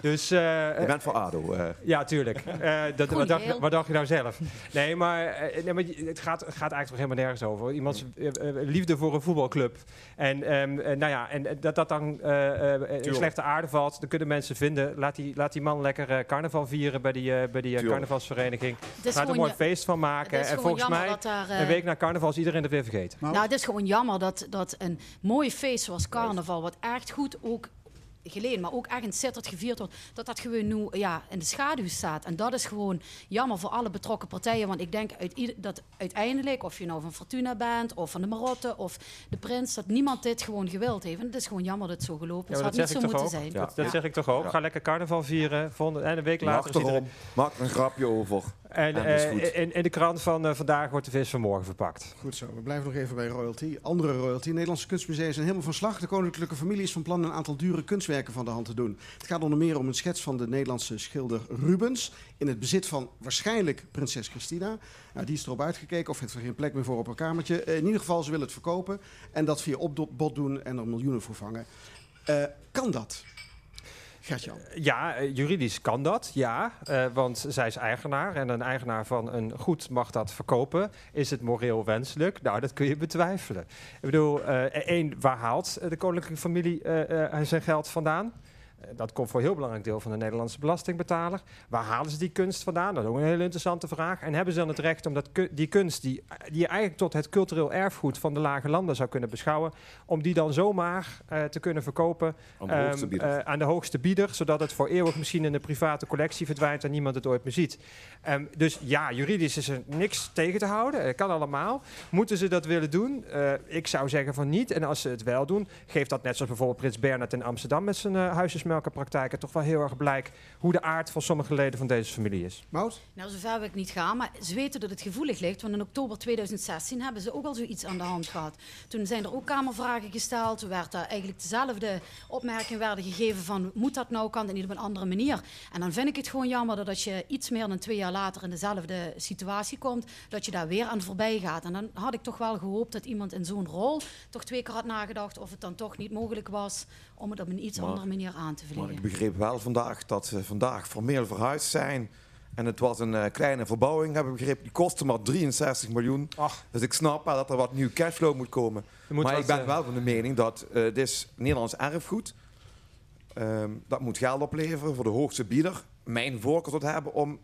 Dus, eh, Je bent voor ADO. eh. ja, tuurlijk. Eh, dat, wat, dacht, wat dacht je nou zelf? Nee, maar, nee, maar het, gaat, het gaat eigenlijk toch helemaal nergens over. Iemands eh, liefde voor een voetbalclub. En, ehm, eh, nou ja, en dat dat dan eh, eh, in slechte aarde valt, dan kunnen mensen vinden. Laat die, laat die man lekker carnaval vieren bij die, bij die carnavalsvereniging. Laat er een mooi feest van maken. En volgens mij, daar, een week na carnaval is iedereen het weer vergeten. Nou, het is gewoon jammer dat, dat een mooi feest zoals carnaval, wat echt goed ook geleen, maar ook echt in Sittard gevierd wordt, dat dat gewoon nu ja, in de schaduw staat. En dat is gewoon jammer voor alle betrokken partijen, want ik denk uit ieder- dat uiteindelijk, of je nou van Fortuna bent, of van de Marotte, of de Prins, dat niemand dit gewoon gewild heeft. En het is gewoon jammer dat het zo gelopen is. Ja, Het had dat niet zo moeten ook. zijn. Dat, dat zeg ik toch ook. Ga lekker carnaval vieren. Volgende, en een week later iedereen... Achterom, maak er een grapje over. En, eh, in, in de krant van eh, vandaag wordt de vis van morgen verpakt. Goed zo, we blijven nog even bij royalty. Andere royalty. Nederlandse kunstmusea zijn helemaal van slag. De koninklijke familie is van plan een aantal dure kunstwerken van de hand te doen. Het gaat onder meer om een schets van de Nederlandse schilder Rubens. In het bezit van waarschijnlijk prinses Christina. Nou, die is erop uitgekeken of heeft er geen plek meer voor op haar kamertje. Eh, in ieder geval, ze willen het verkopen. En dat via opbod doen en er miljoenen voor vangen. Eh, kan dat? Gert-Jan. Ja, eh, juridisch kan dat, ja. Eh, want zij is eigenaar en een eigenaar van een goed mag dat verkopen. Is het moreel wenselijk? Nou, dat kun je betwijfelen. Ik bedoel, eh, één, waar haalt de koninklijke familie eh, eh, zijn geld vandaan? Eh, Dat komt voor een heel belangrijk deel van de Nederlandse belastingbetaler. Waar halen ze die kunst vandaan? Dat is ook een hele interessante vraag. En hebben ze dan het recht om dat die kunst, die, die je eigenlijk tot het cultureel erfgoed van de lage landen zou kunnen beschouwen, om die dan zomaar eh, te kunnen verkopen Aan de hoogste ehm, bieder. eh, aan de hoogste bieder, zodat het voor eeuwig misschien in een private collectie verdwijnt en niemand het ooit meer ziet. Ehm, dus ja, juridisch is er niks tegen te houden. Het kan allemaal. Moeten ze dat willen doen? Ik zou zeggen van niet. En als ze het wel doen, geeft dat net zoals bijvoorbeeld Prins Bernhard in Amsterdam met zijn uh, huisjesmelkenpraktijken toch wel heel erg blijk hoe de aard van sommige leden van deze familie is. Mout? Nou, zover wil ik niet gaan, maar ze weten dat het gevoelig ligt. Want in oktober 2016 hebben ze ook al zoiets aan de hand gehad. Toen zijn er ook kamervragen gesteld. Toen werd daar eigenlijk dezelfde opmerkingen werden gegeven van... moet dat nou, kan het niet op een andere manier? En dan vind ik het gewoon jammer dat als je iets meer dan twee jaar later... in dezelfde situatie komt, dat je daar weer aan voorbij gaat. En dan had ik toch wel gehoopt dat iemand in zo'n rol... toch twee keer had nagedacht of het dan toch niet mogelijk was... om het op een iets Maar- andere manier aan te Maar vliegen. ik begreep wel vandaag dat ze vandaag formeel verhuisd zijn. En het was een eh, kleine verbouwing, heb ik begrepen. Die kostte maar 63 miljoen. Dus ik snap wel dat er wat nieuw cashflow moet komen. moet maar ik ben eh, wel van de mening dat eh dit is Nederlands erfgoed. Ehm, dat moet geld opleveren voor de hoogste bieder. Mijn voorkeur zou het hebben om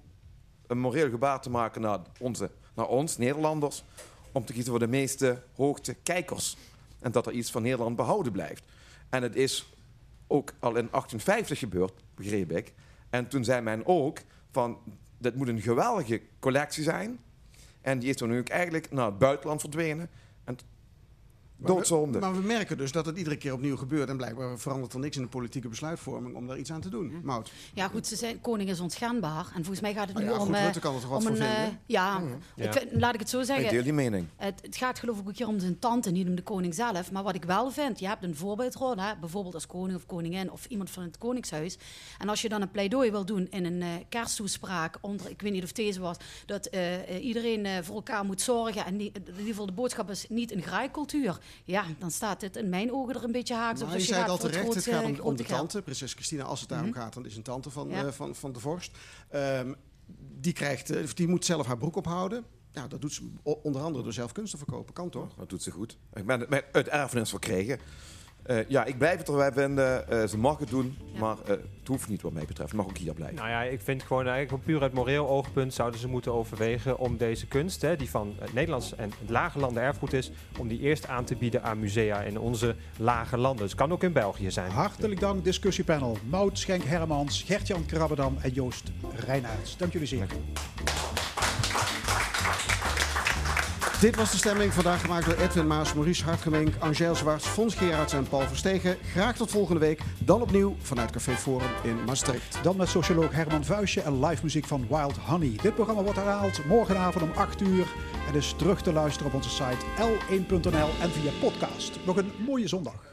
een moreel gebaar te maken naar, onze, naar ons, Nederlanders. Om te kiezen voor de meeste hoogte kijkers. En dat er iets van Nederland behouden blijft. En het is ook al in 1850 gebeurd, begreep ik. En toen zei men ook van, dit moet een geweldige collectie zijn. En die is toen ook eigenlijk naar het buitenland verdwenen. Maar we- doodzonde. Maar we merken dus dat het iedere keer opnieuw gebeurt. En blijkbaar verandert er niks in de politieke besluitvorming om daar iets aan te doen. Mout. Ja, goed, ze zijn, koning is onschendbaar. En volgens mij gaat het Nou nu ja, om... goed, eh, Rutte kan er toch wat om een, eh, vinden? ja. Ik Ja. vind- laat ik het zo zeggen. Ik deel die mening. Het, het gaat geloof ik ook hier om zijn tante, niet om de koning zelf. Maar wat ik wel vind, je hebt een voorbeeldrol, hè, bijvoorbeeld als koning of koningin of iemand van het koningshuis. En als je dan een pleidooi wil doen in een eh, kersttoespraak, onder, ik weet niet of deze was, dat eh, eh, iedereen eh, voor elkaar moet zorgen. En die, in ieder geval de boodschap is niet een graaikultuur. Ja, dan staat dit in mijn ogen er een beetje haaks op. Nou, Dus je zei het al terecht, het grote- gaat om, om grote de geld. tante, prinses Christina. Als het daarom Mhm. gaat, dan is een tante van, Ja. eh, van, van de vorst. Ehm, die, krijgt, eh, die moet zelf haar broek ophouden. Ja, dat doet ze onder andere door zelf kunst te verkopen. Kan toch? Dat doet ze goed. Ik ben het met- uit erfenis verkregen. Eh, ja, ik blijf het erbij vinden. Eh, ze mag het doen, maar eh, het hoeft niet wat mij betreft. Het mag ook hier blijven. Nou ja, ik vind gewoon eigenlijk puur uit moreel oogpunt zouden ze moeten overwegen om deze kunst, hè, die van het Nederlands en het lage landen erfgoed is, om die eerst aan te bieden aan musea in onze lage landen. Dus het kan ook in België zijn. Hartelijk dank discussiepanel. Mout Schenk Hermans, Gertjan Krabbedam en Joost Reinaerts. Dank jullie zeer. Dit was de stemming vandaag gemaakt door Edwin Maas, Maurice Hartgemink, Angèle Zwarts, Fons Gerards en Paul Verstegen. Graag tot volgende week. Dan opnieuw vanuit Café Forum in Maastricht. Dan met socioloog Herman Vuistje en live muziek van Wild Honey. Dit programma wordt herhaald morgenavond om 8 uur. En is terug te luisteren op onze site l1.nl en via podcast. Nog een mooie zondag.